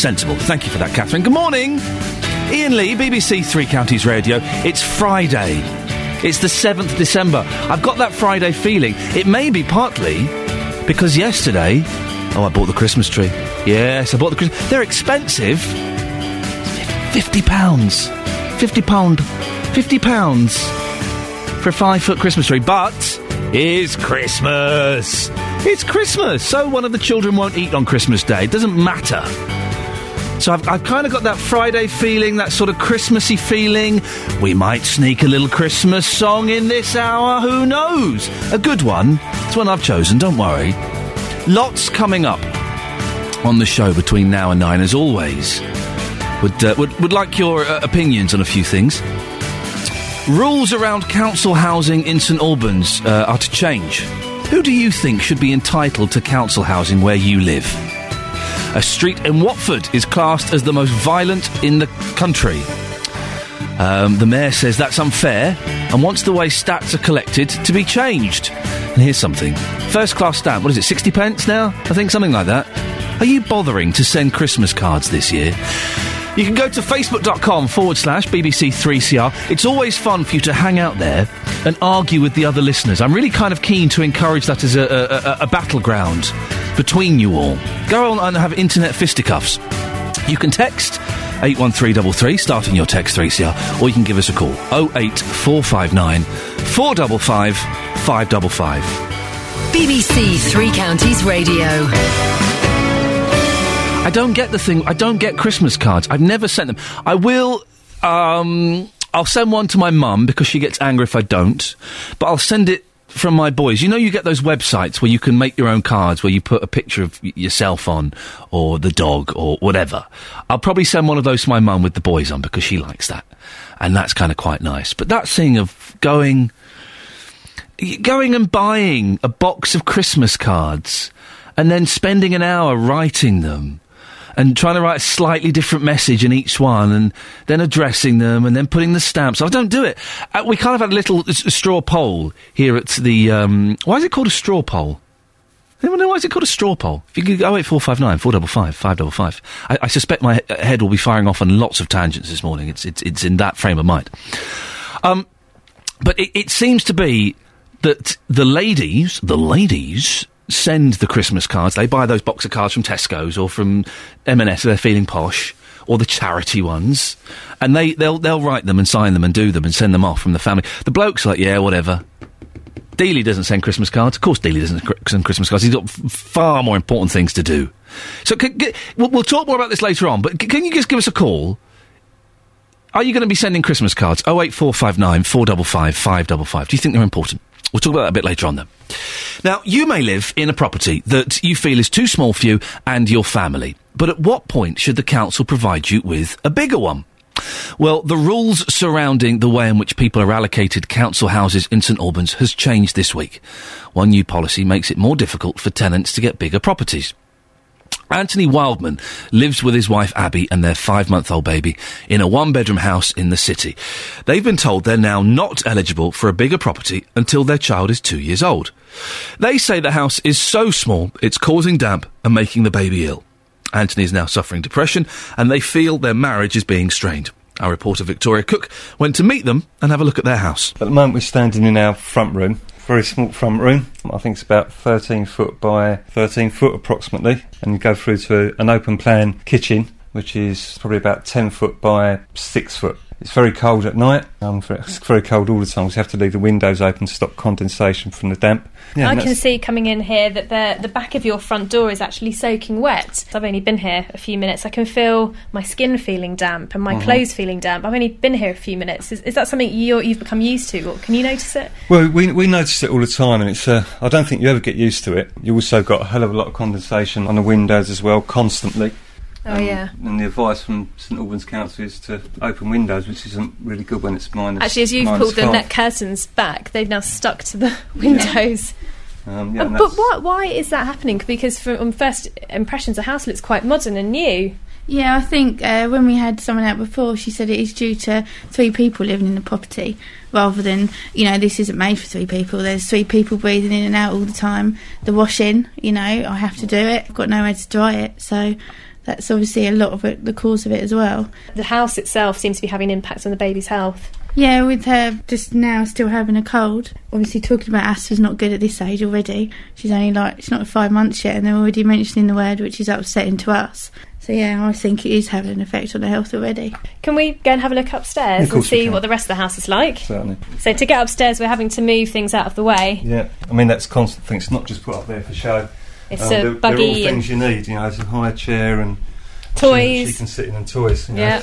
Sensible. Thank you for that, Catherine. Good morning. Iain Lee, BBC Three Counties Radio. It's Friday. It's the 7th December. I've got that Friday feeling. It may be partly because yesterday. Oh, I bought the Christmas tree. Yes, I bought the Christmas. They're expensive. Fifty pounds. Fifty pound. Fifty pounds for a five foot Christmas tree. But it's Christmas. It's Christmas. So one of the children won't eat on Christmas Day. It doesn't matter. So I've, I've kind of got that Friday feeling, that sort of Christmassy feeling. We might sneak a little Christmas song in this hour. Who knows? A good one. It's one I've chosen. Don't worry. Lots coming up on the show between now and nine, as always. Would uh, would, would like your uh, opinions on a few things. Rules around council housing in St Albans uh, are to change. Who do you think should be entitled to council housing where you live? A street in Watford is classed as the most violent in the country. Um, the mayor says that's unfair and wants the way stats are collected to be changed. And here's something first class stamp, what is it, 60 pence now? I think something like that. Are you bothering to send Christmas cards this year? You can go to facebook.com forward slash BBC3CR. It's always fun for you to hang out there and argue with the other listeners. I'm really kind of keen to encourage that as a, a, a, a battleground between you all. Go on and have internet fisticuffs. You can text 81333, starting your text 3CR, or you can give us a call 08459 455 555. BBC Three Counties Radio. I don't get the thing. I don't get Christmas cards. I've never sent them. I will. Um, I'll send one to my mum because she gets angry if I don't. But I'll send it from my boys. You know, you get those websites where you can make your own cards, where you put a picture of yourself on, or the dog, or whatever. I'll probably send one of those to my mum with the boys on because she likes that, and that's kind of quite nice. But that thing of going, going and buying a box of Christmas cards, and then spending an hour writing them and trying to write a slightly different message in each one, and then addressing them, and then putting the stamps. I don't do it. Uh, we kind of had a little straw poll here at the. Um, why is it called a straw poll? Anyone know why is it called a straw poll? If you could go 08459 455 555. I, I suspect my he- head will be firing off on lots of tangents this morning. It's, it's, it's in that frame of mind. Um, but it, it seems to be that the ladies, the ladies, send the Christmas cards. They buy those box of cards from Tesco's or from M&S if they're feeling posh, or the charity ones, and they they'll they'll write them and sign them and do them and send them off from the family. The bloke's like, yeah, whatever. Dealey doesn't send Christmas cards. Of course, Dealey doesn't send Christmas cards. He's got f- far more important things to do. So, c- g- we'll, we'll talk more about this later on. But can you just give us a call? Are you going to be sending Christmas cards? 08459 455 555. Do you think they're important? We'll talk about that a bit later on then. Now, you may live in a property that you feel is too small for you and your family. But at what point should the council provide you with a bigger one? Well, the rules surrounding the way in which people are allocated council houses in St Albans has changed this week. One new policy makes it more difficult for tenants to get bigger properties. Anthony Wildman lives with his wife Abby and their five month old baby in a one bedroom house in the city. They've been told they're now not eligible for a bigger property until their child is two years old. They say the house is so small it's causing damp and making the baby ill. Anthony is now suffering depression and they feel their marriage is being strained. Our reporter Victoria Cook went to meet them and have a look at their house. At the moment, we're standing in our front room, very small front room. I think it's about 13 foot by 13 foot approximately, and you go through to an open plan kitchen, which is probably about 10 foot by 6 foot. It's very cold at night. Um, it's very cold all the time. So you have to leave the windows open to stop condensation from the damp. Yeah, I can see coming in here that the the back of your front door is actually soaking wet. I've only been here a few minutes. I can feel my skin feeling damp and my Mhm. clothes feeling damp. I've only been here a few minutes. Is, is that something you're, you've become used to, or can you notice it? Well, we, we notice it all the time, and it's. Uh, I don't think you ever get used to it. You also got a hell of a lot of condensation on the windows as well, constantly. Oh yeah. And the advice from St Albans Council is to open windows, which isn't really good when it's minus. Actually, as you've minus pulled the net curtains back, they've now stuck to the windows. Um, yeah, Uh, but that's- why, why is that happening? Because from first impressions, the house looks quite modern and new. Yeah, I think uh, when we had someone out before, she said it is due to three people living in the property rather than, you know, this isn't made for three people. There's three people breathing in and out all the time. The washing, you know, I have to do it. I've got nowhere to dry it. So that's obviously a lot of it, the cause of it as well. The house itself seems to be having impacts on the baby's health. Yeah, with her just now still having a cold. Obviously, talking about asthma's not good at this age already. She's only like, she's not five months yet, and they're already mentioning the word, which is upsetting to us. So, yeah, I think it is having an effect on her health already. Can we go and have a look upstairs Of and see what the rest of the house is like? Certainly. So to get upstairs, we're having to move things out of the way. Yeah, I mean that's constant thing. It's not just put up there for show. It's Um, a they're, they're all things you need. You know, there's a high chair and toys. she toys. can sit in and toys. You know. Yeah.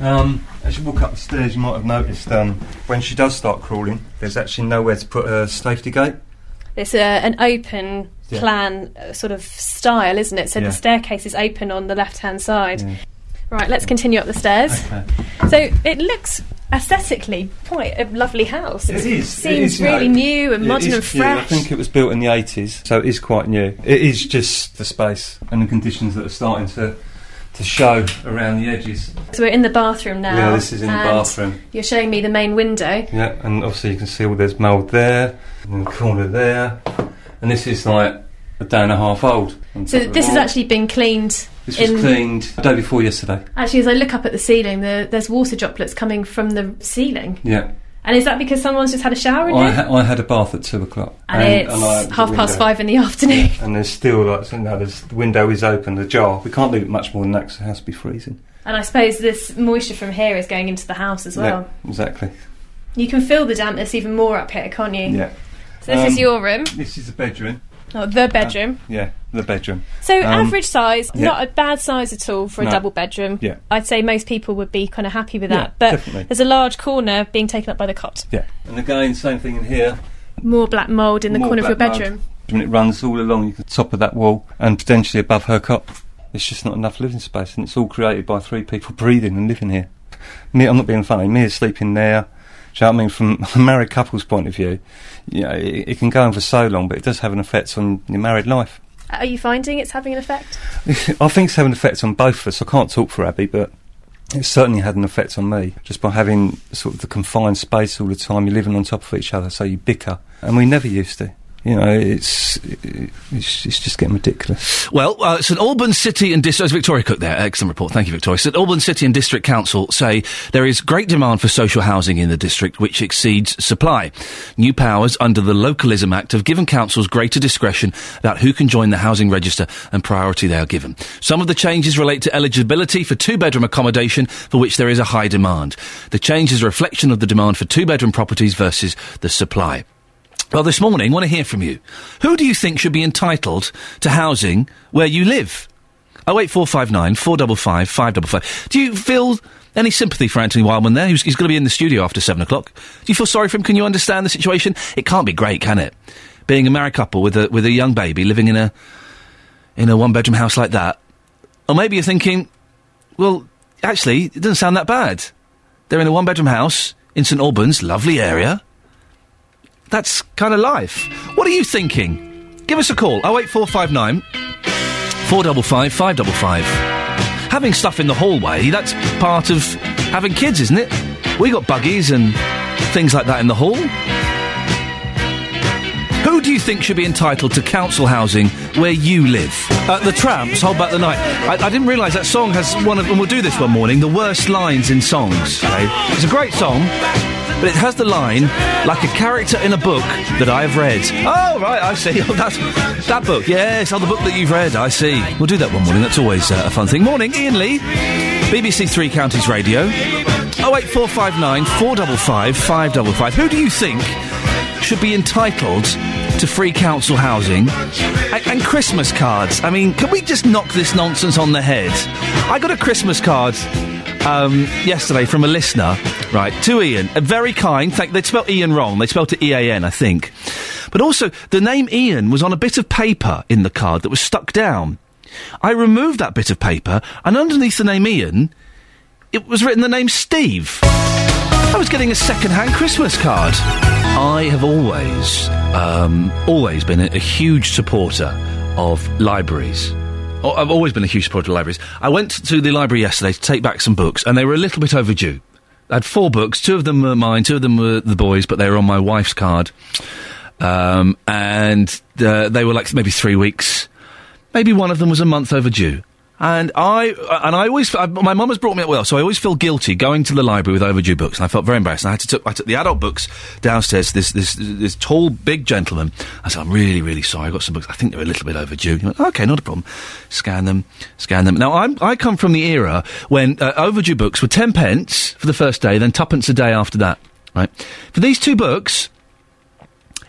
Um, as you walk up the stairs, you might have noticed um, when she does start crawling, there's actually nowhere to put her safety gate. It's a, an open Yeah. plan uh, sort of style, isn't it? So Yeah. the staircase is open on the left hand side. Yeah. Right, let's continue up the stairs. Okay. So it looks aesthetically quite a lovely house. It is. It Seems is, you know, really new and it modern is and fresh. I think it was built in the 80s, so it is quite new. It is just the space and the conditions that are starting to to show around the edges. So we're in the bathroom now. yeah, this is in the bathroom. You're showing me the main window. Yeah, and obviously you can see all there's mould there, in the corner there, and this is like a day and a half old. So this has actually been cleaned. this was in- cleaned the day before yesterday. Actually, as I look up at the ceiling, the, there's water droplets coming from the ceiling. Yeah, And is that because someone's just had a shower in I, ha- I had a bath at two o'clock, and, I- it's the half past five in the afternoon. And there's still like now there's the window is open, the jar. We can't leave it much more than that because it has to be freezing. And I suppose this moisture from here is going into the house as well. Yeah, exactly. You can feel the dampness even more up here, can't you? Yeah. So this is Um, your room, This is the bedroom. Oh, the bedroom. Yeah, the bedroom. So um, average size, yeah. not a bad size at all for a No. double bedroom. Yeah. I'd say most people would be kind of happy with Yeah, that. But definitely. there's a large corner being taken up by the cot. Yeah. And again, same thing in here. More black mould in the More corner of your black mould. bedroom. And it runs all along the top of that wall and potentially above her cot. It's just not enough living space, and it's all created by three people breathing and living here. Me, I'm not being funny. Me is sleeping there. Do you know what I mean? From a married couple's point of view, you know, it, it can go on for so long, but it does have an effect on your married life. Are you finding it's having an effect? I think it's having an effect on both of us. I can't talk for Abby, but it certainly had an effect on me just by having sort of the confined space all the time. You're living on top of each other, so you bicker, and we never used to. You know, it's it's, it's just getting ridiculous. Well, uh, St Albans City and District. Victoria Cook there. Excellent report. Thank you, Victoria. St Albans City and District Council say there is great demand for social housing in the district, which exceeds supply. New powers under the Localism Act have given councils greater discretion about who can join the housing register and priority they are given. Some of the changes relate to eligibility for two-bedroom accommodation, for which there is a high demand. The change is a reflection of the demand for two-bedroom properties versus the supply. Well, this morning, want to hear from you. Who do you think should be entitled to housing where you live? Oh eight four five nine four double five five double five. Do you feel any sympathy for Anthony Wildman there? He's, he's going to be in the studio after seven o'clock. Do you feel sorry for him? Can you understand the situation? It can't be great, can it? Being a married couple with a with a young baby living in a in a one bedroom house like that. Or maybe you're thinking, well, actually, it doesn't sound that bad. They're in a one bedroom house in St Albans, lovely area. That's kind of life. What are you thinking? Give us a call. 08459 455 555. Having stuff in the hallway, that's part of having kids, isn't it? We got buggies and things like that in the hall. Do you think should be entitled to council housing where you live? Uh, the Trammps, Hold Back the Night. I, I didn't realise that song has one of, and we'll do this one morning, the worst lines in songs. Okay? It's a great song, but it has the line, like a character in a book that I have read. Oh, right, I see. Oh, that's, that book, yes, oh, the book that you've read, I see. We'll do that one morning, that's always uh, a fun thing. Morning, Iain Lee, BBC Three Counties Radio. 08459 455 555. Who do you think should be entitled to free council housing and, and Christmas cards. I mean, can we just knock this nonsense on the head? I got a Christmas card um, yesterday from a listener, right, to Ian. A very kind. Thank, they spelled Ian wrong. They spelled it E A N, I think. But also, the name Ian was on a bit of paper in the card that was stuck down. I removed that bit of paper, and underneath the name Ian, it was written the name Steve. I was getting a second-hand Christmas card. I have always, um, always been a, a huge supporter of libraries. Oh, I've always been a huge supporter of libraries. I went to the library yesterday to take back some books, and they were a little bit overdue. I had four books. Two of them were mine. Two of them were the boys, but they were on my wife's card. Um, and uh, they were like maybe three weeks. Maybe one of them was a month overdue. And I and I always I, my mum has brought me up well, so I always feel guilty going to the library with overdue books, and I felt very embarrassed. And I had to took, I took the adult books downstairs. This this this tall big gentleman. I said, "I'm really really sorry. I got some books. I think they're a little bit overdue." He went, "Okay, not a problem. Scan them, scan them." Now I'm, I come from the era when uh, overdue books were ten pence for the first day, then tuppence a day after that. Right for these two books,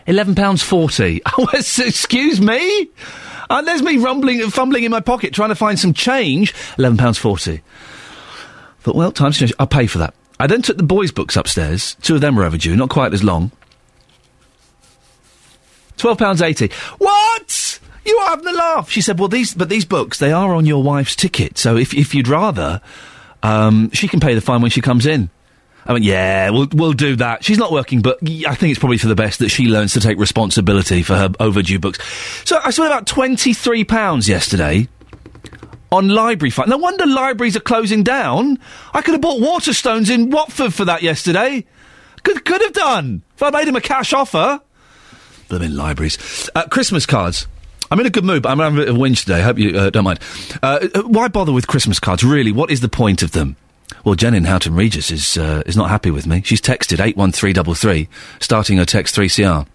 eleven pounds forty. Excuse me. Uh, there's me rumbling, fumbling in my pocket, trying to find some change. Eleven pounds forty. Thought, well, time's changed. I'll pay for that. I then took the boys' books upstairs. Two of them were overdue, not quite as long. Twelve pounds eighty. What? You are having a laugh? She said, "Well, these, but these books, they are on your wife's ticket. So if if you'd rather, um, she can pay the fine when she comes in." I went, yeah, we'll we'll do that. She's not working, but I think it's probably for the best that she learns to take responsibility for her overdue books. So I spent about twenty three pounds yesterday on library fine. No wonder libraries are closing down. I could have bought Waterstones in Watford for that yesterday. Could could have done if I made him a cash offer. But I'm in libraries. Uh, Christmas cards. I'm in a good mood, but I'm having a bit of a whinge today. I Hope you uh, don't mind. Uh, uh, why bother with Christmas cards? Really, what is the point of them? Well, Jen in Houghton Regis is uh, is not happy with me. She's texted eight one three double three, starting her text three CR.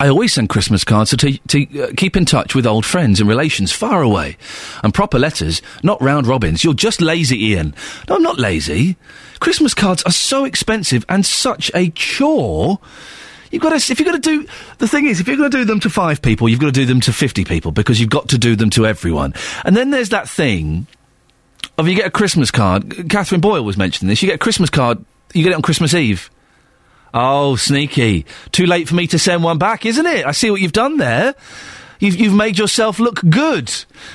I always send Christmas cards to, t- to uh, keep in touch with old friends and relations far away. And proper letters, not round robins. You're just lazy, Ian. No, I'm not lazy. Christmas cards are so expensive and such a chore. You've got to, if you're going to do, the thing is, if you're going to do them to five people, you've got to do them to 50 people because you've got to do them to everyone. And then there's that thing of you get a Christmas card. Catherine Boyle was mentioning this. You get a Christmas card, you get it on Christmas Eve. Oh, sneaky. Too late for me to send one back, isn't it? I see what you've done there. You've, you've made yourself look good.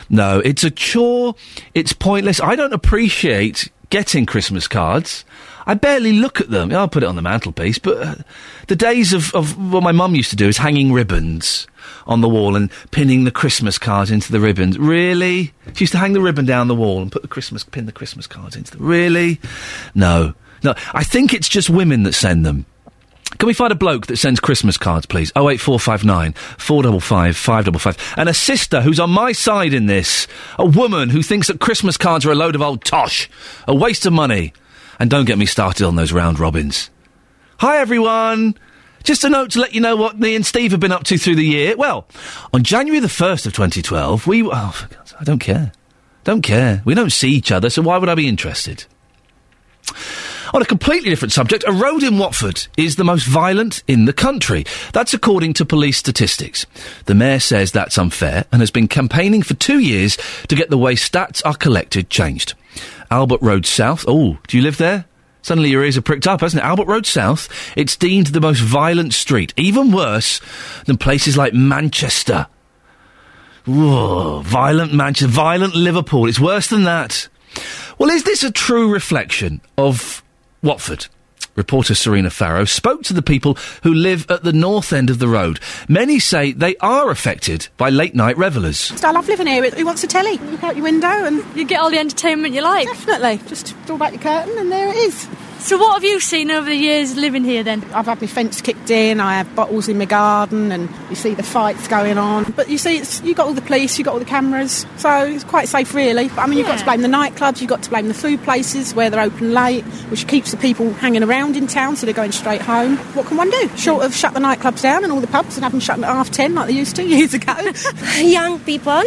No, it's a chore. It's pointless. I don't appreciate getting Christmas cards. I barely look at them. I'll put it on the mantelpiece, but uh, the days of, of what my mum used to do is hanging ribbons on the wall and pinning the Christmas cards into the ribbons. Really? She used to hang the ribbon down the wall and put the Christmas, pin the Christmas cards into the. Really? No. No. I think it's just women that send them. Can we find a bloke that sends Christmas cards, please? 08459 455 555. And a sister who's on my side in this. A woman who thinks that Christmas cards are a load of old tosh. A waste of money. And don't get me started on those round robins. Hi, everyone. Just a note to let you know what me and Steve have been up to through the year. Well, on January the 1st of 2012, we. Oh, I don't care. Don't care. We don't see each other, so why would I be interested? On a completely different subject, a road in Watford is the most violent in the country. That's according to police statistics. The mayor says that's unfair and has been campaigning for two years to get the way stats are collected changed. Albert Road South. Oh, do you live there? Suddenly your ears are pricked up, hasn't it? Albert Road South. It's deemed the most violent street, even worse than places like Manchester. Violent Manchester, violent Liverpool. It's worse than that. Well, is this a true reflection of Watford? Reporter Serena Farrow spoke to the people who live at the north end of the road. Many say they are affected by late night revellers. I love living here. Who wants a telly? You look out your window and You get all the entertainment you like. definitely just draw back your curtain and there it is. So, what have you seen over the years living here then? I've had my fence kicked in. I have bottles in my garden, and you see the fights going on. But you see, it's, you got all the police, you've got all the cameras, so it's quite safe, really. But I mean, you've got to blame the nightclubs, you've got to blame the food places where they're open late, which keeps the people hanging around in town, so they're going straight home. What can one do? Short of shut the nightclubs down and all the pubs and have them shut at half ten like they used to years ago. young people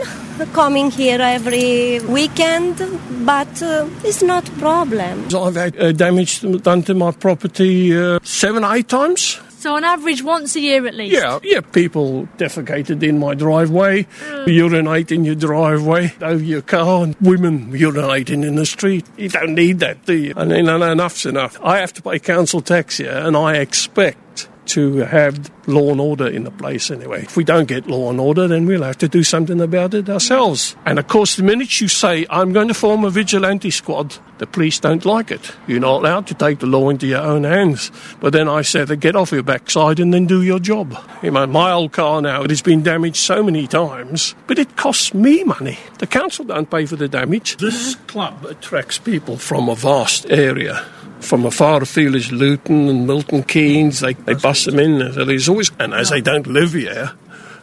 coming here every weekend, but uh, it's not a problem. I've had uh, damage done to my property uh, seven, eight times. So, on average, once a year at least. Yeah, yeah. People defecated in my driveway, urinate in your driveway, over your car, and women urinating in the street. You don't need that, do you? And then enough's enough. I have to pay council tax here, and I expect to have law and order in the place anyway. If we don't get law and order, then we'll have to do something about it ourselves. And of course, the minute you say, I'm going to form a vigilante squad, the police don't like it. You're not allowed to take the law into your own hands. But then I said, get off your backside and then do your job. You know, my old car now, it has been damaged so many times, but it costs me money. The council don't pay for the damage. This club attracts people from a vast area from a far afield as Luton and Milton Keynes. They, they bust them in. So there's always, and as I don't live here,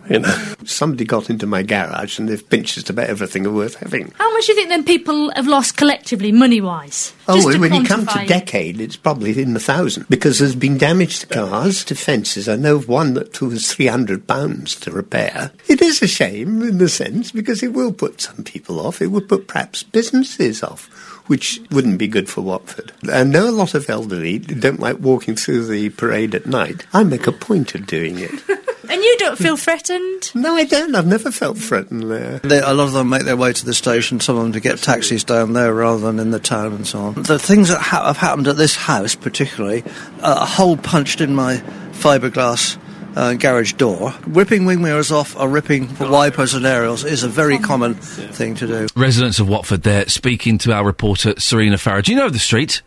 you know. Somebody got into my garage and they've pinched just about everything worth having. How much do you think then people have lost collectively, money wise? Oh, well, when you come to decade, it's probably in the thousand because there's been damage to cars, to fences. I know of one that was three hundred pounds to repair. It is a shame in the sense because it will put some people off. It would put perhaps businesses off. Which wouldn't be good for Watford. I know a lot of elderly don't like walking through the parade at night. I make a point of doing it. And you don't feel threatened? No, I don't. I've never felt threatened there. They, a lot of them make their way to the station, some of them to get taxis down there rather than in the town and so on. The things that ha- have happened at this house, particularly, uh, a hole punched in my fiberglass uh, garage door. Ripping wing mirrors off or ripping wipers and aerials is a very common thing to do. Residents of Watford there speaking to our reporter Serena Farage. You know the street?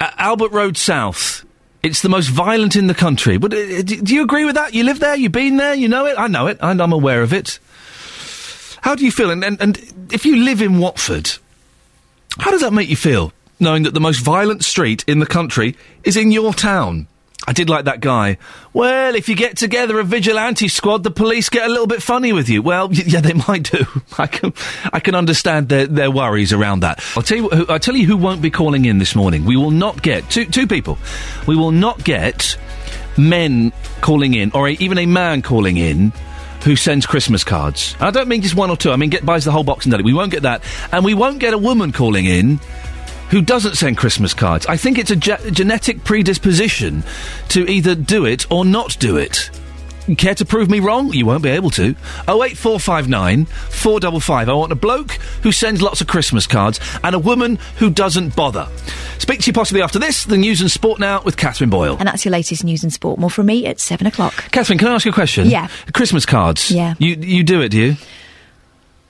Uh, Albert Road South. It's the most violent in the country. But uh, do, do you agree with that? You live there, you've been there, you know it. I know it, and I'm aware of it. How do you feel? And, and, and if you live in Watford, how does that make you feel, knowing that the most violent street in the country is in your town? I did like that guy. Well, if you get together a vigilante squad, the police get a little bit funny with you. Well, y- yeah, they might do. I can, I can understand their, their worries around that. I'll tell you, who, I'll tell you who won't be calling in this morning. We will not get two, two people. We will not get men calling in, or a, even a man calling in. Who sends Christmas cards? I don't mean just one or two. I mean get buys the whole box and does it. We won't get that, and we won't get a woman calling in who doesn't send Christmas cards. I think it's a ge- genetic predisposition to either do it or not do it. Care to prove me wrong? You won't be able to. 08459 455. I want a bloke who sends lots of Christmas cards and a woman who doesn't bother. Speak to you possibly after this. The news and sport now with Catherine Boyle. And that's your latest news and sport. More from me at seven o'clock. Catherine, can I ask you a question? Yeah. Christmas cards. Yeah. You you do it, do you?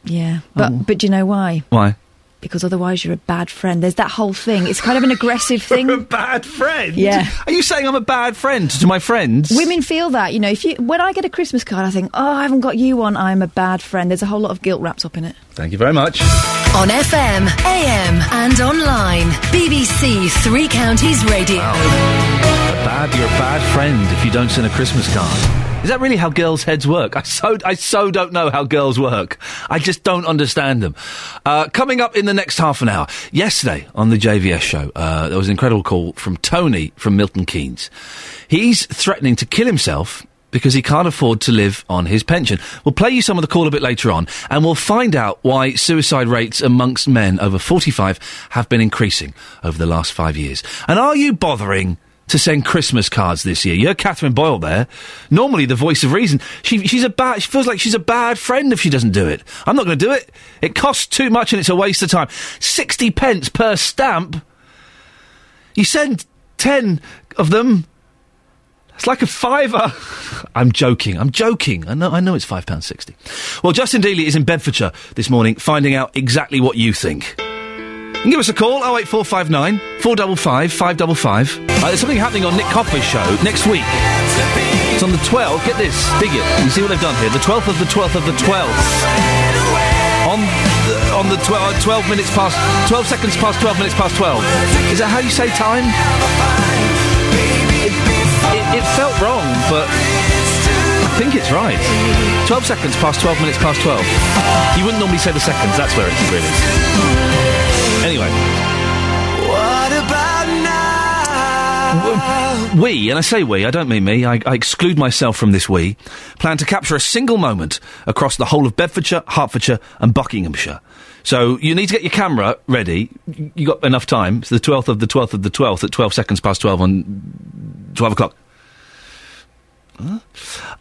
Yeah, but oh. but do you know why? Why? Because otherwise you're a bad friend. There's that whole thing. It's kind of an aggressive thing. a bad friend. Yeah. Are you saying I'm a bad friend to my friends? Women feel that, you know. If you, when I get a Christmas card, I think, oh, I haven't got you one. I'm a bad friend. There's a whole lot of guilt wrapped up in it. Thank you very much. On FM, AM, and online. BBC Three Counties Radio. A Bad, you're a bad friend if you don't send a Christmas card. Is that really how girls' heads work? I so I so don't know how girls work. I just don't understand them. Uh, coming up in the next half an hour. Yesterday on the JVS show, uh, there was an incredible call from Tony from Milton Keynes. He's threatening to kill himself because he can't afford to live on his pension. We'll play you some of the call a bit later on, and we'll find out why suicide rates amongst men over 45 have been increasing over the last five years. And are you bothering to send Christmas cards this year? You heard Catherine Boyle there. Normally the voice of reason. She, she's a bad, she feels like she's a bad friend if she doesn't do it. I'm not going to do it. It costs too much and it's a waste of time. 60 pence per stamp. You send 10 of them. It's like a fiver. I'm joking. I'm joking. I know. I know it's five pounds sixty. Well, Justin Dealey is in Bedfordshire this morning, finding out exactly what you think. Give us a call 08459 455 555. Uh, there's something happening on Nick Coffer's show next week. It's on the 12th. Get this. Dig it. You see what they've done here. The 12th of the 12th of the 12th. On the, on the 12, 12 minutes past, 12 seconds past 12 minutes past 12. Is that how you say time? It, it, it felt wrong, but I think it's right. 12 seconds past 12 minutes past 12. You wouldn't normally say the seconds, that's where it really is. We, and I say we, I don't mean me, I, I exclude myself from this we, plan to capture a single moment across the whole of Bedfordshire, Hertfordshire, and Buckinghamshire. So you need to get your camera ready. You got enough time. It's the 12th of the 12th of the 12th at 12 seconds past 12 on 12 o'clock.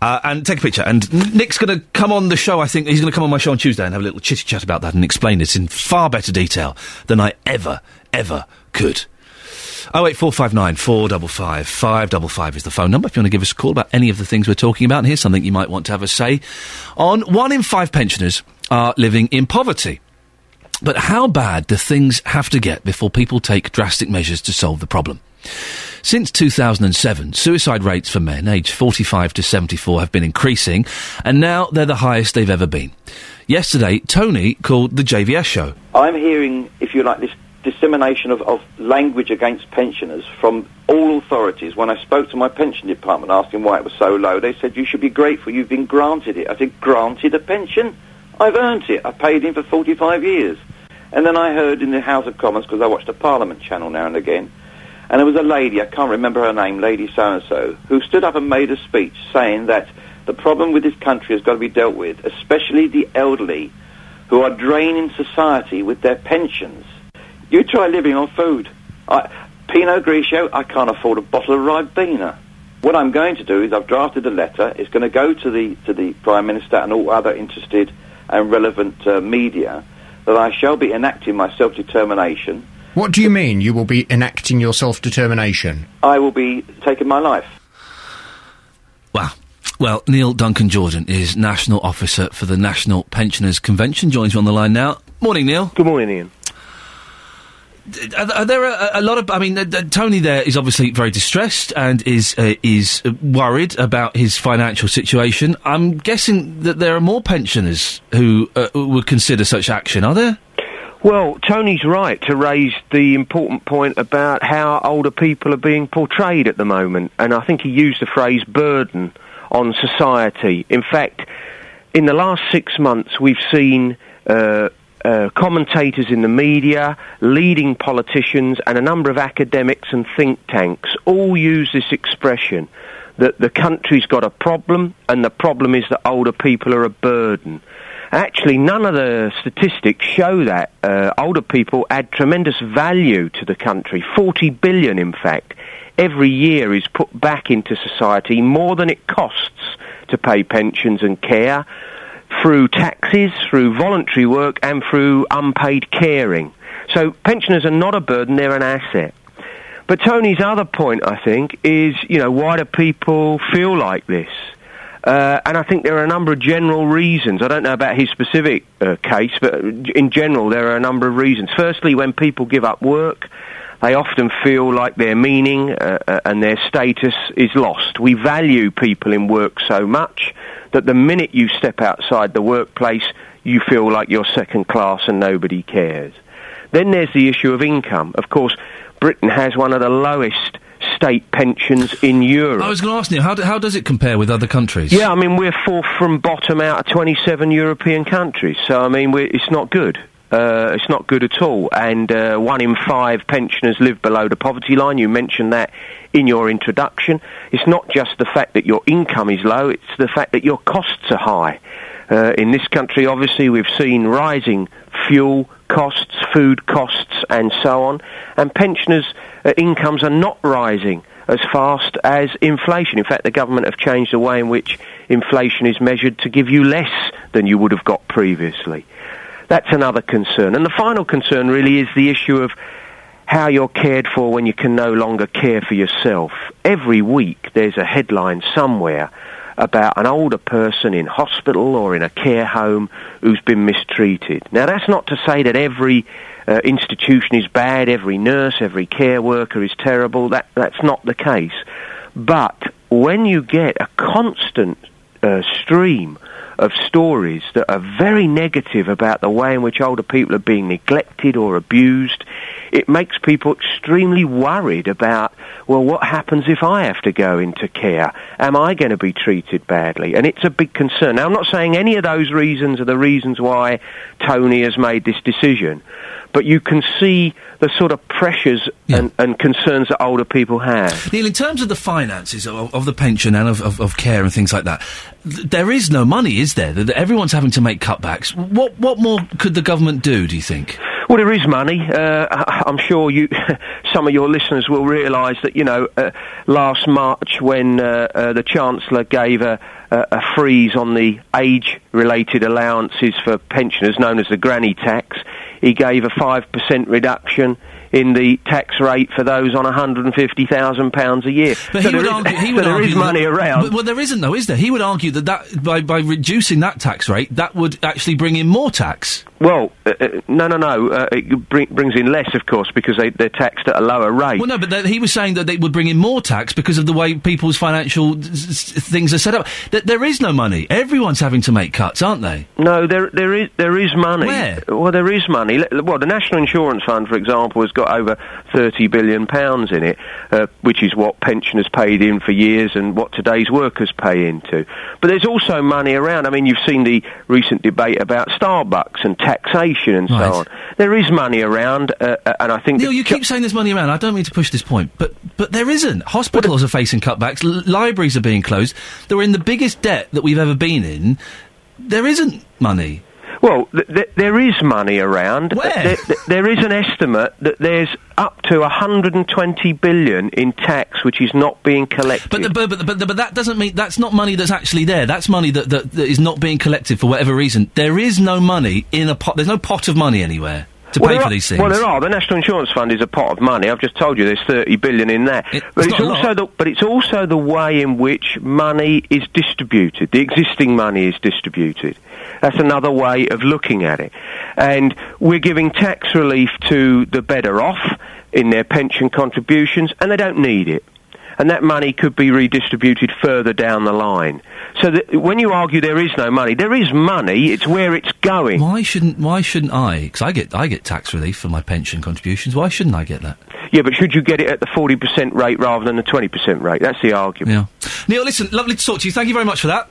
Uh, and take a picture. And Nick's going to come on the show. I think he's going to come on my show on Tuesday and have a little chitty chat about that and explain it in far better detail than I ever, ever could. Oh eight four five nine four double five five double five is the phone number if you want to give us a call about any of the things we're talking about. And here's something you might want to have a say on. One in five pensioners are living in poverty. But how bad do things have to get before people take drastic measures to solve the problem? Since 2007, suicide rates for men aged 45 to 74 have been increasing, and now they're the highest they've ever been. Yesterday, Tony called the JVS show. I'm hearing, if you like, this dissemination of, of language against pensioners from all authorities. When I spoke to my pension department asking why it was so low, they said, you should be grateful you've been granted it. I said, granted a pension? I've earned it. I paid in for 45 years. And then I heard in the House of Commons, because I watch the Parliament channel now and again, and there was a lady, I can't remember her name, Lady So-and-so, who stood up and made a speech saying that the problem with this country has got to be dealt with, especially the elderly, who are draining society with their pensions. You try living on food. I, Pinot Grigio, I can't afford a bottle of Ribena. What I'm going to do is I've drafted a letter. It's going to go to the to the Prime Minister and all other interested and relevant uh, media that I shall be enacting my self-determination. What do you mean you will be enacting your self determination? I will be taking my life. Wow. Well, Neil Duncan Jordan is National Officer for the National Pensioners Convention. Joins me on the line now. Morning, Neil. Good morning, Ian. Are, are there a, a lot of? I mean, uh, Tony there is obviously very distressed and is uh, is worried about his financial situation. I'm guessing that there are more pensioners who uh, would consider such action. Are there? Well, Tony's right to raise the important point about how older people are being portrayed at the moment, and I think he used the phrase burden on society. In fact, in the last six months, we've seen uh, uh, commentators in the media, leading politicians, and a number of academics and think tanks all use this expression that the country's got a problem, and the problem is that older people are a burden. Actually, none of the statistics show that. Uh, older people add tremendous value to the country. 40 billion, in fact, every year is put back into society, more than it costs to pay pensions and care, through taxes, through voluntary work, and through unpaid caring. So pensioners are not a burden, they're an asset. But Tony's other point, I think, is, you know, why do people feel like this? Uh, and I think there are a number of general reasons. I don't know about his specific uh, case, but in general, there are a number of reasons. Firstly, when people give up work, they often feel like their meaning uh, uh, and their status is lost. We value people in work so much that the minute you step outside the workplace, you feel like you're second class and nobody cares. Then there's the issue of income. Of course, Britain has one of the lowest state pensions in Europe. I was going to ask you how, do, how does it compare with other countries? Yeah, I mean, we're fourth from bottom out of 27 European countries, so I mean, we're, it's not good. Uh, it's not good at all. And uh, one in five pensioners live below the poverty line. You mentioned that in your introduction. It's not just the fact that your income is low, it's the fact that your costs are high. Uh, in this country, obviously, we've seen rising fuel costs, food costs, and so on. And pensioners' uh, incomes are not rising as fast as inflation. In fact, the government have changed the way in which inflation is measured to give you less than you would have got previously. That's another concern. And the final concern really is the issue of how you're cared for when you can no longer care for yourself. Every week there's a headline somewhere about an older person in hospital or in a care home who's been mistreated. Now, that's not to say that every uh, institution is bad, every nurse, every care worker is terrible. That, that's not the case. But when you get a constant uh, stream of stories that are very negative about the way in which older people are being neglected or abused, it makes people extremely worried about, well, what happens if I have to go into care? Am I going to be treated badly? And it's a big concern. Now, I'm not saying any of those reasons are the reasons why Tony has made this decision, but you can see the sort of pressures and, and concerns that older people have. Neil, in terms of the finances of, of the pension and of, of, of care and things like that, th- there is no money, is there? That Everyone's having to make cutbacks. What what more could the government do? Do you think? Well, there is money. Uh, I'm sure you, some of your listeners will realise that you know uh, last March when uh, uh, the Chancellor gave a, a, a freeze on the age-related allowances for pensioners, known as the granny tax, he gave a five percent reduction in the tax rate for those on £150,000 a year. But so he would argue, he so would there argue is money that- around. But, well, there isn't, though, is there? He would argue that, that by, by reducing that tax rate, that would actually bring in more tax. Well, uh, uh, no, no, no. Uh, it bring, brings in less, of course, because they, they're taxed at a lower rate. Well, no, but th- he was saying that they would bring in more tax because of the way people's financial s- things are set up. Th- there is no money. Everyone's having to make cuts, aren't they? No, there there is there is money. Where? Well, there is money. Well, the National Insurance Fund, for example, has got over thirty billion pounds in it, uh, which is what pensioners paid in for years and what today's workers pay into. But there's also money around. I mean, you've seen the recent debate about Starbucks and taxation and so on. There is money around, uh, uh, and I think Neil, you keep saying there's money around. I don't mean to push this point, but but there isn't. Hospitals are facing cutbacks. L- libraries are being closed. They're in the biggest debt that we've ever been in. There isn't money. Well, th- th- there is money around. Where? Th- th- there is an estimate that there's up to 120 billion in tax which is not being collected. But, the, but, but, but, but that doesn't mean that's not money that's actually there. That's money that, that, that is not being collected for whatever reason. There is no money in a pot. There's no pot of money anywhere to Well, pay there for are- these things. Well, there are. The National Insurance Fund is a pot of money. I've just told you there's 30 billion in there. but it's it's also the but it's also the way in which money is distributed. The existing money is distributed. That's another way of looking at it. And we're giving tax relief to the better off in their pension contributions, and they don't need it. And that money could be redistributed further down the line. So when you argue there is no money, there is money. It's where it's going. Why shouldn't Why shouldn't I? Because I get I get tax relief for my pension contributions. Why shouldn't I get that? Yeah, but should you get it at the 40% rate rather than the 20% rate? That's the argument. Yeah. Neil, listen, lovely to talk to you. Thank you very much for that.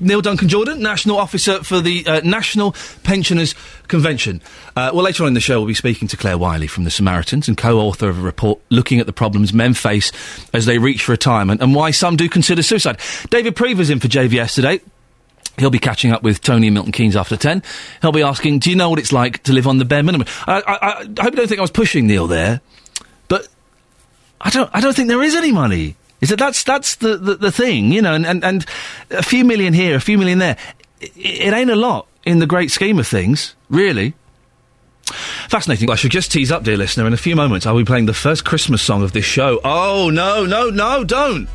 Neil Duncan Jordan, National Officer for the uh, National Pensioners Convention. Uh, well, later on in the show, we'll be speaking to Clare Wyllie from the Samaritans and co author of a report looking at the problems men face as they reach retirement and why some do consider suicide. David Prever's in for JVS today. He'll be catching up with Tony and Milton Keynes after 10. He'll be asking, Do you know what it's like to live on the bare minimum? I, I, I, I hope you don't think I was pushing Neil there, but I don't. I don't think there is any money. Is that that's that's the, the, the thing, you know? And, and and a few million here, a few million there. It, it ain't a lot in the great scheme of things, really. Fascinating. I should just tease up, dear listener. In a few moments, I'll be playing the first Christmas song of this show. Oh no, no, no! Don't.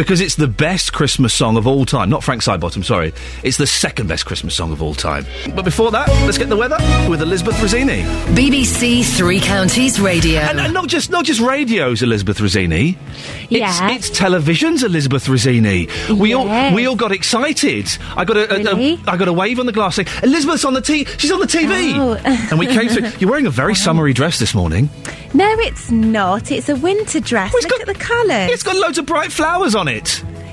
Because it's the best Christmas song of all time. Not Frank Sidebottom, sorry. It's the second best Christmas song of all time. But before that, let's get the weather with Elizabeth Rizzini. BBC Three Counties Radio. And, and not just not just radios, Elizabeth Rizzini. Yeah. It's, it's televisions, Elizabeth Rizzini. We all we all got excited. I got a, a- a- Really? I got a wave on the glass saying, Elizabeth's on the t she's on the TV. Oh. and we came through. You're wearing a very summery dress this morning. No, it's not. It's a winter dress. Look at the colours. It's got loads of bright flowers on it.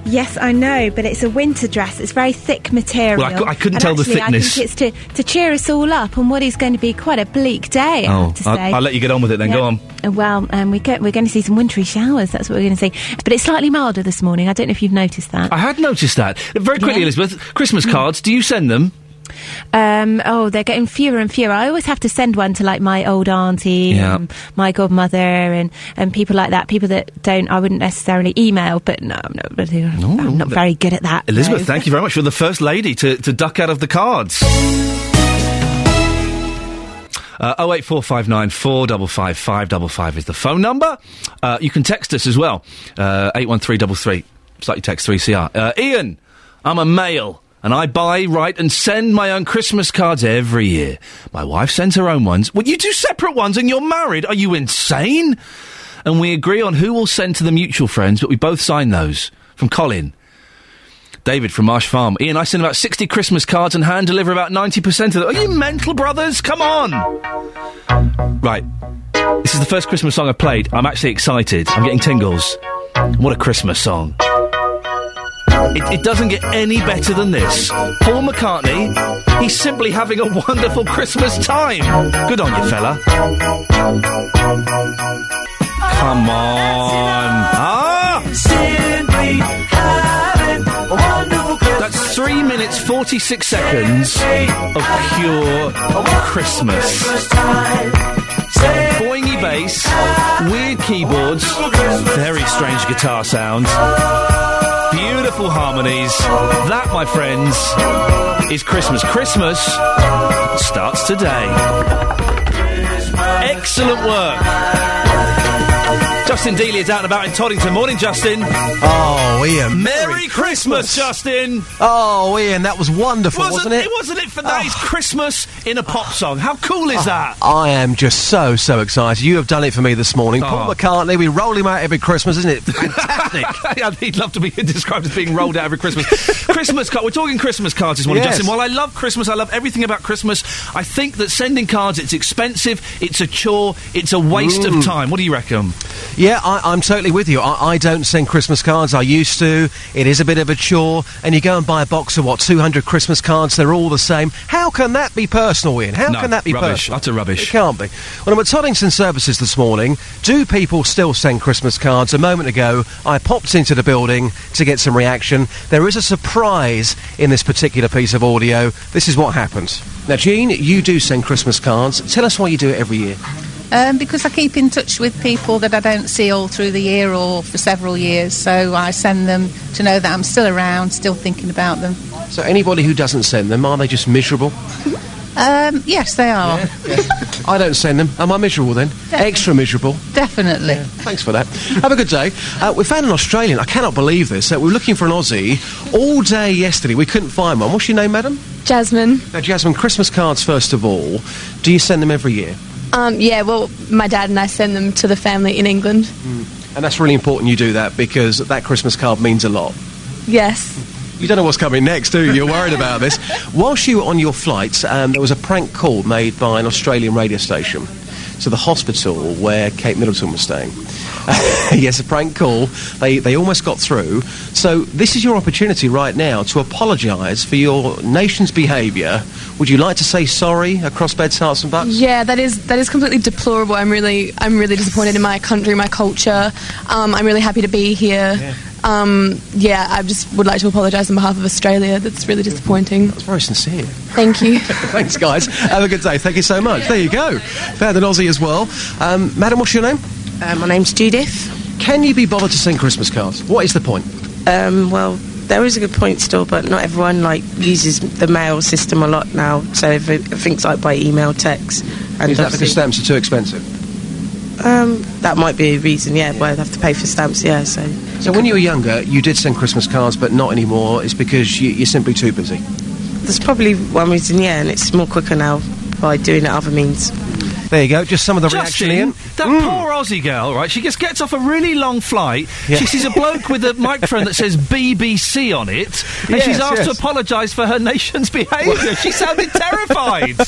Yes, I know, but it's a winter dress. It's very thick material. Well, I cou- I couldn't And tell the thickness. I think it's to, to cheer us all up on what is going to be quite a bleak day. I Oh, I'll. I'll let you get on with it then. Go on. Uh, Well, um, we get, we're going to see some wintry showers. That's what we're going to see. But it's slightly milder this morning. I don't know if you've noticed that. I had noticed that. Very quickly, Yeah. Elizabeth. Christmas cards. Do you send them? Um, oh, they're getting fewer and fewer. I always have to send one to like my old auntie, Yeah. and my godmother, and, and people like that. People that don't, I wouldn't necessarily email, but no, I'm not, really- I'm not very good at that. Elizabeth, no. thank you very much. You're the first lady to, to duck out of the cards. Uh, 08459 455 555 is the phone number. Uh, you can text us as well. Uh, 81333. Slightly text 3CR. Uh, Ian, I'm a male. And I buy, write, and send my own Christmas cards every year. My wife sends her own ones. Well, you do separate ones and you're married. Are you insane? And we agree on who will send to the mutual friends, but we both sign those. From Colin. David from Marsh Farm. Ian, I send about 60 Christmas cards and hand deliver about 90% of them. Are you mental, brothers? Come on! Right. This is the first Christmas song I've played. I'm actually excited. I'm getting tingles. What a Christmas song. It, it doesn't get any better than this. Paul McCartney, he's simply having a wonderful Christmas time. Good on you, fella. Come on. Ah! That's three minutes, 46 seconds of pure Christmas. Boingy bass, weird keyboards, very strange guitar sounds, beautiful harmonies. That, my friends, is Christmas. Christmas starts today. Excellent work. Justin Dealey is out and about in Toddington. Morning, Justin. Oh, Ian. Merry, Christmas, Justin. Oh, Ian, that was wonderful, wasn't, it? it? Wasn't it for ah. that? It's Christmas in a pop song. How cool is ah, that? I am just so, so excited. You have done it for me this morning. Paul Oh. McCartney, we roll him out every Christmas, isn't it? Fantastic. Yeah, He'd love to be described as being rolled out every Christmas. Christmas card. We're talking Christmas cards this morning, Yes. Justin. While I love Christmas, I love everything about Christmas. I think that sending cards, it's expensive, it's a chore, it's a waste Mm. of time. What do you reckon? Yeah, I, I'm totally with you. I, I don't send Christmas cards. I used to. It is a bit of a chore. And you go and buy a box of what, 200 Christmas cards? They're all the same. How can that be personal, Ian? How No, can that be rubbish. personal? Utter rubbish. It can't be. Well, I'm at Toddington Services this morning. Do people still send Christmas cards? A moment ago, I popped into the building to get some reaction. There is a surprise in this particular piece of audio. This is what happens. Now, Jean, you do send Christmas cards. Tell us why you do it every year. Um, because I keep in touch with people that I don't see all through the year or for several years, so I send them to know that I'm still around, still thinking about them. So, anybody who doesn't send them, are they just miserable? Um, yes, they are. I don't send them. Am I miserable then? Extra miserable. Definitely. Thanks for that. Have a good day. Uh, we found an Australian. I cannot believe this. Uh, we were looking for an Aussie all day yesterday. We couldn't find one. What's your name, madam? Jasmine. Now, Jasmine, Christmas cards first of all. Do you send them every year? Um, yeah, well, my dad and I send them to the family in England. And that's really important you do that because that Christmas card means a lot. Yes. You don't know what's coming next, do you? You're worried about this. Whilst you were on your flight, um, there was a prank call made by an Australian radio station to the hospital where Kate Middleton was staying. yes, a prank call. They, they almost got through. So, this is your opportunity right now to apologise for your nation's behaviour. Would you like to say sorry across beds, Herts, and bucks? Yeah, that is that is completely deplorable. I'm really I'm really disappointed in my country, my culture. Um, I'm really happy to be here. Yeah. Um, yeah, I just would like to apologise on behalf of Australia. That's really disappointing. That's very sincere. Thank you. Thanks, guys. Have a good day. Thank you so much. There you go. Found an Aussie as well. Um, Madam, what's your name? Uh, my name's Judith. Can you be bothered to send Christmas cards? What is the point? Um, well, there is a good point still, but not everyone like uses the mail system a lot now. So things like by email, text, and Is that because stamps are too expensive? um, that might be a reason. Yeah, why they have to pay for stamps. Yeah, so So when you were younger, you did send Christmas cards, but not anymore. It's because you, you're simply too busy. there's probably one reason. Yeah, and it's more quicker now by doing it other means. There you go. Just some of the Justin, reaction, that poor Aussie girl, right? She just gets off a really long flight. Yeah. She sees a bloke with a microphone that says BBC on it, and Yes, she's asked to apologise for her nation's behaviour. she sounded terrified.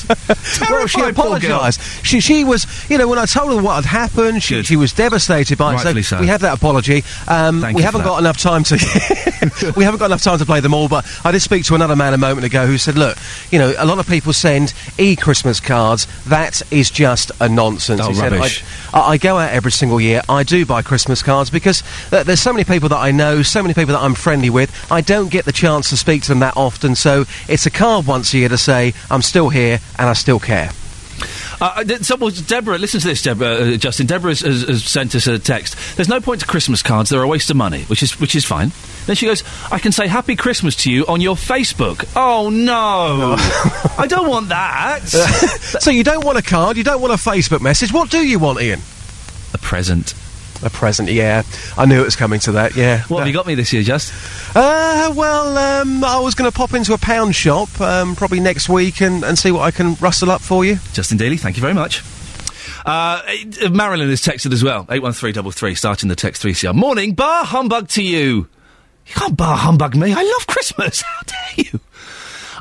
Well, she Terrified, poor girl. apologised. She, she was, you know, when I told her what had happened, she, she was devastated by Rightfully it. so. we have that apology. Um, Thank we you haven't got enough time to. we haven't got enough time to play them all. But I did speak to another man a moment ago who said, "Look, you know, a lot of people send e-Christmas cards. That is just a nonsense." Oh, he said, rubbish. I, I go out every single year. I do buy Christmas cards because there's so many people that I know, so many people that I'm friendly with. I don't get the chance to speak to them that often, so it's a card once a year to say I'm still here and I still care. Uh, th- so, well, Deborah, listen to this, Deborah, uh, Justin. Deborah has, has, has sent us a text. There's no point to Christmas cards; they're a waste of money, which is which is fine. Then she goes, "I can say Happy Christmas to you on your Facebook." Oh no, I don't want that. so you don't want a card, you don't want a Facebook message. What do you want, Iain? A present. A present, yeah. I knew it was coming to that, yeah. What have you got me this year, Just? Uh, well, um, I was going to pop into a pound shop um, probably next week and, and see what I can rustle up for you. Justin Dealey, thank you very much. Uh, uh, Marilyn has texted as well. 81333, starting the text 3CR. Morning, bar humbug to you. You can't bar humbug me. I love Christmas. How dare you?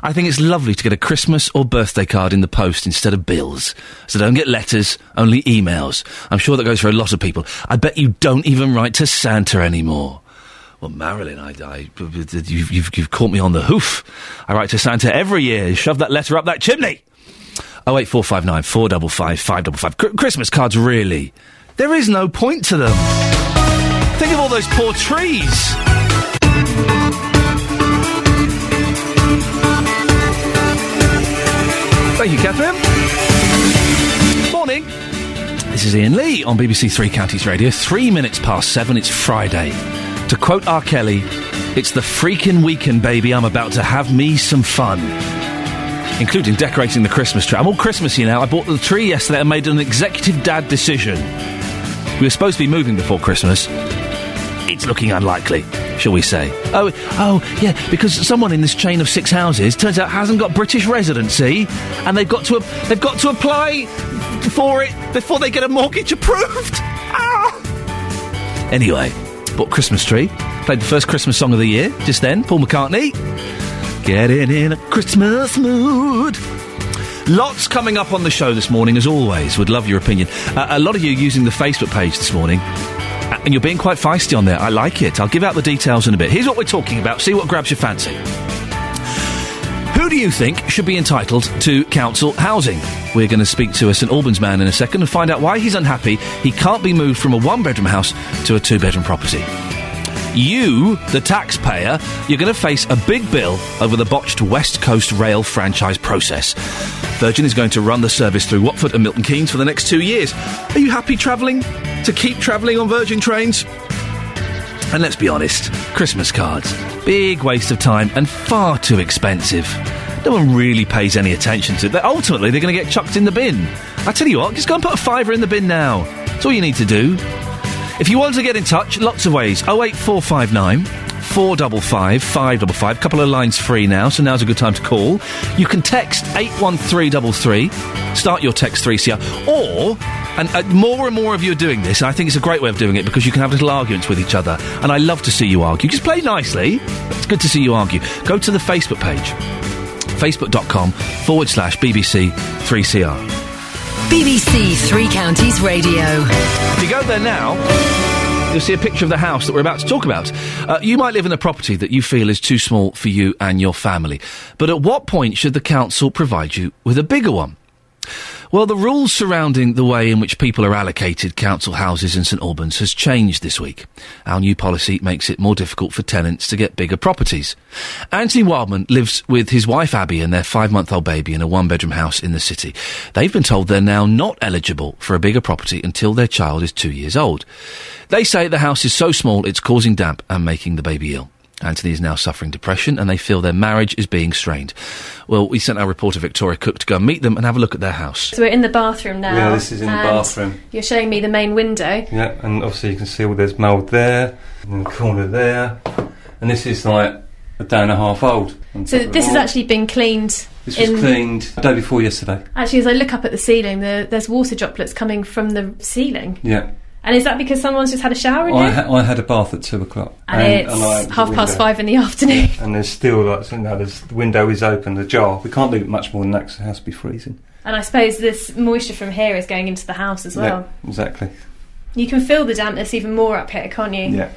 I think it's lovely to get a Christmas or birthday card in the post instead of bills. So don't get letters, only emails. I'm sure that goes for a lot of people. I bet you don't even write to Santa anymore. Well, Marilyn, I, I, you've, you've, you've caught me on the hoof. I write to Santa every year. Shove that letter up that chimney. Oh eight four five nine four double five five double five. Cr- Christmas cards, really? There is no point to them. Think of all those poor trees. Thank you, Catherine. Morning. This is Iain Lee on BBC Three Counties Radio. Three minutes past seven. It's Friday. To quote R. Kelly, it's the freaking weekend, baby. I'm about to have me some fun including decorating the Christmas tree. I'm all Christmassy now. I bought the tree yesterday and made an executive dad decision. We were supposed to be moving before Christmas. It's looking unlikely, shall we say? Oh, oh, yeah, because someone in this chain of six houses turns out hasn't got British residency, and they've got to they've got to apply for it before they get a mortgage approved. Ah! Anyway, bought Christmas tree, played the first Christmas song of the year just then, Paul McCartney. Getting in a Christmas mood. Lots coming up on the show this morning, as always. Would love your opinion. Uh, a lot of you using the Facebook page this morning. Uh, And you're being quite feisty on there. I like it. I'll give out the details in a bit. Here's what we're talking about. See what grabs your fancy. Who do you think should be entitled to council housing? We're going to speak to a St Albans man in a second and find out why he's unhappy he can't be moved from a one bedroom house to a two bedroom property. You, the taxpayer, you're going to face a big bill over the botched West Coast Rail franchise process. Virgin is going to run the service through Watford and Milton Keynes for the next two years. Are you happy travelling? To keep travelling on Virgin trains? And let's be honest, Christmas cards. Big waste of time and far too expensive. No one really pays any attention to it. But ultimately, they're going to get chucked in the bin. I tell you what, just go and put a fiver in the bin now. That's all you need to do. If you want to get in touch, lots of ways. 08459 455 555. Couple of lines free now, so now's a good time to call. You can text 81333. Start your text 3CR. Or, and uh, more and more of you are doing this, and I think it's a great way of doing it because you can have little arguments with each other. And I love to see you argue. Just play nicely. It's good to see you argue. Go to the Facebook page facebook.com forward slash BBC 3CR. BBC Three Counties Radio. If you go there now, you'll see a picture of the house that we're about to talk about. Uh, you might live in a property that you feel is too small for you and your family. But at what point should the council provide you with a bigger one? Well, the rules surrounding the way in which people are allocated council houses in St Albans has changed this week. Our new policy makes it more difficult for tenants to get bigger properties. Anthony Wildman lives with his wife Abby and their five-month-old baby in a one-bedroom house in the city. They've been told they're now not eligible for a bigger property until their child is two years old. They say the house is so small it's causing damp and making the baby ill. Anthony is now suffering depression and they feel their marriage is being strained. Well, we sent our reporter Victoria Cook to go and meet them and have a look at their house. So we're in the bathroom now. Yeah, this is in the bathroom. You're showing me the main window. Yeah, and obviously you can see all there's mould there, in the corner there, and this is like a day and a half old. So this has actually been cleaned. This was in cleaned the day before yesterday. Actually, as I look up at the ceiling, the, there's water droplets coming from the ceiling. Yeah. And is that because someone's just had a shower in I, here? ha- I had a bath at two o'clock. and, it's I opened the half past five in the afternoon. And there's still like, you know, there's, the window is open, the jar. We can't leave it much more than that 'cause the house will be freezing. And I suppose this moisture from here is going into the house as well. Yeah, exactly. You can feel the dampness even more up here, can't you? Yeah.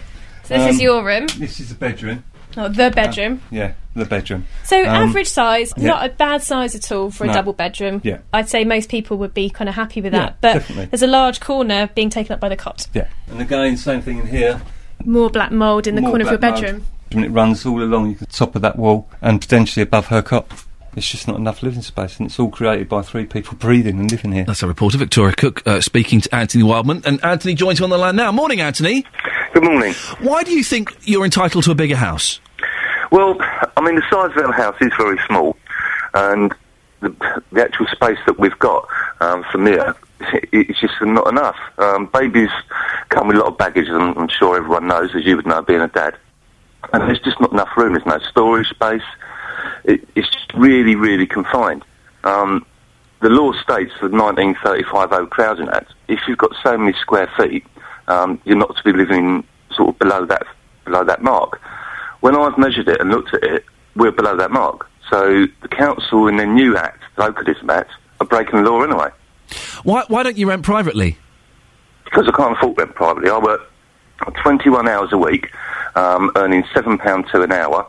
So this is Um, your room, This is the bedroom. Oh, the bedroom. Yeah, the bedroom. So Um, average size, yeah. not a bad size at all for a No. double bedroom. Yeah. I'd say most people would be kind of happy with Yeah, that. But definitely. there's a large corner being taken up by the cot. Yeah. And again, same thing in here. More black mould in the More corner of your black mould. bedroom. And it runs all along the top of that wall and potentially above her cot. It's just not enough living space, and it's all created by three people breathing and living here. That's our reporter Victoria Cook uh, speaking to Anthony Wildman. And Anthony joins you on the line now. Morning, Anthony. Good morning. Why do you think you're entitled to a bigger house? Well, I mean, the size of our house is very small, and the, the actual space that we've got um, for Mia, it- it's just not enough. Um, babies come with a lot of baggage, and I'm sure everyone knows, as you would know, being a dad. And there's just not enough room. There's no storage space. It, it's really, really confined. Um, the law states, the 1935 Overcrowding Act, if you've got so many square feet, um, you're not to be living sort of below that below that mark. When I've measured it and looked at it, we're below that mark. So the council in their new act, the Localism Act, are breaking the law anyway. Why, why don't you rent privately? Because I can't afford to rent privately. I work 21 hours a week, um, earning £7.2 an hour.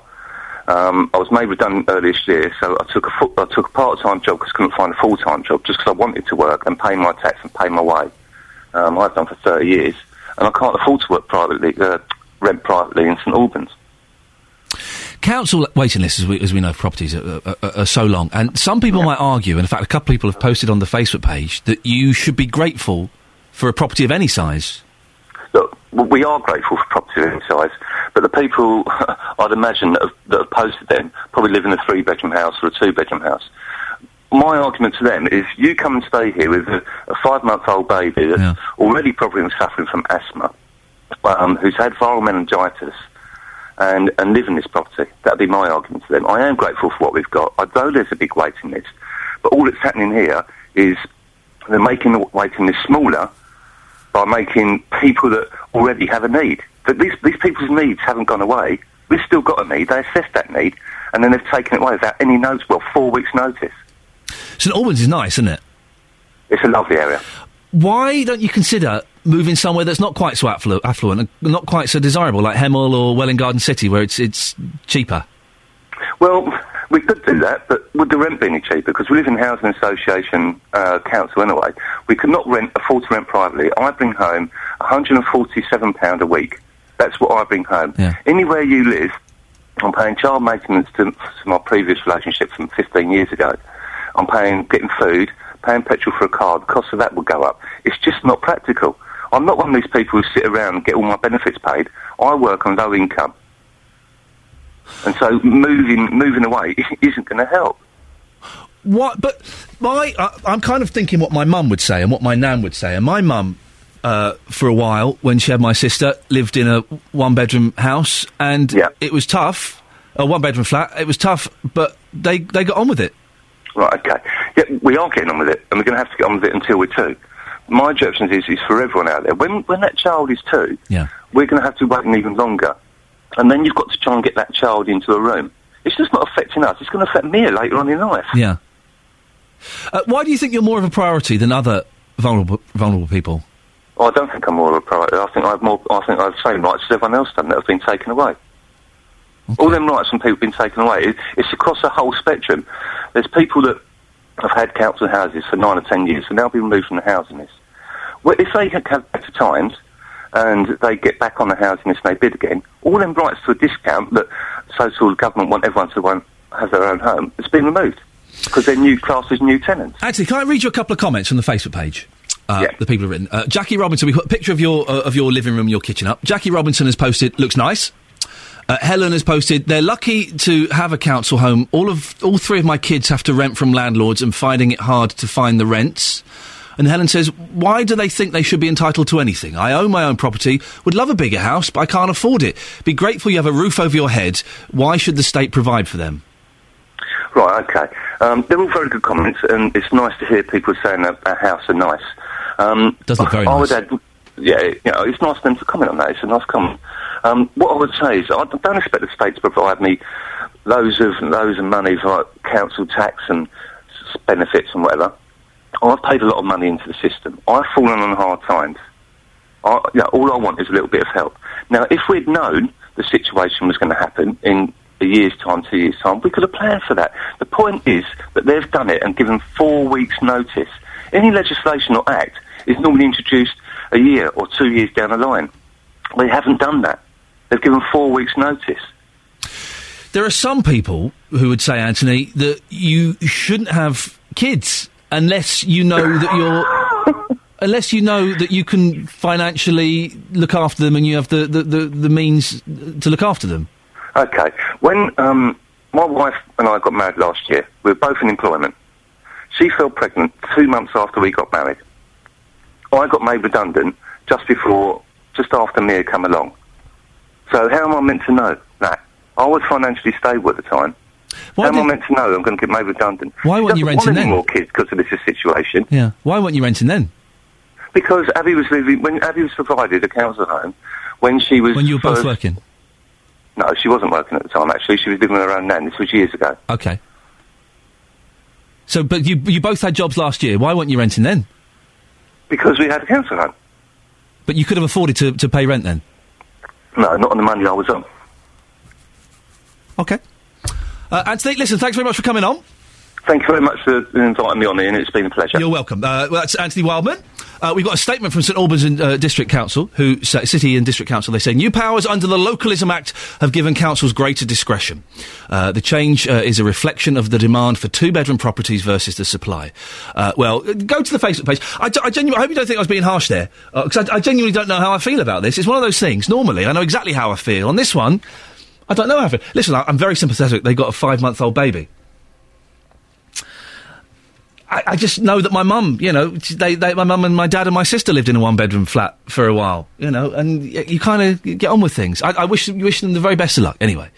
Um, I was made redundant earlier this year, so I took a, I took a part-time job because I couldn't find a full-time job just because I wanted to work and pay my tax and pay my way. Um, I've done for 30 years, and I can't afford to work privately, uh, rent privately in St Albans. Council waiting lists, as we, as we know, properties are, are, are, are so long. And some people might argue, and in fact, a couple of people have posted on the Facebook page, that you should be grateful for a property of any size. Look, we are grateful for property of any size, but the people, I'd imagine, that have, that have posted them probably live in a three-bedroom house or a two-bedroom house. my argument to them is you come and stay here with a, a five month old baby that's already probably suffering from asthma, um, who's had viral meningitis, and, and live in this property. That'd be my argument to them. I am grateful for what we've got. I know there's a big waiting list, but all that's happening here is they're making the waiting list smaller by making people that already have a need. But these, these people's needs haven't gone away. We've still got a need. They assessed that need, and then they've taken it away without any notice. Well, four weeks' notice. St Albans is nice, isn't it? It's a lovely area. Why don't you consider moving somewhere that's not quite so afflu- affluent and not quite so desirable, like Hemel or Welwyn Garden City, where it's it's cheaper? Well, we could do that, but would the rent be any cheaper? Because we live in housing association uh, council anyway. We could not rent afford to rent privately. I bring home 147 pound a week. That's what I bring home. Anywhere you live, I'm paying child maintenance to, to my previous relationship from 15 years ago. I'm paying getting food, paying petrol for a car. The cost of that will go up. It's just not practical. I'm not one of these people who sit around and get all my benefits paid. I work on low income. And so moving moving away isn't going to help. What? But my, uh, I'm kind of thinking what my mum would say and what my nan would say. And my mum, uh, for a while, when she had my sister, lived in a one bedroom house, and it was tough. A one bedroom flat. It was tough, but they they got on with it. Right, okay. Yeah, we are getting on with it, and we're going to have to get on with it until we're two. My objection is, is for everyone out there. When when that child is two, Yeah. we're going to have to wait an even longer. And then you've got to try and get that child into a room. It's just not affecting us. It's going to affect me later on in life. Yeah. Uh, why do you think you're more of a priority than other vulnerable vulnerable people? Oh, I don't think I'm more of a priority. I think I have more. I think I have the same rights as everyone else done that have been taken away. All them rights from people have been taken away. It, it's across the whole spectrum. There's people that have had council houses for nine or ten years and now be removed from the housing list. Well, if they have better times and they get back on the housing list and they bid again, all them rights to a discount that so-called government want everyone to want, have their own home, it's been removed because they're new classes, new tenants. Actually, can I read you a couple of comments from the Facebook page? Uh, The people have written. Uh, Jackie Robinson, we put a picture of your uh, of your living room, your kitchen up. Jackie Robinson has posted, looks nice. Uh, Helen has posted, they're lucky to have a council home. All of all three of my kids have to rent from landlords and finding it hard to find the rents. And Helen says, why do they think they should be entitled to anything? I own my own property, would love a bigger house, but I can't afford it. Be grateful you have a roof over your head. Why should the state provide for them? Right, okay. Um, they're all very good comments, and it's nice to hear people saying that our house are nice. Um, Does look very I nice. would add, yeah, you know, it's nice for them to comment on that. It's a nice comment. Um, what I would say is, I don't expect the state to provide me loads of loads of money for like, council tax and benefits and whatever. I've paid a lot of money into the system. I've fallen on hard times. I, you know, all I want is a little bit of help. Now, if we'd known the situation was going to happen in a year's time, two years' time, we could have planned for that. The point is that they've done it and given four weeks' notice. Any legislation or act is normally introduced a year or two years down the line. They haven't done that. They've given four weeks' notice. There are some people who would say, Anthony, that you shouldn't have kids unless you know that you're. Unless you know that you can financially look after them and you have the, the, the, the means to look after them. Okay. When um, my wife and I got married last year, we were both in employment. She fell pregnant two months after we got married. I got made redundant just before, just after Mia come along. So how am I meant to know that? I was financially stable at the time. how am I meant to know I'm going to get made redundant? Why weren't you renting then? more kids because of this situation. Yeah. Why weren't you renting then? Because Abby was living, when Abby was provided a council home, when she was When you were both first- working? No, she wasn't working at the time. Actually, she was living with her own nan. This was years ago. Okay. So, but you you both had jobs last year. Why weren't you renting then? Because we had a council home. But you could have afforded to, to pay rent then. No, not on the money I was on. Okay. Uh, Anthony, listen, thanks very much for coming on. Thank you very much for inviting me on, Iain. It's been a pleasure. You're welcome. Uh, well, that's Anthony Wildman. Uh, we've got a statement from St Albans uh, District Council, who say, City and District Council. They say new powers under the Localism Act have given councils greater discretion. Uh, the change uh, is a reflection of the demand for two-bedroom properties versus the supply. Uh, well, uh, go to the Facebook page. I, I genuinely, I hope you don't think I was being harsh there, because I, I genuinely don't know how I feel about this. It's one of those things. Normally, I know exactly how I feel. On this one, I don't know how I feel. Listen, I, I'm very sympathetic. They've got a five-month-old baby. I, I just know that my mum, you know, they, they, my mum and my dad and my sister lived in a one bedroom flat for a while, you know, and y- you kind of get on with things. I, I wish wish them the very best of luck. Anyway,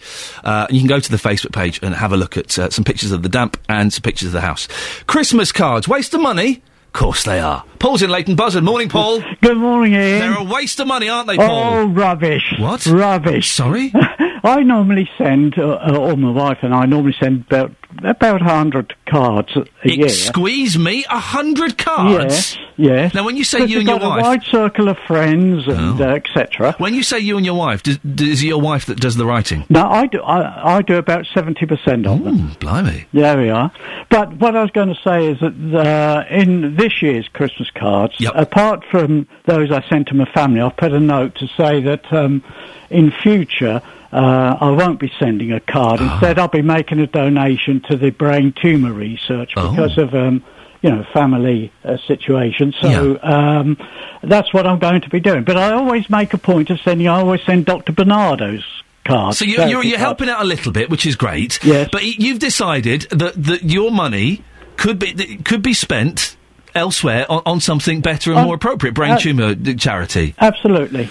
uh, you can go to the Facebook page and have a look at uh, some pictures of the damp and some pictures of the house. Christmas cards, waste of money. Of course they are. Paul's in Leighton Buzzard. Morning, Paul. Good morning, Iain. They're a waste of money, aren't they, Paul? Oh, rubbish. What? Rubbish. Sorry? I normally send, uh, uh, or my wife and I normally send about about 100 cards a year. Squeeze me a hundred cards. Yes, yes. Now, when you say you and your got wife- Oh. a wide circle of friends and uh, etc. When you say you and your wife, does, does is it your wife that does the writing? No, I do. I, I do about 70% of them. Blimey. There we are. But what I was going to say is that uh, in this year's Christmas cards, apart from those I sent to my family, I've put a note to say that um, in future uh, I won't be sending a card. Instead, I'll be making a donation to the brain tumour research Oh. because of. Um, you know, family uh, situation. So um, that's what I'm going to be doing. But I always make a point of sending. I always send Dr. Barnardo's Card, So you're, you're, you're helping out a little bit, which is great. Yes. But you've decided that, that your money could be could be spent elsewhere on, on something better and On- more appropriate. Brain uh, tumour charity. Absolutely.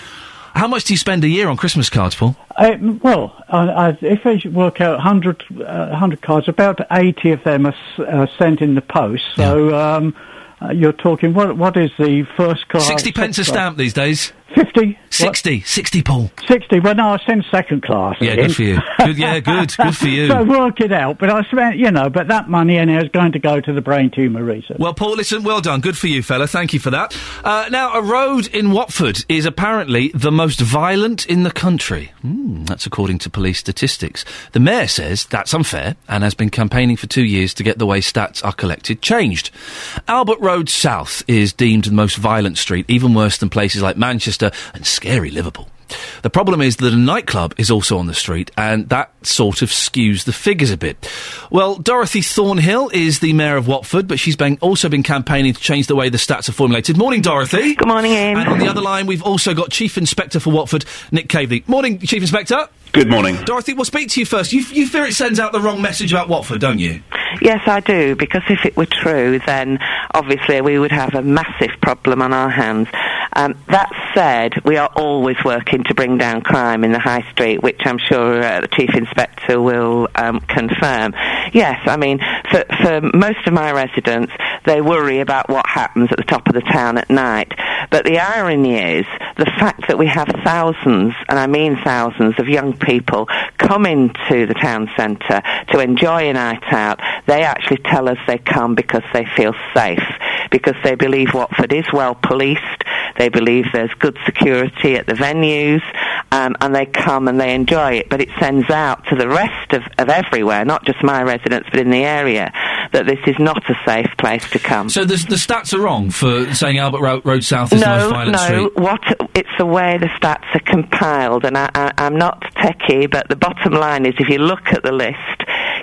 How much do you spend a year on Christmas cards, Paul? Uh, well, I, I, if I work out 100, uh, 100 cards, about 80 of them are s- uh, sent in the post. So um, uh, you're talking, what? what is the first class? 60 pence a stamp these days. 50? 60. 60, Paul. 60. Well, no, I send second class. Yeah, good for you. Good, yeah, good. Good for you. so work it out. But I spent, you know, but that money anyhow is going to go to the brain tumour research. Well, Paul, listen, well done. Good for you, fella. Thank you for that. Uh, now, a road in Watford is apparently the most violent in the country. Hmm, that's according to police statistics. The mayor says that's unfair and has been campaigning for two years to get the way stats are collected changed. Albert Road South is deemed the most violent street, even worse than places like Manchester and scary Liverpool. The problem is that a nightclub is also on the street, and that sort of skews the figures a bit. Well, Dorothy Thornhill is the mayor of Watford, but she's been, also been campaigning to change the way the stats are formulated. Morning, Dorothy. Good morning, Iain. And on the other line, we've also got Chief Inspector for Watford, Nick Caveney. Morning, Chief Inspector. Good morning. Dorothy, we'll speak to you first. You, you fear it sends out the wrong message about Watford, don't you? Yes, I do, because if it were true, then obviously we would have a massive problem on our hands. Um, that said, we are always working to bring down crime in the high street, which I'm sure uh, the Chief Inspector will um, confirm. Yes, I mean, for, for most of my residents, they worry about what happens at the top of the town at night. But the irony is the fact that we have thousands, and I mean thousands, of young people coming to the town centre to enjoy a night out. They actually tell us they come because they feel safe, because they believe Watford is well policed. They believe there's good security at the venues, um, and they come and they enjoy it. But it sends out to the rest of, of everywhere, not just my residents, but in the area, that this is not a safe place to come. So the, the stats are wrong for saying Albert Ro- Road South is the most no, violent no. street. What it's the way the stats are compiled, and I, I, I'm not techie, but the bottom line is, if you look at the list,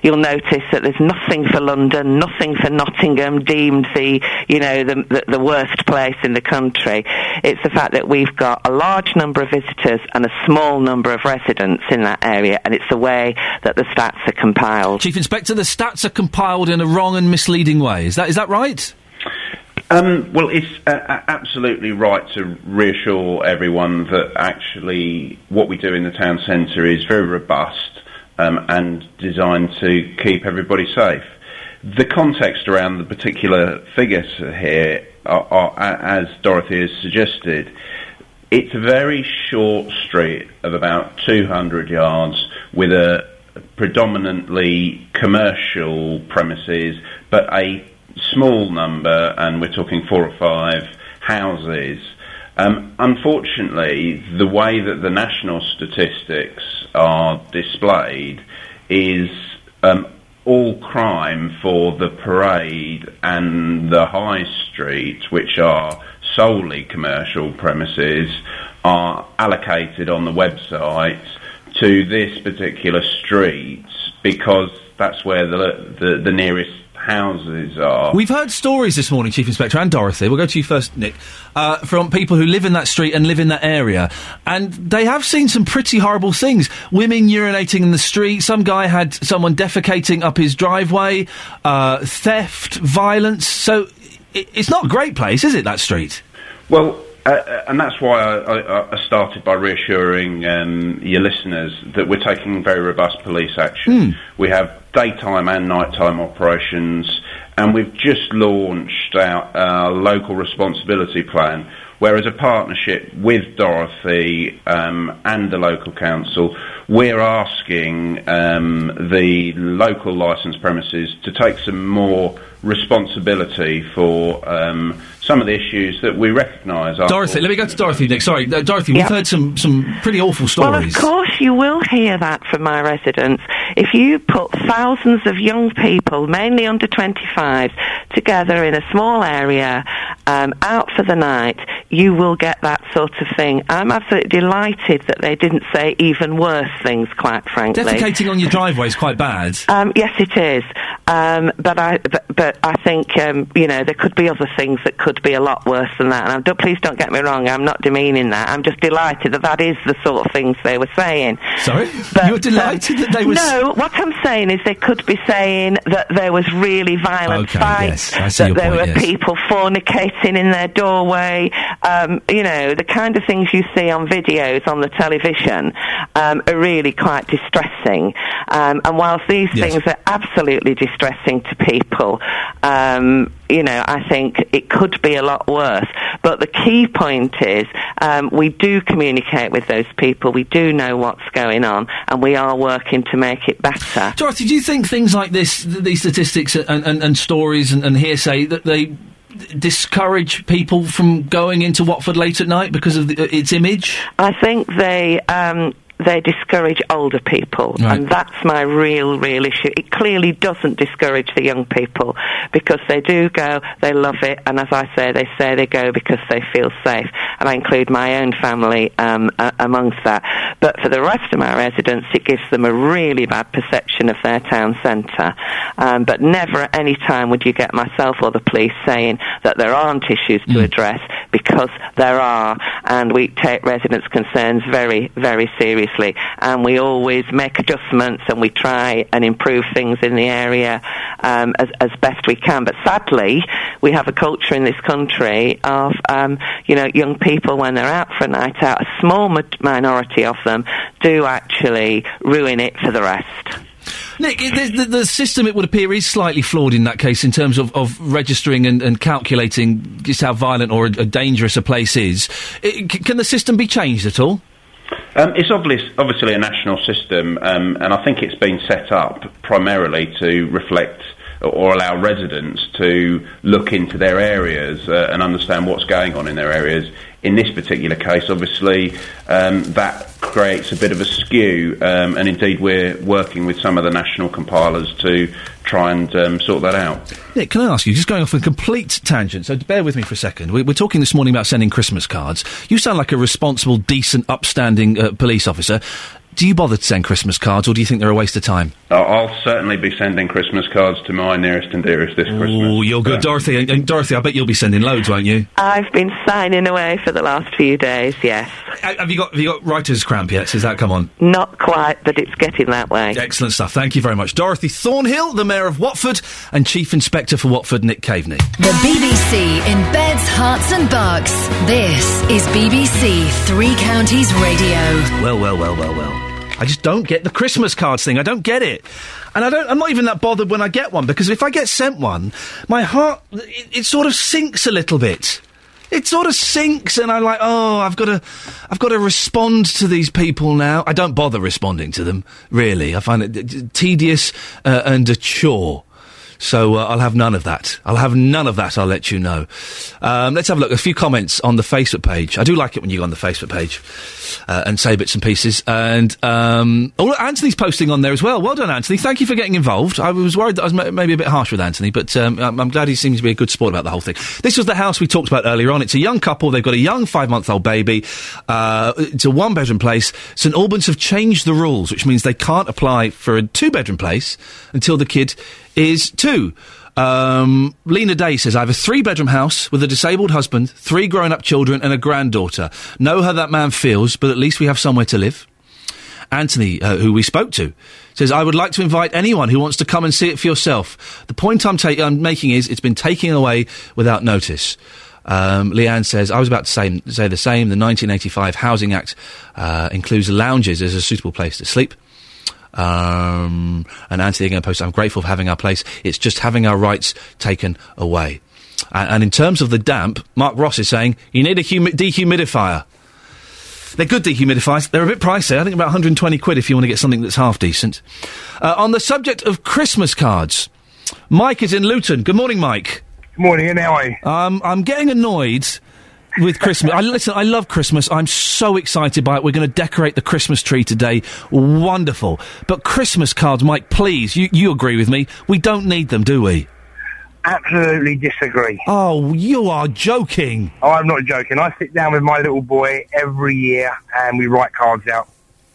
you'll notice that there's nothing for London, nothing for Nottingham, deemed the you know the, the the worst place in the country. It's the fact that we've got a large number of visitors and a small number of residents in that area, and it's the way that the stats are compiled. Chief Inspector, the stats are compiled in a wrong and misleading way. Is that is that right? Um, well, it's uh, uh, absolutely right to reassure everyone that actually what we do in the town centre is very robust um, and designed to keep everybody safe. The context around the particular figures here are, are as Dorothy has suggested, it's a very short street of about 200 yards with a predominantly commercial premises, but a small number, and we're talking four or five houses. Um, unfortunately, the way that the national statistics are displayed is um, all crime for the parade and the high street, which are solely commercial premises, are allocated on the website to this particular street because that's where the, the, the nearest houses are. We've heard stories this morning, Chief Inspector and Dorothy. We'll go to you first, Nick. Uh, from people who live in that street and live in that area, and they have seen some pretty horrible things. Women urinating in the street. Some guy had someone defecating up his driveway. Uh, theft, violence. So i it's not a great place, is it? That street. Well, uh, uh, and that's why I, I, I started by reassuring um, your listeners that we're taking very robust police action. We have daytime and nighttime operations, and we've just launched our, our local responsibility plan, where as a partnership with Dorothy um, and the local council, we're asking um, the local licensed premises to take some more responsibility for um, some of the issues that we recognise. Dorothy, let me go to Dorothy, Nick. Sorry, uh, Dorothy, we've heard some, some pretty awful Well, of course you will hear that from my residents. If you put thousands of young people, mainly under 25, together in a small area, um, out for the night, you will get that sort of thing. I'm absolutely delighted that they didn't say even worse things, quite frankly. Defecating on your driveway is quite bad. Um, yes, it is. Um, but I, but, but I think um, you know there could be other things that could be a lot worse than that. And don't, please don't get me wrong. I'm not demeaning that. I'm just delighted that that is the sort of things they were saying. Sorry, you're delighted that they were. No, what I'm saying is they could be saying that there was really violent Okay, fights, yes, that there point, were yes. people fornicating in their doorway. Um, you know, the kind of things you see on videos on the television um, are really quite distressing. Um, and whilst these Yes. things are absolutely distressing to people, um, you know, I think it could be a lot worse. But the key point is um, we do communicate with those people. We do know what's going on, and we are working to make it better. Dorothy, do you think things like this, th- these statistics and, and, and stories and, and hearsay, that they discourage people from going into Watford late at night because of the, uh, its image? I think they um, they discourage older people, Right. and that's my real, real issue. It clearly doesn't discourage the young people because they do go, they love it, and as I say, they say they go because they feel safe, and I include my own family um, a- amongst that. But for the rest of my residents, it gives them a really bad perception of their town centre. Um, but never at any time would you get myself or the police saying that there aren't issues to address because there are, and we take residents' concerns very, very seriously. And we always make adjustments and we try and improve things in the area um, as, as best we can. But sadly, we have a culture in this country of, um, you know, young people when they're out for a night out, a small minority of them do actually ruin it for the rest. Nick, the, the, system, it would appear, is slightly flawed in that case in terms of, of registering and, and calculating just how violent or a, dangerous a place is. I- c- can the system be changed at all? Um, it's obvious, obviously a national system, um, and I think it's been set up primarily to reflect or allow residents to look into their areas uh, and understand what's going on in their areas. In this particular case, obviously, um, that creates a bit of a skew, um, and indeed we're working with some of the national compilers to try and um, sort that out. Nick, can I ask you, just going off a complete tangent, so bear with me for a second. We, we're talking this morning about sending Christmas cards. You sound like a responsible, decent, upstanding uh, police officer. Do you bother to send Christmas cards, or do you think they're a waste of time? I- I'll certainly be sending Christmas cards to my nearest and dearest this Christmas. Oh, you're good, Dorothy. And, and Dorothy, I bet you'll be sending loads, won't you? I've been signing away for the last few days, yes. Uh, Have you got have you got writer's cramp yet? Has that come on? Not quite, but it's getting that way. Excellent stuff. Thank you very much, Dorothy Thornhill, the Mayor of Watford, and Chief Inspector for Watford, Nick Caveney. The BBC in beds, Herts, and bucks. This is BBC Three Counties Radio. Well, well, well, well, well. I just don't get the Christmas cards thing. I don't get it. And I don't, I'm not even that bothered when I get one because if I get sent one, my heart, it, it sort of sinks a little bit. It sort of sinks and I'm like, oh, I've got to, I've got to respond to these people now. I don't bother responding to them, really. I find it tedious uh, and a chore. So uh, I'll have none of that. I'll have none of that. I'll let you know. Um, let's have a look. A few comments on the Facebook page. I do like it when you go on the Facebook page uh, and say bits and pieces. And um, oh, Anthony's posting on there as well. Well done, Anthony. Thank you for getting involved. I was worried that I was ma- maybe a bit harsh with Anthony, but um, I'm, glad he seems to be a good sport about the whole thing. This was the house we talked about earlier on. It's a young couple. They've got a young five-month-old baby. Uh, it's a one-bedroom place. St Albans have changed the rules, which means they can't apply for a two-bedroom place until the kid is two. Um, Lena Day says, I have a three bedroom house with a disabled husband, three grown up children, and a granddaughter. Know how that man feels, but at least we have somewhere to live. Anthony, uh, who we spoke to, says, I would like to invite anyone who wants to come and see it for yourself. The point I'm, ta- I'm making is it's been taken away without notice. Um, Leanne says, I was about to say, say the same. The 1985 Housing Act uh, includes lounges as a suitable place to sleep. Um, and Anthony again posts, I'm grateful for having our place. It's just having our rights taken away. And, and in terms of the damp, Mark Ross is saying, you need a humi- dehumidifier. They're good dehumidifiers. They're a bit pricey. I think about 120 quid if you want to get something that's half decent. Uh, on the subject of Christmas cards, Mike is in Luton. Good morning, Mike. Good morning, and how are you? Um, I'm getting annoyed with Christmas. I listen. I love Christmas. I'm so excited by it. We're going to decorate the Christmas tree today. Wonderful. But Christmas cards, Mike, please, you, you agree with me? We don't need them, do we? Absolutely disagree. Oh, you are joking. Oh, I'm not joking. I sit down with my little boy every year and we write cards out.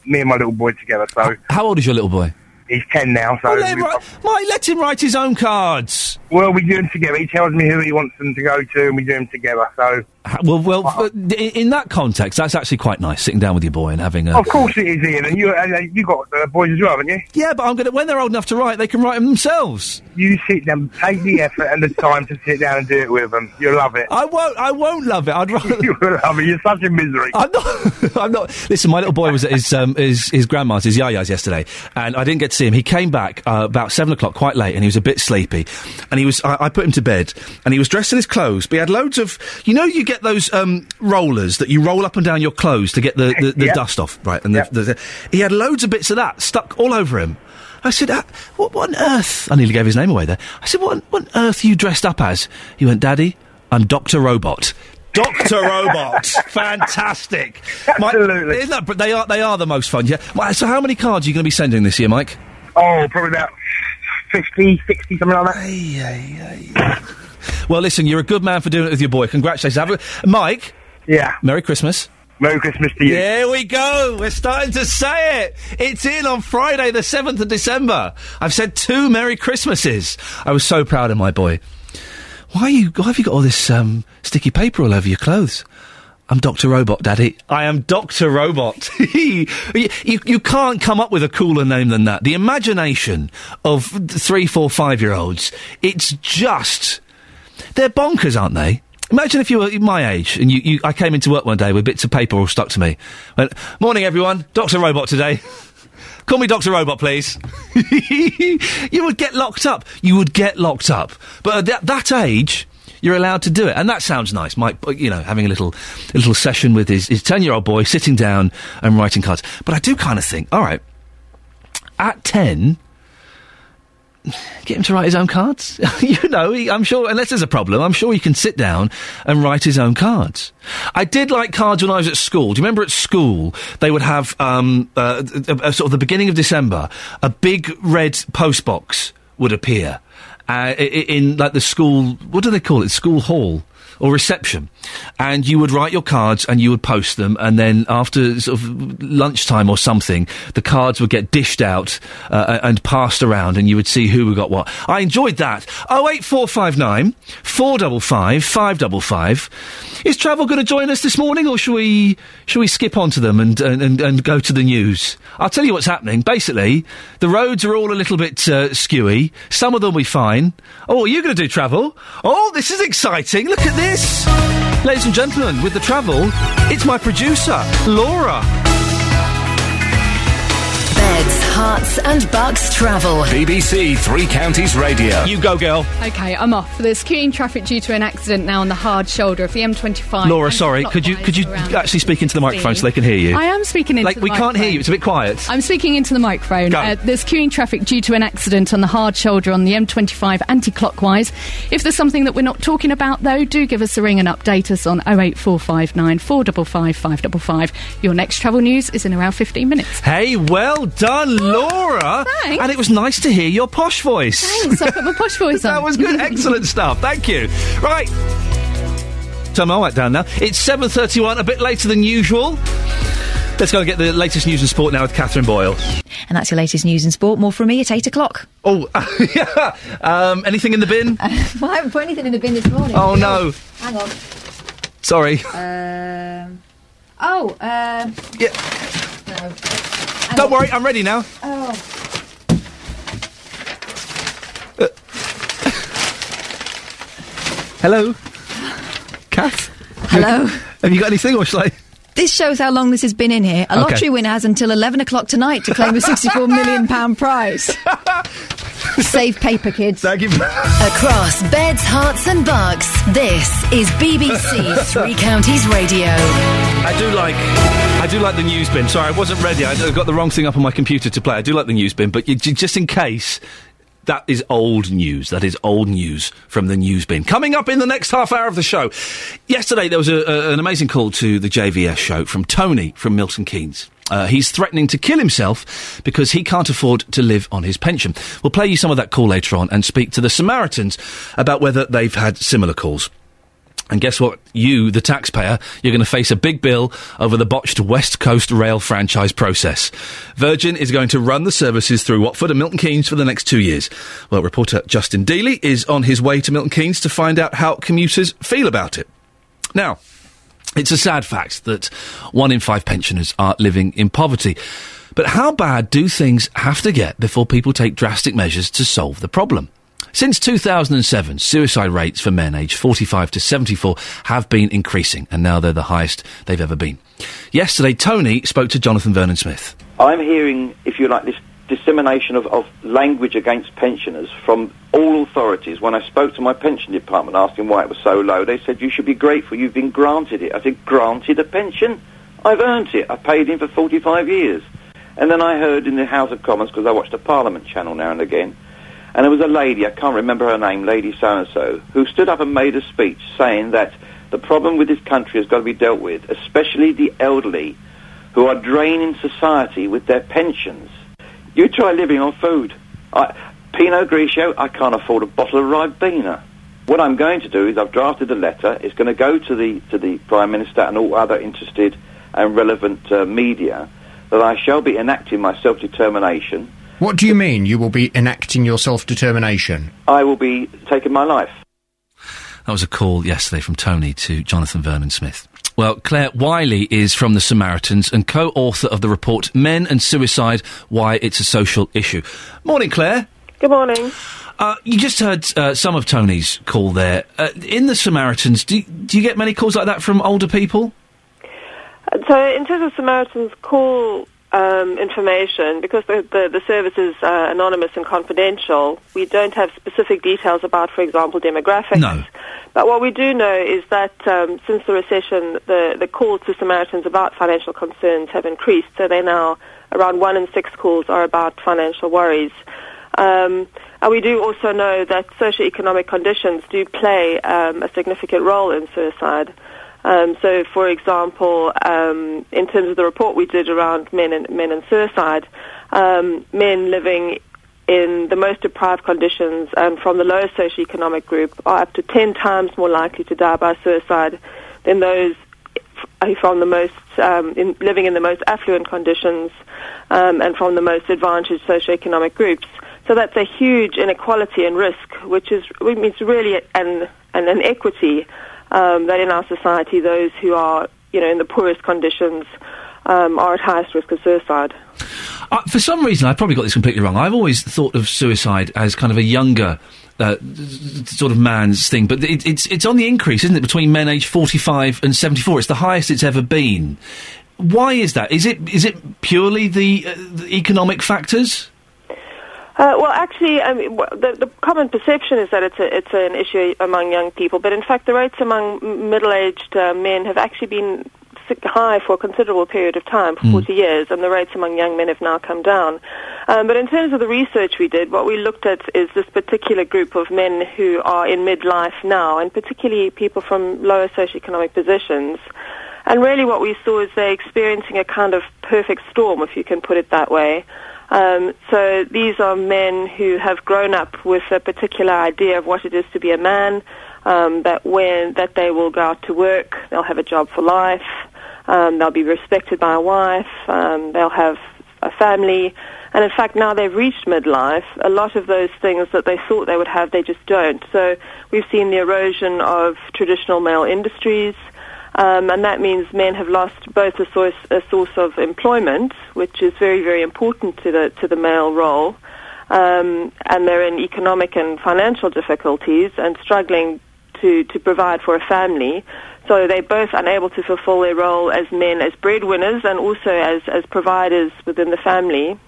Me and my little boy together. So How old is your little boy? he's 10 now. So let we- write- Mike, let him write his own cards. Well, we do them together. He tells me who he wants them to go to and we do them together. So Well, well, uh, in, that context, that's actually quite nice. Sitting down with your boy and having a. of course it is, Iain. And you, and uh, you got uh, boys as well, haven't you? Yeah, but I'm gonna. When they're old enough to write, they can write them themselves. You sit down, take the effort and the time to sit down and do it with them. You'll love it. I won't. I won't love it. I'd rather. you will love it. You're such a misery. I'm not. I'm not. Listen, my little boy was at his um, his his grandma's, his yaya's yesterday, and I didn't get to see him. He came back uh, about seven o'clock, quite late, and he was a bit sleepy. And he was. I, I put him to bed, and he was dressed in his clothes, but he had loads of. You know, you get those um, rollers that you roll up and down your clothes to get the the, the Yep. dust off, right? And the, the, the, he had loads of bits of that stuck all over him. I said, uh, what, what on earth? I nearly gave his name away there. I said, what, what on earth are you dressed up as? He went, Daddy, I'm Dr. Robot. Dr. Robot. Fantastic. Absolutely. isn't that, but they are, they are the most fun, yeah. So how many cards are you going to be sending this year, Mike? Oh, probably about 50, 60, something like that. Well, listen, you're a good man for doing it with your boy. Congratulations. Have a, Mike. Yeah. Merry Christmas. Merry Christmas to you. There we go. We're starting to say it. It's in on Friday, the 7th of December. I've said two Merry Christmases. I was so proud of my boy. Why are you, why have you got all this um, sticky paper all over your clothes? I'm Dr. Robot, Daddy. I am Dr. Robot. you, you, you can't come up with a cooler name than that. The imagination of three, four, five year olds, it's just. They're bonkers, aren't they? Imagine if you were my age and you, you, I came into work one day with bits of paper all stuck to me. Went, Morning, everyone. Dr. Robot today. Call me Dr. Robot, please. you would get locked up. You would get locked up. But at that, that age, you're allowed to do it. And that sounds nice. Mike, uh, you know, having a little, a little session with his, his 10 year old boy, sitting down and writing cards. But I do kind of think, all right, at 10, get him to write his own cards. you know, he, I'm sure, unless there's a problem, I'm sure he can sit down and write his own cards. I did like cards when I was at school. Do you remember at school they would have um, uh, a, sort of the beginning of December, a big red post box would appear uh, i- i- in like the school. What do they call it? School hall. Or reception, and you would write your cards and you would post them, and then after sort of lunchtime or something, the cards would get dished out uh, and passed around, and you would see who got what. I enjoyed that. Oh eight four five nine four double five five double five. Is travel going to join us this morning, or should we shall we skip on to them and, and, and, and go to the news? I'll tell you what's happening. Basically, the roads are all a little bit uh, skewy. Some of them be fine. Oh, are you going to do travel? Oh, this is exciting. Look at this. Ladies and gentlemen, with the travel, it's my producer, Laura. Beds, Herts and Bucks travel. BBC Three Counties Radio. You go, girl. Okay, I'm off. There's queuing traffic due to an accident now on the hard shoulder of the M25. Laura, sorry. Could you could you actually speak into the microphone so they can hear you? I am speaking into Like the we can't hear you. It's a bit quiet. I'm speaking into the microphone. Go. Uh, there's queuing traffic due to an accident on the hard shoulder on the M25 anti-clockwise. If there's something that we're not talking about, though, do give us a ring and update us on 08459 455 555. Your next travel news is in around 15 minutes. Hey, well done, Laura. thanks. And it was nice to hear your posh voice. Thanks, I put my posh voice on. that was good. Excellent stuff. Thank you. Right. Turn my light down now. It's 7.31, a bit later than usual. Let's go and get the latest news and sport now with Catherine Boyle. And that's your latest news and sport. More from me at 8 o'clock. Oh, yeah. Um, anything in the bin? I haven't put anything in the bin this morning. Oh, no. Hang on. Sorry. Um, oh, um. Yeah. No. Don't worry, I'm ready now. Oh. Hello? Kath? Hello? Have you got anything, or shall I? This shows how long this has been in here. A Okay. lottery winner has until 11 o'clock tonight to claim a £64 million pound prize. Save paper, kids. Thank you. Across beds, Herts, and bucks, this is BBC Three Counties Radio. I do like, I do like the news bin. Sorry, I wasn't ready. I got the wrong thing up on my computer to play. I do like the news bin, but just in case, that is old news. That is old news from the news bin. Coming up in the next half hour of the show. Yesterday there was a, a, an amazing call to the JVS show from Tony from Milton Keynes. Uh, he's threatening to kill himself because he can't afford to live on his pension. We'll play you some of that call later on and speak to the Samaritans about whether they've had similar calls. And guess what? You, the taxpayer, you're going to face a big bill over the botched West Coast rail franchise process. Virgin is going to run the services through Watford and Milton Keynes for the next two years. Well, reporter Justin Dealey is on his way to Milton Keynes to find out how commuters feel about it. Now, it's a sad fact that one in five pensioners are living in poverty. But how bad do things have to get before people take drastic measures to solve the problem? Since 2007, suicide rates for men aged 45 to 74 have been increasing, and now they're the highest they've ever been. Yesterday, Tony spoke to Jonathan Vernon Smith. I'm hearing, if you like, this dissemination of, of language against pensioners from all authorities. When I spoke to my pension department asking why it was so low, they said, you should be grateful you've been granted it. I said, granted a pension? I've earned it. I paid in for 45 years. And then I heard in the House of Commons, because I watch the Parliament channel now and again, and there was a lady, I can't remember her name, Lady So-and-so, who stood up and made a speech saying that the problem with this country has got to be dealt with, especially the elderly, who are draining society with their pensions. You try living on food. I, Pinot Grigio, I can't afford a bottle of Ribena. What I'm going to do is I've drafted a letter. It's going to go to the to the Prime Minister and all other interested and relevant uh, media that I shall be enacting my self-determination. What do you mean you will be enacting your self-determination? I will be taking my life. That was a call yesterday from Tony to Jonathan Vernon Smith. Well, Clare Wyllie is from the Samaritans and co-author of the report Men and Suicide: Why It's a Social Issue. Morning, Claire. Good morning. Uh, you just heard uh, some of Tony's call there. Uh, in the Samaritans, do, do you get many calls like that from older people? Uh, So, in terms of Samaritans call um, information, because the, the, the service is uh, anonymous and confidential, we don't have specific details about, for example, demographics. No. But what we do know is that um, since the recession, the, the calls to Samaritans about financial concerns have increased. So they're now around one in six calls are about financial worries. Um, and we do also know that socioeconomic conditions do play um, a significant role in suicide. Um, so, for example, um, in terms of the report we did around men and men and suicide, um, men living in the most deprived conditions and from the lowest socioeconomic group are up to 10 times more likely to die by suicide than those from the most um, in, living in the most affluent conditions um, and from the most advantaged socioeconomic groups. So that's a huge inequality and risk, which is means really an an inequity um, that in our society those who are you know in the poorest conditions um, are at highest risk of suicide. Uh, for some reason, I probably got this completely wrong. I've always thought of suicide as kind of a younger. Uh, sort of man's thing, but it, it's it's on the increase, isn't it? Between men aged forty five and seventy four, it's the highest it's ever been. Why is that? Is it is it purely the, uh, the economic factors? Uh, well, actually, I mean, the, the common perception is that it's a, it's an issue among young people, but in fact, the rates among middle-aged uh, men have actually been high for a considerable period of time, for 40 years, and the rates among young men have now come down. Um, but in terms of the research we did, what we looked at is this particular group of men who are in midlife now, and particularly people from lower socioeconomic positions. And really, what we saw is they're experiencing a kind of perfect storm, if you can put it that way. Um, so these are men who have grown up with a particular idea of what it is to be a man. Um, that when that they will go out to work, they'll have a job for life. Um, they'll be respected by a wife. Um, they'll have a family. And in fact, now they've reached midlife, a lot of those things that they thought they would have, they just don't. So we've seen the erosion of traditional male industries. Um, and that means men have lost both a source, a source of employment, which is very, very important to the to the male role, um, and they're in economic and financial difficulties and struggling to to provide for a family. So they're both unable to fulfill their role as men, as breadwinners, and also as as providers within the family.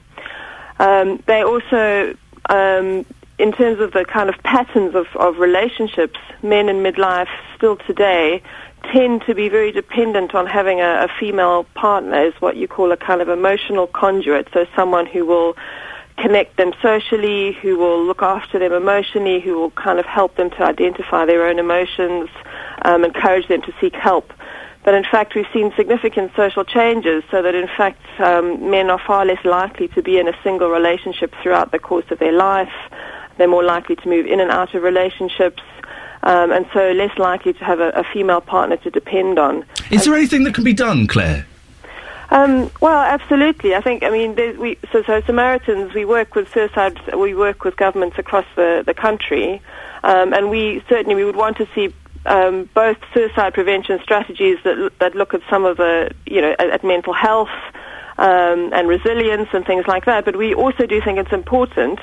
Um, they also um, in terms of the kind of patterns of, of relationships, men in midlife still today tend to be very dependent on having a, a female partner as what you call a kind of emotional conduit. So someone who will connect them socially, who will look after them emotionally, who will kind of help them to identify their own emotions, um, encourage them to seek help. But in fact, we've seen significant social changes so that in fact um, men are far less likely to be in a single relationship throughout the course of their life. They're more likely to move in and out of relationships um, and so less likely to have a, a female partner to depend on. Is there anything that can be done, Clare? Um, well, absolutely. I think. I mean, we so, so Samaritans. We work with suicide. We work with governments across the the country, um, and we certainly we would want to see. Um, both suicide prevention strategies that that look at some of the you know at, at mental health um, and resilience and things like that. But we also do think it's important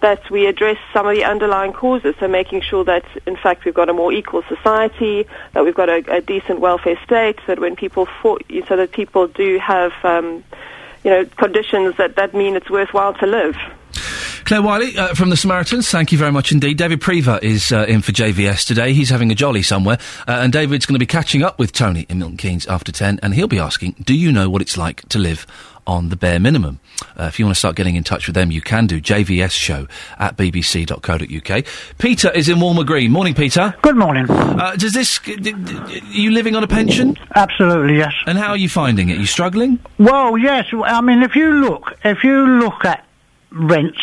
that we address some of the underlying causes. So making sure that, in fact, we've got a more equal society, that we've got a, a decent welfare state, that when people so that people do have, um, you know, conditions that, that mean it's worthwhile to live. Clare Wyllie uh, from the Samaritans, thank you very much indeed. David Prever is uh, in for JVS today. He's having a jolly somewhere. Uh, and David's going to be catching up with Tony in Milton Keynes after 10, and he'll be asking, Do you know what it's like to live on the bare minimum? Uh, if you want to start getting in touch with them, you can do. JVS show at bbc.co.uk. Peter is in Welham Green. Morning, Peter. Good morning. Uh, does this. D- d- are you living on a pension? Absolutely, yes. And how are you finding it? Are you struggling? Well, yes. I mean, if you look, if you look at rents,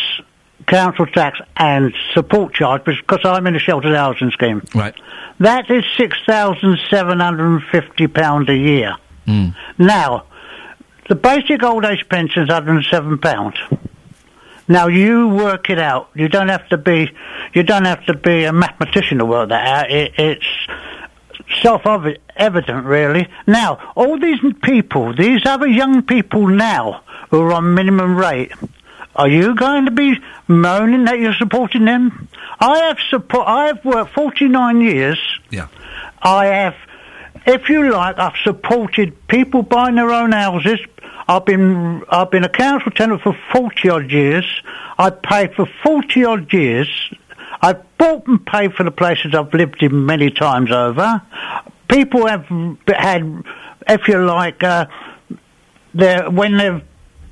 council tax, and support charge, because I'm in a sheltered housing scheme, Right. that is six thousand seven hundred and fifty pound a year. Mm. Now, the basic old age pension is hundred and seven pound. Now you work it out. You don't have to be, you don't have to be a mathematician to work that out. It, it's self-evident, really. Now, all these people, these other young people now who are on minimum rate, are you going to be moaning that you're supporting them? I have support. I have worked 49 years. Yeah. I have, if you like, I've supported people buying their own houses. I've been I've been a council tenant for 40 odd years. I paid for 40 odd years. I've bought and paid for the places I've lived in many times over. People have had, if you like, uh, when they've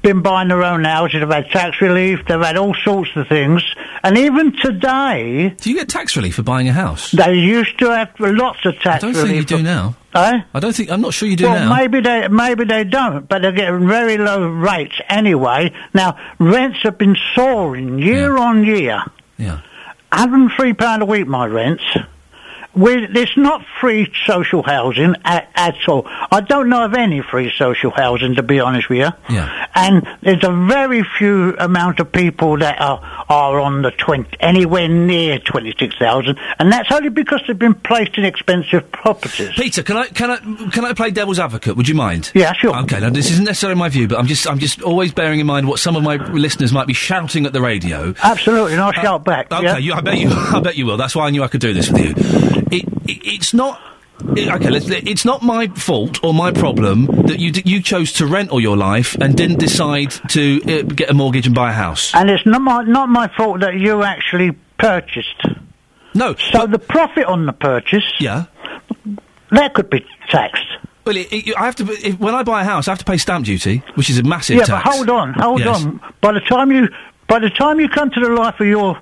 been buying their own houses, they've had tax relief, they've had all sorts of things. And even today... Do you get tax relief for buying a house? They used to have lots of tax relief. I don't relief. think you do now. Eh? I don't think. I'm not sure you do well, now. maybe they maybe they don't, but they're getting very low rates anyway. Now rents have been soaring year on year. Yeah. hundred and three pound a week. My rents. We, it's not free social housing at, at all. I don't know of any free social housing, to be honest with you. Yeah. And there's a very few amount of people that are are on the twenty anywhere near twenty six thousand, and that's only because they've been placed in expensive properties. Peter, can I can I can I play devil's advocate? Would you mind? Yeah, sure. Okay, now this isn't necessarily my view, but I'm just I'm just always bearing in mind what some of my listeners might be shouting at the radio. Absolutely, and I'll shout back. Uh, okay, yeah? you, I bet you I bet you will. That's why I knew I could do this with you. It, it it's not. Okay, let's, it's not my fault or my problem that you d- you chose to rent all your life and didn't decide to uh, get a mortgage and buy a house. And it's not my not my fault that you actually purchased. No. So the profit on the purchase. Yeah. That could be taxed. Well, it, it, I have to if, when I buy a house, I have to pay stamp duty, which is a massive yeah, tax. but hold on, hold Yes. on. By the time you by the time you come to the life of your,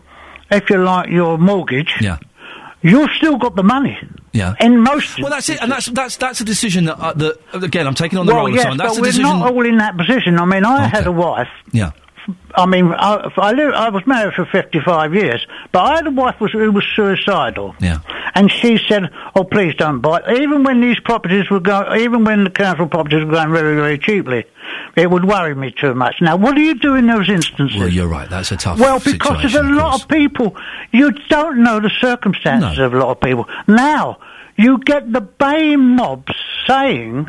if you like, your mortgage. Yeah. You've still got the money. Yeah. In most. Well, that's it, and that's that's that's a decision that, uh, that again I'm taking on the well, role yes, of someone. That's but we're not all in that position. I mean, I Okay. had a wife Yeah. I mean, I, I, lived, I was married for 55 years, but I had a wife was, who was suicidal. Yeah. And she said, "Oh, please don't buy." Even when these properties were going, even when the council properties were going very, very cheaply, it would worry me too much. Now, what do you do in those instances? Well, you're right. That's a tough. Well, because there's a of lot of people, you don't know the circumstances of a lot of people. Now, you get the baying mobs saying,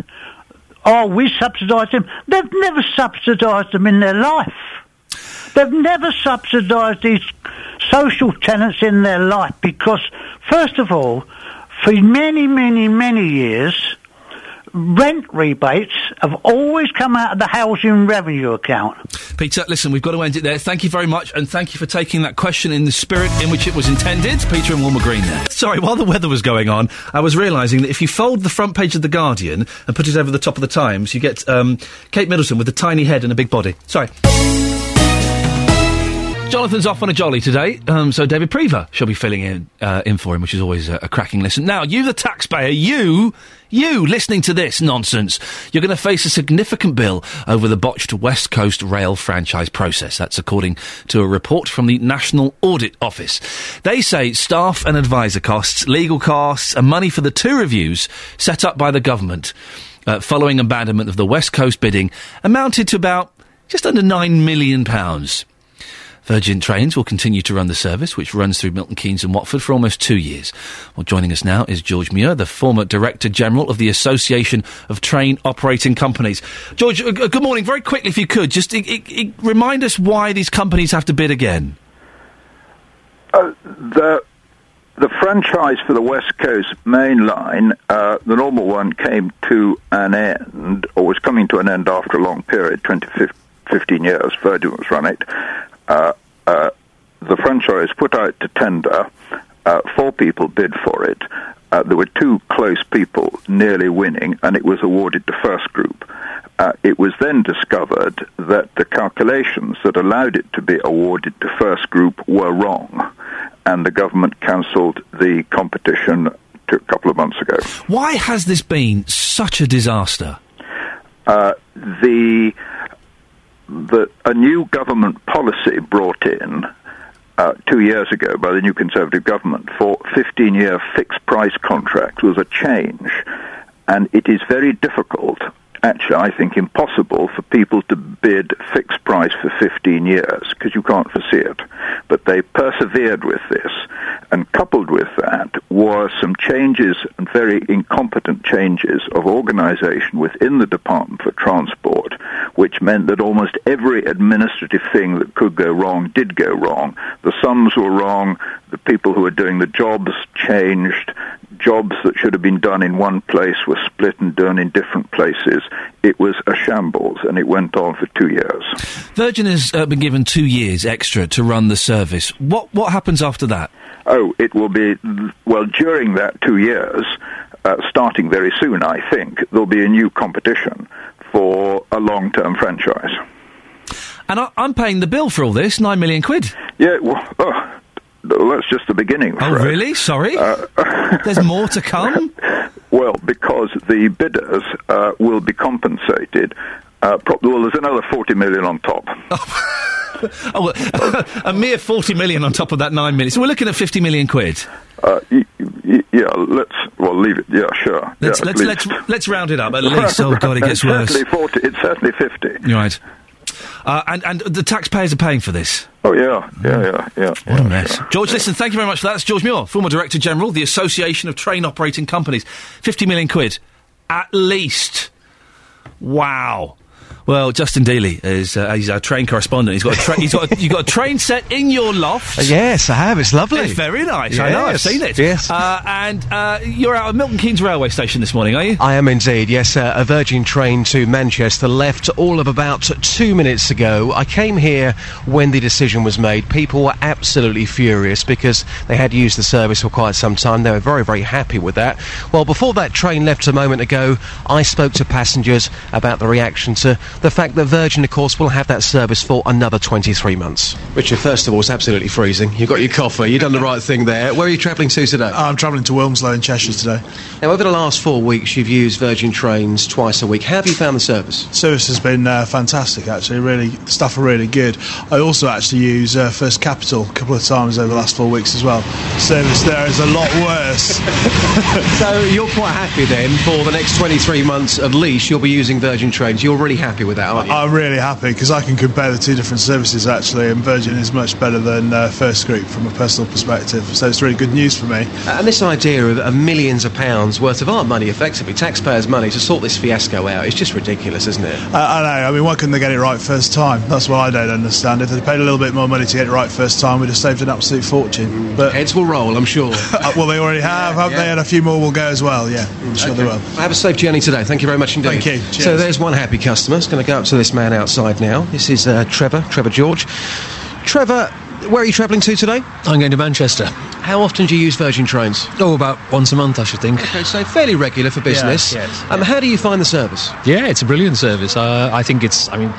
oh, we subsidise them. They've never subsidised them in their life. They've never subsidised these social tenants in their life because, first of all, for many, many, many years, rent rebates have always come out of the housing revenue account. Peter, listen, we've got to end it there. Thank you very much, and thank you for taking that question in the spirit in which it was intended. Peter and Welham Green there. Sorry, while the weather was going on, I was realising that if you fold the front page of The Guardian and put it over the top of The Times, you get um, Kate Middleton with a tiny head and a big body. Sorry. Jonathan's off on a jolly today, um, so David Prever shall be filling in uh, in for him, which is always a, a cracking listen. Now, you, the taxpayer, you, you listening to this nonsense, you're going to face a significant bill over the botched West Coast rail franchise process. That's according to a report from the National Audit Office. They say staff and advisor costs, legal costs, and money for the two reviews set up by the government uh, following abandonment of the West Coast bidding amounted to about just under nine million pounds. Virgin Trains will continue to run the service, which runs through Milton Keynes and Watford for almost two years. Well, joining us now is George Muir, the former Director General of the Association of Train Operating Companies. George, uh, good morning. Very quickly, if you could, just i i i remind us why these companies have to bid again. Uh, the the franchise for the West Coast Main Line, uh, the normal one, came to an end, or was coming to an end after a long period, 20, 15 years. Virgin was run it. Uh, uh, the franchise put out to tender. Uh, four people bid for it. Uh, there were two close people nearly winning, and it was awarded to First Group. Uh, it was then discovered that the calculations that allowed it to be awarded to First Group were wrong, and the government cancelled the competition a couple of months ago. Why has this been such a disaster? Uh, the the a new government policy brought in uh, two years ago by the new Conservative government for 15-year fixed price contracts was a change, and it is very difficult. Actually, I think impossible for people to bid fixed price for 15 years because you can't foresee it. But they persevered with this, and coupled with that were some changes and very incompetent changes of organisation within the Department for Transport, which meant that almost every administrative thing that could go wrong did go wrong. The sums were wrong, the people who were doing the jobs changed, jobs that should have been done in one place were split and done in different places. It was a shambles, and it went on for two years. Virgin has uh, been given two years extra to run the service. What what happens after that? Oh, it will be, well, during that two years, uh, starting very soon, I think, there'll be a new competition for a long term franchise. And I, I'm paying the bill for all this, nine million quid. Yeah, well, oh, well, that's just the beginning. Oh, really? Sorry? Uh, There's more to come? Well, because the bidders uh, will be compensated. Uh, pro- well, there's another 40 million on top. Oh, well, a mere 40 million on top of that 9 million. So we're looking at 50 million quid. Uh, y- y- yeah, let's, well, leave it. Yeah, sure. Let's, yeah, let's, let's, let's round it up at least. Oh, God, it gets It's worse. Certainly 40, it's certainly 50. Right. Uh, and, and the taxpayers are paying for this. Oh, yeah, yeah, yeah, yeah. What a mess. George, listen, thank you very much for that. That's George Muir, former Director General, the Association of Train Operating Companies. 50 million quid. At least. Wow. Well, Justin Dealey is uh, he's our train correspondent. He's got a tra- he's got a, you've got a train set in your loft. Uh, yes, I have. It's lovely. It's very nice. I know. I've seen it. yes. Uh, and uh, you're out at Milton Keynes railway station this morning, are you? I am indeed, yes. Uh, a Virgin train to Manchester left all of about two minutes ago. I came here when the decision was made. People were absolutely furious because they had used the service for quite some time. They were very, very happy with that. Well, before that train left a moment ago, I spoke to passengers about the reaction to the fact that Virgin, of course, will have that service for another 23 months. Richard, first of all, it's absolutely freezing. You've got your coffee, you've done the right thing there. Where are you travelling to today? I'm travelling to Wilmslow in Cheshire today. Now, over the last four weeks, you've used Virgin trains twice a week. How have you found the service? Service has been uh, fantastic, actually. Really, the staff are really good. I also actually use uh, First Capital a couple of times over the last four weeks as well. Service there is a lot worse. so you're quite happy then for the next 23 months at least you'll be using Virgin trains. You're really happy with that, aren't you? I'm really happy because I can compare the two different services actually, and Virgin is much better than uh, First Group from a personal perspective. So it's really good news for me. Uh, and this idea of uh, millions of pounds worth of our money, effectively taxpayers' money, to sort this fiasco out is just ridiculous, isn't it? I, I know. I mean, why couldn't they get it right first time? That's what I don't understand. If they paid a little bit more money to get it right first time, we'd have saved an absolute fortune. But heads will roll, I'm sure. Uh, well, they already have, haven't they? And a few more will go as well. Yeah, I'm sure they will. Have a safe journey today. Thank you very much indeed. Thank you. So there's one happy customer. Going to go up to this man outside now. This is uh, Trevor, Trevor George. Trevor, where are you travelling to today? I'm going to Manchester. How often do you use Virgin trains? Oh, about once a month, I should think. Okay, so fairly regular for business. Yes, yes, um, How do you find the service? Yeah, it's a brilliant service. Uh, I think it's, I mean,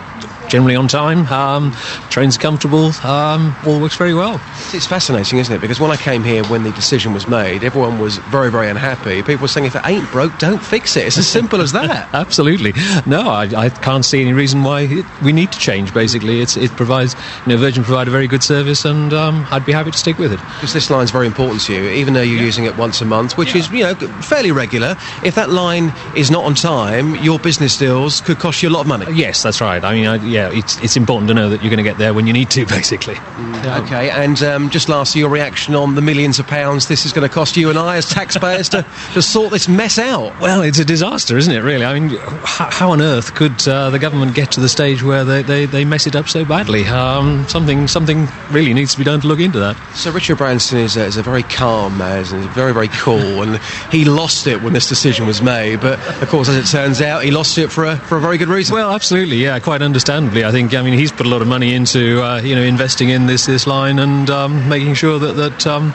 generally on time. Um, train's are comfortable. Um, all works very well. It's fascinating, isn't it? Because when I came here, when the decision was made, everyone was very, very unhappy. People were saying, if it ain't broke, don't fix it. It's as simple as that. Absolutely. No, I, I can't see any reason why it, we need to change. Basically, it's, it provides, you know, Virgin provide a very good service, and um, I'd be happy to stick with it. Because this line's very important to you, even though you're using it once a month, which is, you know, fairly regular. If that line is not on time, your business deals could cost you a lot of money. Yes, that's right. I mean, I, yeah, it's, it's important to know that you're going to get there when you need to, basically. Yeah. Okay, and um, just lastly, your reaction on the millions of pounds this is going to cost you and I as taxpayers to, to sort this mess out. Well, it's a disaster, isn't it, really? I mean, how, how on earth could uh, the government get to the stage where they, they, they mess it up so badly? Um, something something really needs to be done to look into that. So Richard Branson is a, is a very calm man, he's very, very cool, and he lost it when this decision was made, but of course, as it turns out, he lost it for a, for a very good reason. Well, absolutely, yeah, quite understandably. I think, I mean, he's put a lot of money into, uh, you know, investing in this, this line and um, making sure that, that um,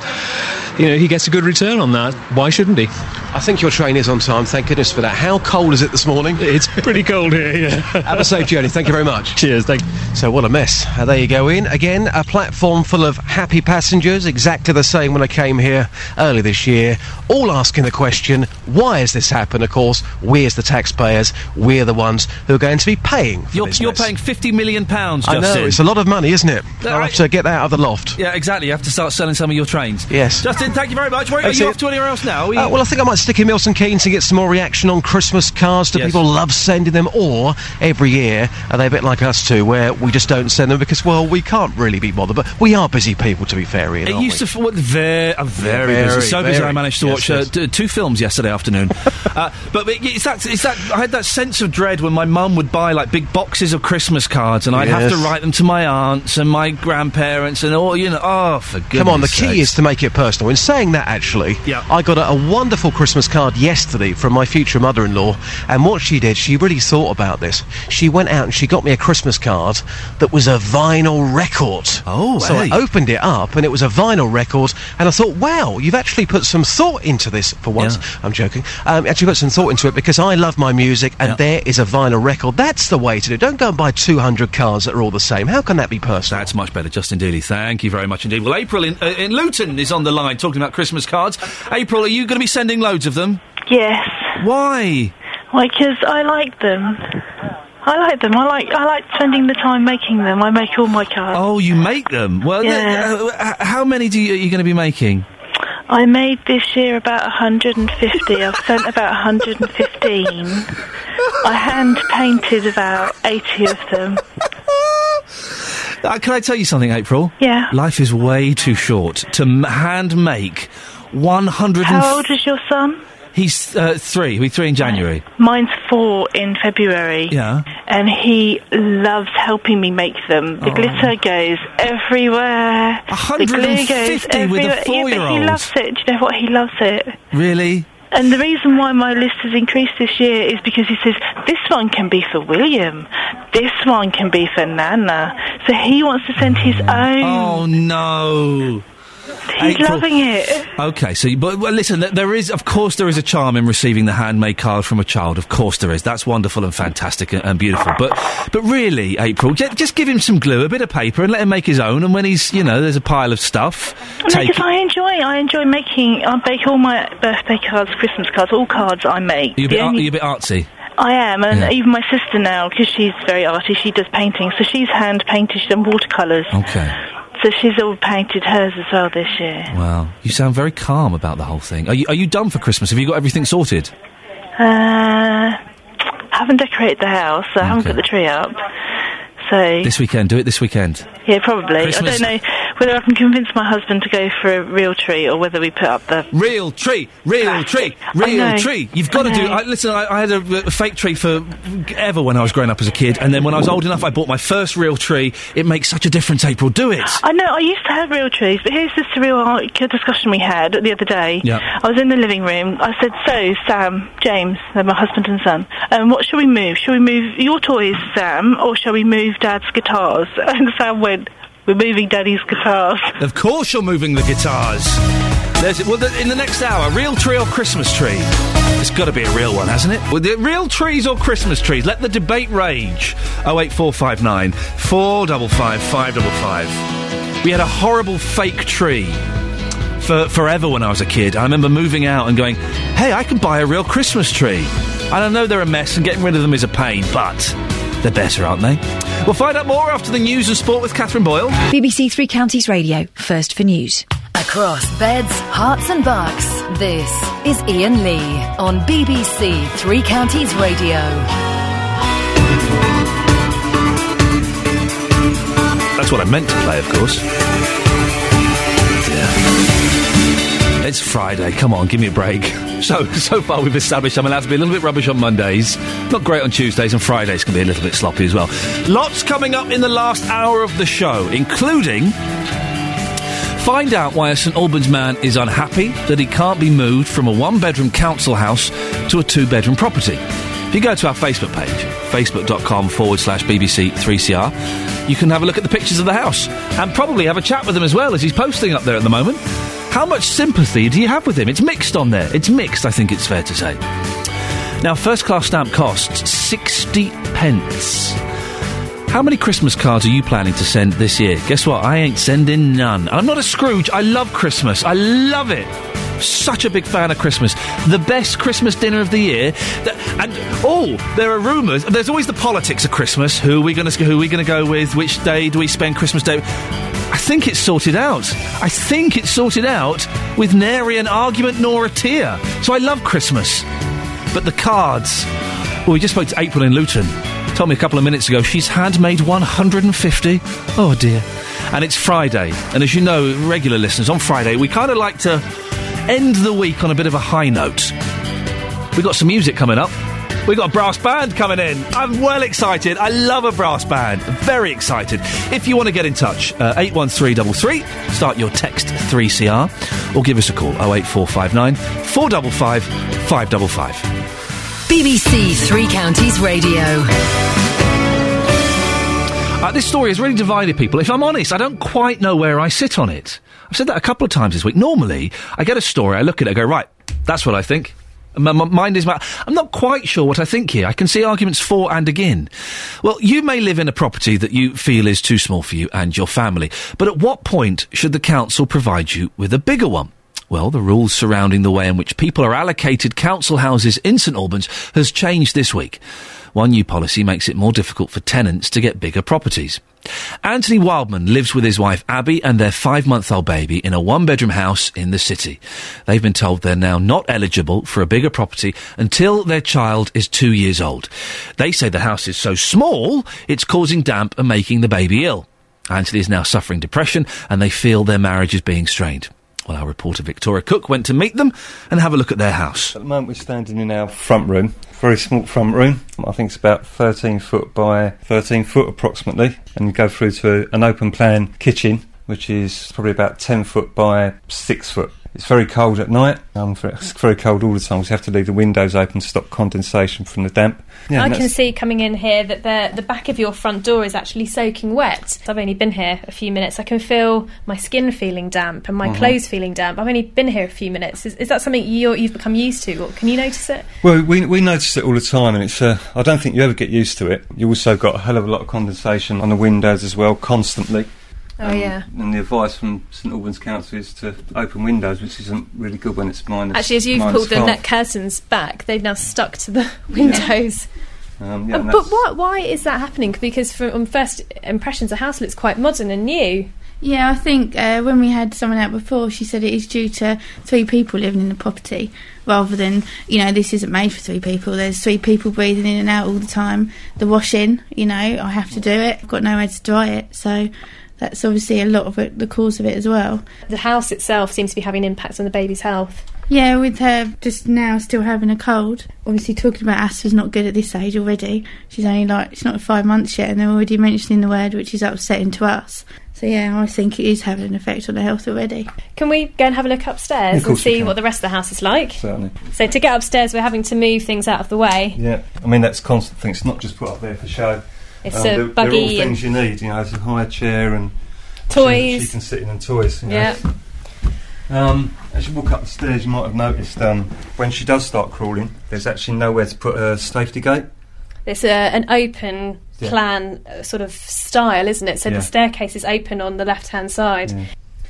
you know, he gets a good return on that. Why shouldn't he? I think your train is on time, thank goodness for that. How cold is it this morning? It's pretty cold here, yeah. Have a safe journey, thank you very much. Cheers, thank So, what a mess. Uh, there you go in. Again, a platform full of happy passengers, exactly the same when I came here early this year, all asking the question, why has this happened? Of course, we as the taxpayers, we're the ones who are going to be paying for You're, this you're mess. paying fifty million pounds. I know, it's a lot of money, isn't it? Yeah, I'll have to get that out of the loft. Yeah, exactly. You have to start selling some of your trains. Yes. Justin, thank you very much. Where, are you off to anywhere else now? You- Uh, well, I think I might stick in Milton Keynes to get some more reaction on Christmas cards. Do Yes. people love sending them? Or, every year, are they a bit like us too, where we just don't send them because, well, we can't really be bothered. But we are busy people, to be fair, Iain, It used we? to what, very, uh, very, Yeah, busy. very, So busy. I managed to Yes, watch yes. Uh, t- two films yesterday afternoon. uh, but it- it's that, it's that. I had that sense of dread when my mum would buy like big boxes of Christmas cards, and I'd have to write them to my aunts and my grandparents and all. You know, oh, for goodness. Come on, the key is to make it personal. In saying that, actually, Yeah. I got a, a wonderful Christmas card yesterday from my future mother-in-law, and what she did, she really thought about this. She went out and she got me a Christmas card that was a vinyl record. Oh, so hey. I opened it up, and it was a vinyl record, and I thought, wow, you've actually put some thought into this for once. I'm joking. Um, actually put some thought into it because I love my music, and there is a vinyl record. That's the way to do it. Don't go and buy 200 cards that are all the same. How can that be personal? That's much better, Justin Dealey. Thank you very much indeed. Well, April in, uh, in Luton is on the line talking about Christmas cards. April, are you going to be sending loads of them? Yes. Why? Why? Because I like them. I like them. I like I like spending the time making them. I make all my cards. Oh, you make them? Well, Yeah. uh, uh, how many do you, are you going to be making? I made this year about 150. I've sent about 115. I hand painted about 80 of them. Uh, can I tell you something, April? Yeah. Life is way too short to m- hand make 100 How old is your son? He's uh, three. He'll be three in January. Mine's four in February. Yeah. And he loves helping me make them. The Oh. glitter goes everywhere. The glue goes 150 with a everywhere. Yeah, but he four-year-old. loves it. Do you know what? He loves it. Really? And the reason why my list has increased this year is because he says, this one can be for William, this one can be for Nana. So he wants to send his oh, own. Oh no. He's April- loving it. Okay, so you- but well, listen, there is, of course, there is a charm in receiving the handmade card from a child. Of course, there is. That's wonderful and fantastic and, and beautiful. But, but really, April, j- just give him some glue, a bit of paper, and let him make his own. And when he's, you know, there's a pile of stuff, because I enjoy, I enjoy making. I make all my birthday cards, Christmas cards, all cards I make. you a bit, ar- only- you a bit artsy. I am, and Yeah. even my sister now, because she's very arty, she does painting, so she's hand painted, she's done watercolours. Okay. So she's all painted hers as well this year. Wow, you sound very calm about the whole thing. Are you, are you done for Christmas? Have you got everything sorted? Uh, I haven't decorated the house, so I haven't put the tree up. So, This weekend, do it this weekend. yeah, probably. Christmas- I don't know whether I can convince my husband to go for a real tree or whether we put up the. Real tree, real tree, I real tree. You've got to do. I, listen, I, I had a, a fake tree for ever when I was growing up as a kid, and then when I was old enough, I bought my first real tree. It makes such a difference. April, do it. I know, I used to have real trees, but here's the surreal discussion we had the other day. Yeah. I was in the living room. I said, So, Sam, James, they're my husband and son, um, what shall we move? Shall we move your toys, Sam, or shall we move Dad's guitars? And Sam went, We're moving Daddy's guitars. Of course, you're moving the guitars. There's well, the, in the next hour, real tree or Christmas tree? It's got to be a real one, hasn't it? Well, the real trees or Christmas trees? Let the debate rage. Oh eight four five nine four double five five double five. We had a horrible fake tree for forever when I was a kid. I remember moving out and going, "Hey, I can buy a real Christmas tree." And I know they're a mess, and getting rid of them is a pain, but they're better, aren't they? We'll find out more after the news and sport with Catherine Boyle. BBC Three Counties Radio, first for news. Across beds, Herts, and bucks, this is Iain Lee on BBC Three Counties Radio. That's what I meant to play, of course. Yeah. It's Friday. Come on, give me a break. So, so far we've established I'm allowed to be a little bit rubbish on Mondays, not great on Tuesdays, and Fridays can be a little bit sloppy as well. Lots coming up in the last hour of the show, including find out why a St Albans man is unhappy that he can't be moved from a one-bedroom council house to a two-bedroom property. If you go to our Facebook page, facebook.com forward slash BBC 3CR, you can have a look at the pictures of the house and probably have a chat with him as well as he's posting up there at the moment. How much sympathy do you have with him? It's mixed on there. It's mixed, I think it's fair to say. Now, first class stamp costs 60 pence. How many Christmas cards are you planning to send this year? Guess what? I ain't sending none. I'm not a Scrooge. I love Christmas. I love it. Such a big fan of Christmas. The best Christmas dinner of the year. And oh, there are rumours. There's always the politics of Christmas. Who are we going to who are we going to go with? Which day do we spend Christmas Day? I think it's sorted out. I think it's sorted out with nary an argument nor a tear. So I love Christmas. But the cards. Well, we just spoke to April in Luton. Told me a couple of minutes ago she's handmade 150. Oh dear. And it's Friday. And as you know, regular listeners, on Friday we kind of like to end the week on a bit of a high note. We got some music coming up. We got a brass band coming in. I'm well excited. I love a brass band. Very excited. If you want to get in touch, uh, 81333, start your text 3CR, or give us a call 08459 455 555. BBC Three Counties Radio. Uh, this story has really divided people. If I'm honest, I don't quite know where I sit on it. I've said that a couple of times this week. Normally, I get a story, I look at it, I go, right, that's what I think. My, my mind is my. I'm not quite sure what I think here. I can see arguments for and again. Well, you may live in a property that you feel is too small for you and your family, but at what point should the council provide you with a bigger one? Well, the rules surrounding the way in which people are allocated council houses in St Albans has changed this week. One new policy makes it more difficult for tenants to get bigger properties. Anthony Wildman lives with his wife Abby and their five month old baby in a one bedroom house in the city. They've been told they're now not eligible for a bigger property until their child is two years old. They say the house is so small, it's causing damp and making the baby ill. Anthony is now suffering depression and they feel their marriage is being strained. Well, our reporter Victoria Cook went to meet them and have a look at their house. At the moment, we're standing in our front room, very small front room. I think it's about 13 foot by 13 foot approximately. And you go through to an open plan kitchen, which is probably about 10 foot by 6 foot. It's very cold at night. Um, it's very cold all the time. So you have to leave the windows open to stop condensation from the damp. Yeah, I can see coming in here that the the back of your front door is actually soaking wet. I've only been here a few minutes. I can feel my skin feeling damp and my Mhm. clothes feeling damp. I've only been here a few minutes. Is, is that something you're, you've become used to, or can you notice it? Well, we, we notice it all the time, and it's. Uh, I don't think you ever get used to it. You also got a hell of a lot of condensation on the windows as well, constantly. Oh yeah. And the advice from St Albans Council is to open windows, which isn't really good when it's minus. Actually, as you've minus pulled the net curtains back, they've now stuck to the windows. Um, yeah, Uh, but why, why is that happening? Because from on first impressions, the house looks quite modern and new. Yeah, I think uh, when we had someone out before, she said it is due to three people living in the property rather than, you know, this isn't made for three people. There's three people breathing in and out all the time. The washing, you know, I have to do it. I've got nowhere to dry it. So that's obviously a lot of it, the cause of it as well. The house itself seems to be having impacts on the baby's health. Yeah, with her just now still having a cold. Obviously, talking about asthma's not good at this age already. She's only like, she's not five months yet, and they're already mentioning the word, which is upsetting to us. So, yeah, I think it is having an effect on her health already. Can we go and have a look upstairs Of and see what the rest of the house is like? Certainly. So to get upstairs, we're having to move things out of the way. Yeah, I mean that's constant thing. It's not just put up there for show. It's Um, a they're, they're all things you need. You know, it's a high chair and Toys. She, she can sit in and toys. You know. Yeah. Um, as you walk up the stairs, you might have noticed um, when she does start crawling, there's actually nowhere to put her safety gate. It's a, an open Yeah. plan uh, sort of style, isn't it? So Yeah. the staircase is open on the left-hand side. Yeah.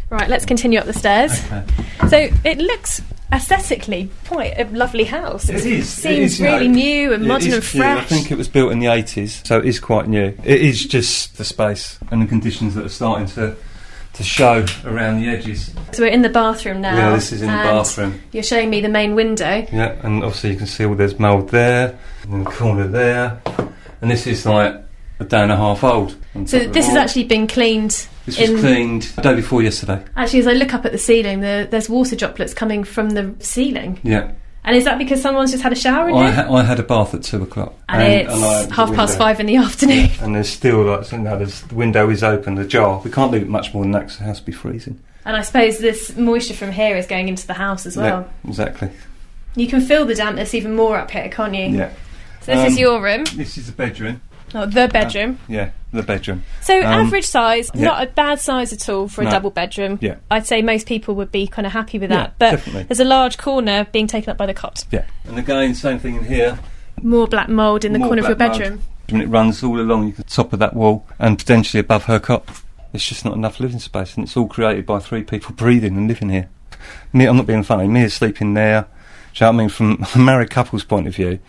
Right, let's continue up the stairs. Okay. So it looks aesthetically quite a lovely house. It is. It Seems is, you know, really new and it modern is and new. I think it was built in the 80s, so it is quite new. It is just the space and the conditions that are starting to to show around the edges. So we're in the bathroom now. Yeah, this is in the bathroom. You're showing me the main window. Yeah, and obviously you can see all there's mould there, and in the corner there, and this is like a day and a half old. So this has actually been cleaned. This was in cleaned the day before yesterday. Actually, as I look up at the ceiling, the, there's water droplets coming from the ceiling. Yeah. And is that because someone's just had a shower in I, ha- I had a bath at two o'clock. And, I it's the half past five in the afternoon. And there's still like, now there's, the window is open, the jar. We can't leave it much more than that 'cause the house will be freezing. And I suppose this moisture from here is going into the house as well. Yeah, exactly. You can feel the dampness even more up here, can't you? Yeah. So this is Um, your room, This is the bedroom. Oh, the bedroom. Yeah, the bedroom. so Um, average size, yeah. not a bad size at all for a No. double bedroom. Yeah. I'd say most people would be kind of happy with Yeah, that. But definitely. there's a large corner being taken up by the cot. Yeah. And again, same thing in here. More black mould in the More corner of your black mould. bedroom. And it runs all along the top of that wall and potentially above her cot. It's just not enough living space, and it's all created by three people breathing and living here. Me, I'm not being funny. Me Mia's sleeping there. Do you know what I mean? From a married couple's point of view,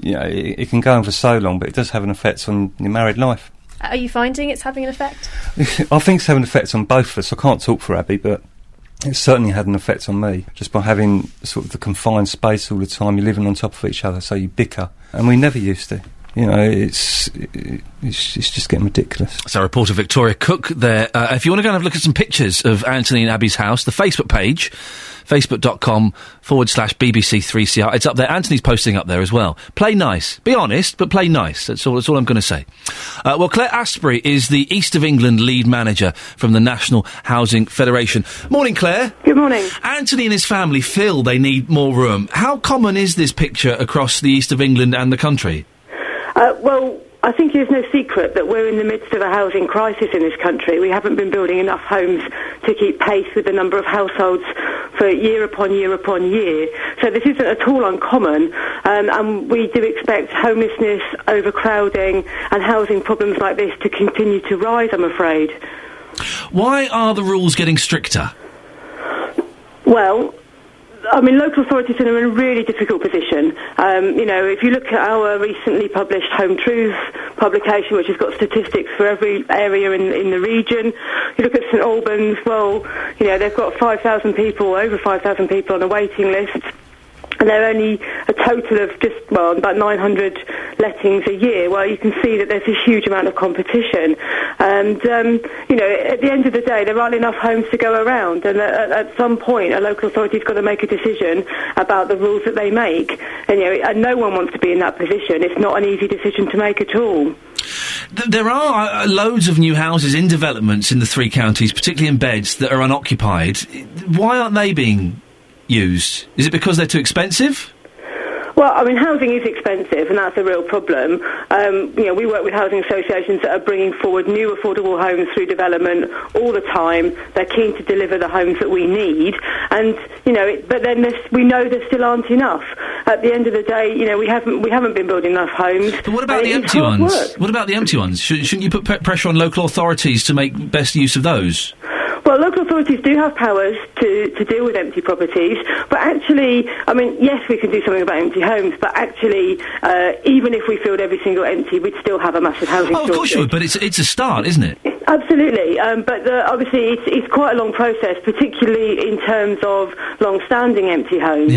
you know, it, it can go on for so long, but it does have an effect on your married life. Are you finding it's having an effect? I think it's having an effect on both of us. I can't talk for Abby, but it certainly had an effect on me just by having sort of the confined space all the time. You're living on top of each other, so you bicker, and we never used to. You know, it's it's, it's just getting ridiculous. So, reporter Victoria Cook there. Uh, if you want to go and have a look at some pictures of Anthony and Abby's house, the Facebook page, facebook.com forward slash BBC3CR, it's up there. Anthony's posting up there as well. Play nice. Be honest, but play nice. That's all, that's all I'm going to say. Uh, well, Claire Asprey is the East of England lead manager from the National Housing Federation. Morning, Claire. Good morning. Anthony and his family feel they need more room. How common is this picture across the East of England and the country? Uh, well, I think it's no secret that we're in the midst of a housing crisis in this country. We haven't been building enough homes to keep pace with the number of households for year upon year upon year. So this isn't at all uncommon, um, and we do expect homelessness, overcrowding, and housing problems like this to continue to rise. I'm afraid. Why are the rules getting stricter? Well, I mean, local authorities are in a really difficult position. Um, you know, if you look at our recently published Home Truths publication, which has got statistics for every area in, in the region, you look at St Albans, well, you know, they've got 5,000 people, over 5,000 people on a waiting list. And they're only a total of just, well, about 900 lettings a year. Well, you can see that there's a huge amount of competition. And, um, you know, at the end of the day, there aren't enough homes to go around. And at, at some point, a local authority's got to make a decision about the rules that they make. And, you know, and no one wants to be in that position. It's not an easy decision to make at all. there are uh, loads of new houses in developments in the three counties, particularly in beds that are unoccupied. Why aren't they being used? Is it because they're too expensive? Well, I mean, housing is expensive, and that's a real problem. Um, you know, we work with housing associations that are bringing forward new affordable homes through development all the time. They're keen to deliver the homes that we need, and you know, it, but then we know there still aren't enough. At the end of the day, you know, we haven't we haven't been building enough homes. But what about the empty ones? work. What about the empty ones? Should, shouldn't you put pressure on local authorities to make best use of those? Well, local authorities do have powers to, to deal with empty properties, but actually, I mean, yes, we can do something about empty homes, but actually, uh, even if we filled every single empty, we'd still have a massive housing Oh, of course you would, but it's it's a start, isn't it? Absolutely, um, but the, obviously it's, it's quite a long process, particularly in terms of long-standing empty homes.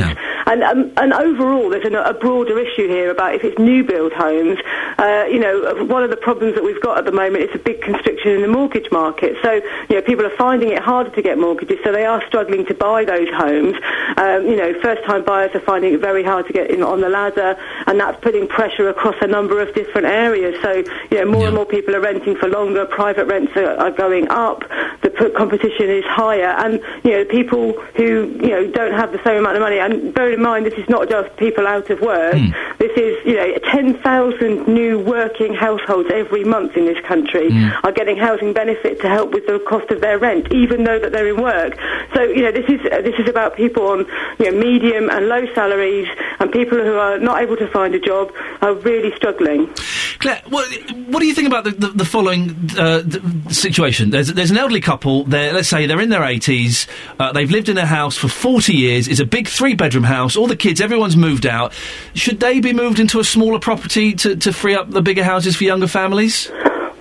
And, um, and overall, there's an, a broader issue here about if it's new build homes. Uh, you know, one of the problems that we've got at the moment is a big constriction in the mortgage market. So, you know, people are finding it harder to get mortgages, so they are struggling to buy those homes. Um, you know, first-time buyers are finding it very hard to get in on the ladder, and that's putting pressure across a number of different areas. So, you know, more and more people are renting for longer. Private rents are, are going up. The competition is higher, and you know, people who you know don't have the same amount of money. And bear in mind, this is not just people out of work. This is you know, 10,000 new working households every month in this country are getting housing benefit to help with the cost of their rent, even though that they're in work. So you know, this is uh, this is about people on you know medium and low salaries, and people who are not able to find a job are really struggling. Claire, what, what do you think about the, the, the following uh, th- situation? There's, there's an elderly couple. They're, let's say they're in their 80s. Uh, they've lived in a house for 40 years. It's a big three-bedroom house. All the kids, everyone's moved out. Should they be moved into a smaller property to, to free up the bigger houses for younger families?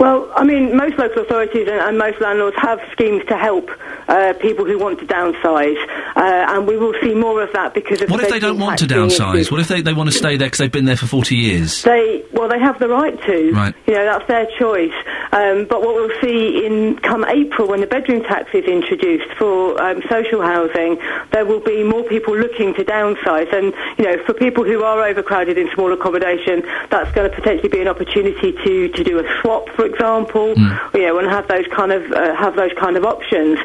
Well, I mean, most local authorities and, and most landlords have schemes to help uh, people who want to downsize, uh, and we will see more of that because of What the if they don't want to downsize? What if they, they want to stay there because they've been there for 40 years? They well, they have the right to. Right. You know, that's their choice. Um, but what we'll see in come April, when the bedroom tax is introduced for um, social housing, there will be more people looking to downsize. And you know, for people who are overcrowded in small accommodation, that's going to potentially be an opportunity to, to do a swap, for example. You know, and have those kind of uh, have those kind of options.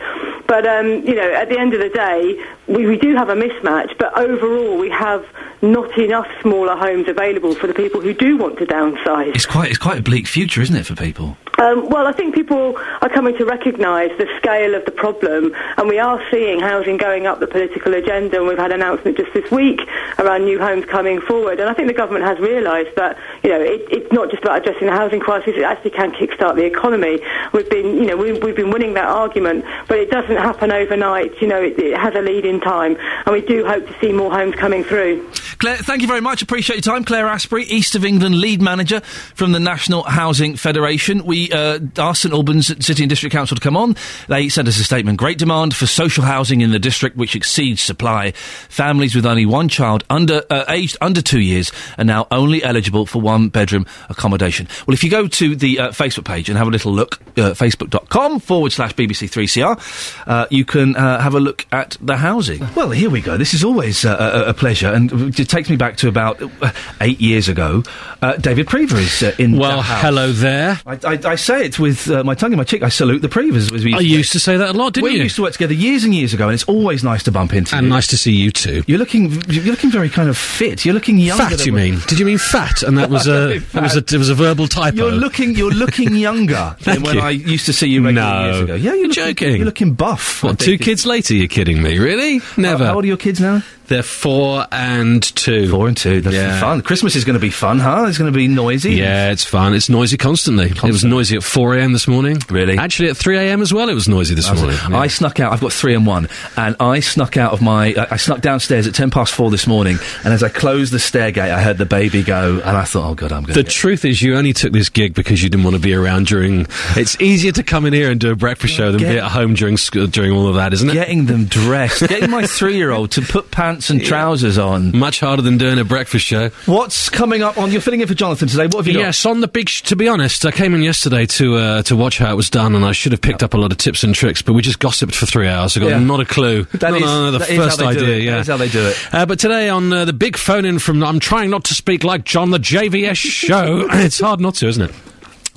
But um, you know, at the end of the day, we, we do have a mismatch. But overall, we have not enough smaller homes available for the people who do want to downsize. It's quite, it's quite a bleak future, isn't it, for people? Um, well, I think people are coming to recognise the scale of the problem, and we are seeing housing going up the political agenda. And we've had an announcement just this week around new homes coming forward. And I think the government has realised that you know it, it's not just about addressing the housing crisis; it actually can kickstart the economy. We've been, you know, we've, we've been winning that argument, but it doesn't happen overnight. You know, it, it has a lead in time, and we do hope to see more homes coming through. Claire, thank you very much. Appreciate your time. Claire Asprey, East of England lead manager from the National Housing Federation. We uh, asked St Albans City and District Council to come on. They sent us a statement. Great demand for social housing in the district, which exceeds supply. Families with only one child under uh, aged under two years are now only eligible for one bedroom accommodation. Well, if you go to the uh, Facebook page and have a little look, uh, facebook.com forward slash BBC3CR, uh, you can uh, have a look at the housing. Well, here we go. This is always uh, a, a pleasure, and it takes me back to about uh, eight years ago. Uh, David Prever is uh, in Well, house. hello there. I, I, I say it with uh, my tongue in my cheek. I salute the Prevers. As we I used to say that a lot, didn't we you? used to work together years and years ago, and it's always nice to bump into And you. nice to see you too. You're looking, you're looking very kind of fit. You're looking younger. Fat, than you mean? Did you mean fat? And that was a, it was a, it was a verbal typo. You're looking, you're looking younger than when you. I used to see you regularly No. years ago. Yeah, you're, You're looking, joking. You're looking buff. What, two kids later? You're kidding me? Really? Never. How, how old are your kids now? They're four and two. Four and two. That's Yeah. fun. Christmas is going to be fun, huh? It's going to be noisy. Yeah, it's fun. It's noisy constantly. It was noisy at 4 a.m. this morning. Really? Actually, at 3 a.m. as well, it was noisy this was- morning. Yeah. I snuck out. I've got three and one, and I snuck out of my. I, I snuck downstairs at ten past four this morning, and as I closed the stair gate, I heard the baby go, and I thought, "Oh God, I'm going." The truth is, you only took this gig because you didn't want to be around during. It's easier to come in here and do a breakfast show than be at home during during all of that, isn't it? Getting them dressed, getting my three-year-old to put pants and trousers on. Much harder than doing a breakfast show. What's coming up on? You're filling in for Jonathan today. What have you got? Yes, on the big. Sh- to be honest, I came in yesterday to uh, to watch how it was done, and I should have picked up a lot of tips and tricks, but we just gossiped for three hours. I got Yeah. not a clue. That no, is- no, no, the that is how first they do idea. it. Yeah, That is how they do it. Uh, but today on uh, the big phone in from, I'm trying not to speak like John the JVS show. it's hard not to, isn't it?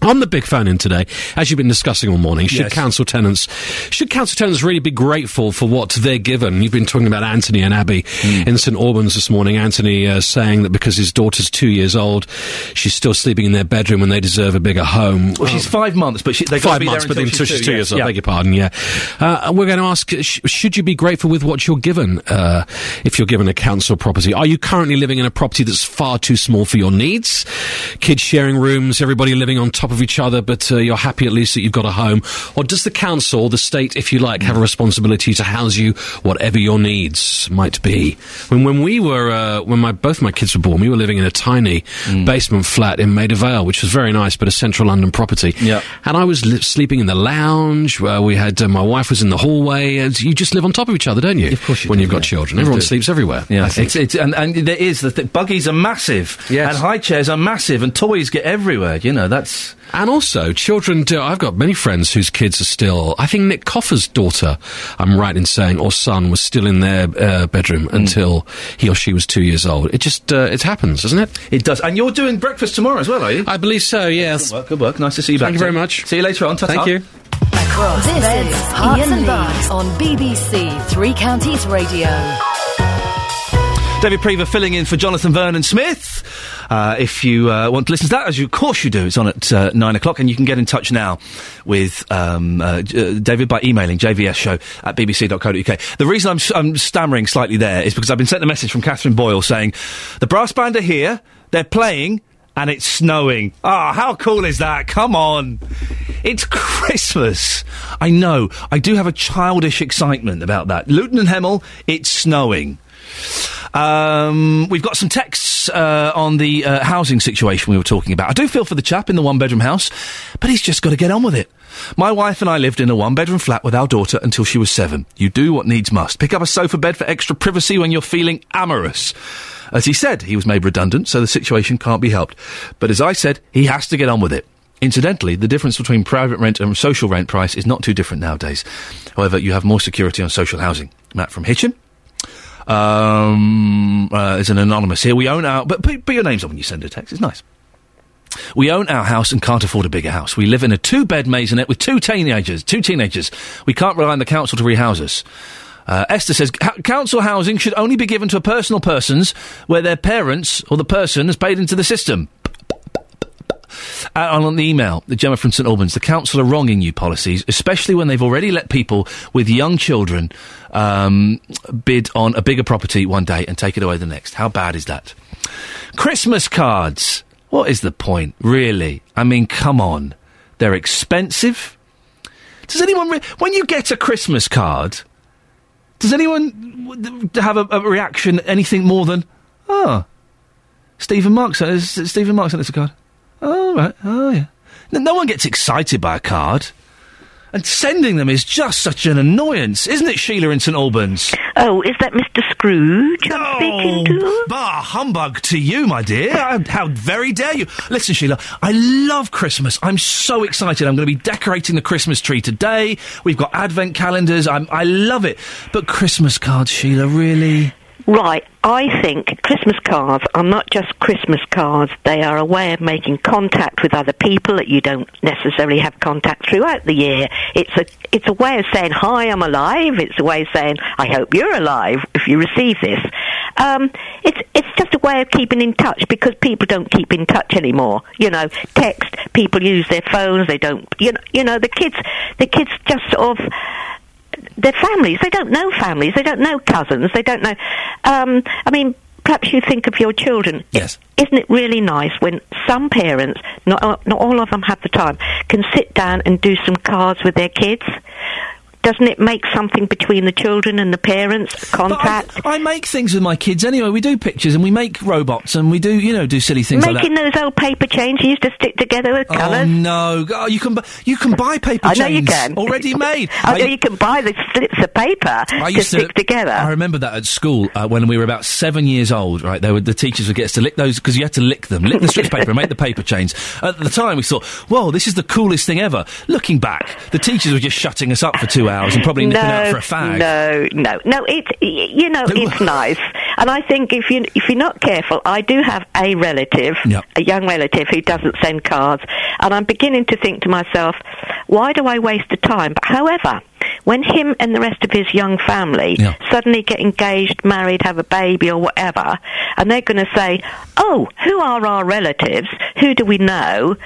On the big phone in today, as you've been discussing all morning, should Yes. council tenants should council tenants really be grateful for what they're given? You've been talking about Anthony and Abby Hmm. in St Albans this morning. Anthony uh, saying that because his daughter's two years old, she's still sleeping in their bedroom and they deserve a bigger home. Well, she's five months, but she, they Five months, but until she's two years old. Yeah. Beg your pardon. Yeah, uh, we're going to ask: sh- Should you be grateful with what you're given uh, if you're given a council property? Are you currently living in a property that's far too small for your needs? Kids sharing rooms, everybody living on top of each other, but uh, you're happy at least that you've got a home. Or does the council, the state, if you like, have a responsibility to house you whatever your needs might be? When when we were uh, when my both my kids were born, we were living in a tiny basement flat in Maida Vale, which was very nice, but a central London property. Yeah. And I was li- sleeping in the lounge. Uh, we had uh, my wife was in the hallway. And you just live on top of each other, don't you? Of course, when you've got children, You everyone do. sleeps everywhere. Yeah, I think. it's, it's and, and there is the th- buggies are massive, Yes. and high chairs are massive, and toys get everywhere. You know that's And also, children do. I've got many friends whose kids are still. I think Nick Coffer's daughter, I'm right in saying, or son, was still in their uh, bedroom Hmm. until he or she was two years old. It just uh, it happens, doesn't it? it does. And you're doing breakfast tomorrow as well, are you? I believe so. Yes. Good work. Good work. Nice to see you Thank back. Thank you very Tim. much. See you later on. Ta-ta. Thank you. Across This beds, is Herts Iain and Lee on BBC Three Counties Radio. David Prever filling in for Jonathan Vernon Smith. Uh, if you uh, want to listen to that, as you, of course you do, it's on at uh, nine o'clock, and you can get in touch now with um, David by emailing jvsshow at bbc.co.uk. The reason I'm, I'm stammering slightly there is because I've been sent a message from Catherine Boyle saying the brass band are here, they're playing, and it's snowing. Ah, how cool is that? Come on. It's Christmas. I know. I do have a childish excitement about that. Luton and Hemel, it's snowing. Um, we've got some texts uh, on the uh, housing situation we were talking about. I do feel for the chap in the one bedroom house, but he's just got to get on with it. My wife and I lived in a one bedroom flat with our daughter until she was seven. You do what needs must. Pick up a sofa bed for extra privacy when you're feeling amorous. As he said, he was made redundant, so the situation can't be helped. But as I said, he has to get on with it. Incidentally, the difference between private rent and social rent price is not too different nowadays. However, you have more security on social housing. Matt from Hitchin. Um, uh, there's an anonymous here. We own our, but put, put your names on when you send a text. It's nice. We own our house and can't afford a bigger house. We live in a two-bed maisonette with two teenagers. Two teenagers. We can't rely on the council to rehouse us. Uh, Esther says council housing should only be given to personal persons where their parents or the person has paid into the system. Uh, on the email, the Gemma from St Albans, the council are wrong in new policies, especially when they've already let people with young children um, bid on a bigger property one day and take it away the next. How bad is that? Christmas cards. What is the point, really? I mean, come on. They're expensive. Does anyone, re- when you get a Christmas card, does anyone have a, a reaction, anything more than, oh, Stephen Mark sent Stephen Mark sent us a card? Oh, right. Oh, yeah. No, no one gets excited by a card. And sending them is just such an annoyance, isn't it, Sheila in St Albans? Oh, is that Mr. Scrooge I'm speaking to? Bah, humbug to you, my dear. How, how very dare you? Listen, Sheila, I love Christmas. I'm so excited. I'm going to be decorating the Christmas tree today. We've got advent calendars. I'm, I love it. But Christmas cards, Sheila, really? Right, I think Christmas cards are not just Christmas cards. They are a way of making contact with other people that you don't necessarily have contact throughout the year. It's a it's a way of saying hi, I'm alive. It's a way of saying I hope you're alive if you receive this. Um, it's it's just a way of keeping in touch because people don't keep in touch anymore. You know, text. People use their phones. They don't. You know, you know the kids. The kids just sort of their families. They don't know families. They don't know cousins. They don't know. Um, I mean, perhaps you think of your children. Yes. Isn't it really nice when some parents, not not all of them have the time, can sit down and do some cards with their kids? Doesn't it make something between the children and the parents? Contact. I make things with my kids anyway. We do pictures and we make robots and we do, you know, do silly things Making like those old paper chains you used to stick together with Oh colours. no! Oh, you can bu- you can buy paper I know you can. already made. I know you can buy the slips of paper I used to stick together. I remember that at school uh, when we were about seven years old. Right, they would, the teachers would get us to lick those because you had to lick them, lick the strips of paper, and make the paper chains. At the time, we thought, "Whoa, this is the coolest thing ever." Looking back, the teachers were just shutting us up for two hours and probably nipping no, out for a fag. No, no, no. It's you know it's nice, and I think if you if you're not careful, I do have a relative, Yep. a young relative who doesn't send cards, and I'm beginning to think to myself, why do I waste the time? But however. When him and the rest of his young family suddenly get engaged, married, have a baby, or whatever, and they're going to say, "Oh, who are our relatives? Who do we know?"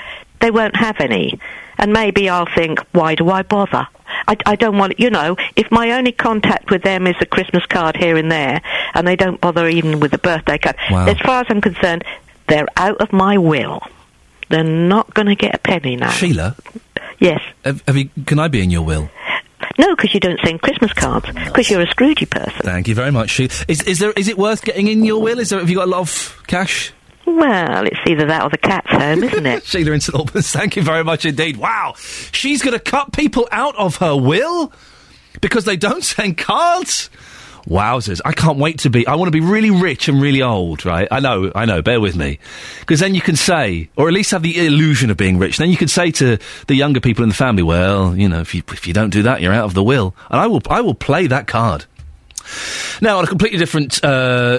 They won't have any, and maybe I'll think, "Why do I bother?" I, I don't want, you know, if my only contact with them is a Christmas card here and there, and they don't bother even with a birthday card, Wow. as far as I'm concerned, they're out of my will. They're not going to get a penny now. Sheila, Yes. have, have you, can I be in your will? No, because you don't send Christmas cards, because you're a Scroogey person. Thank you very much. Sheila. Is, is there? Is it worth getting in your will? Is there? Have you got a lot of cash? Well, it's either that or the cat's home, isn't it? Sheila in St Albans, thank you very much indeed. Wow, she's going to cut people out of her will because they don't send cards. Wowzers! I can't wait to be. I want to be really rich and really old, right? I know, I know. Bear with me, because then you can say, or at least have the illusion of being rich. Then you can say to the younger people in the family, "Well, you know, if you if you don't do that, you're out of the will." And I will, I will play that card. Now, on a completely different uh,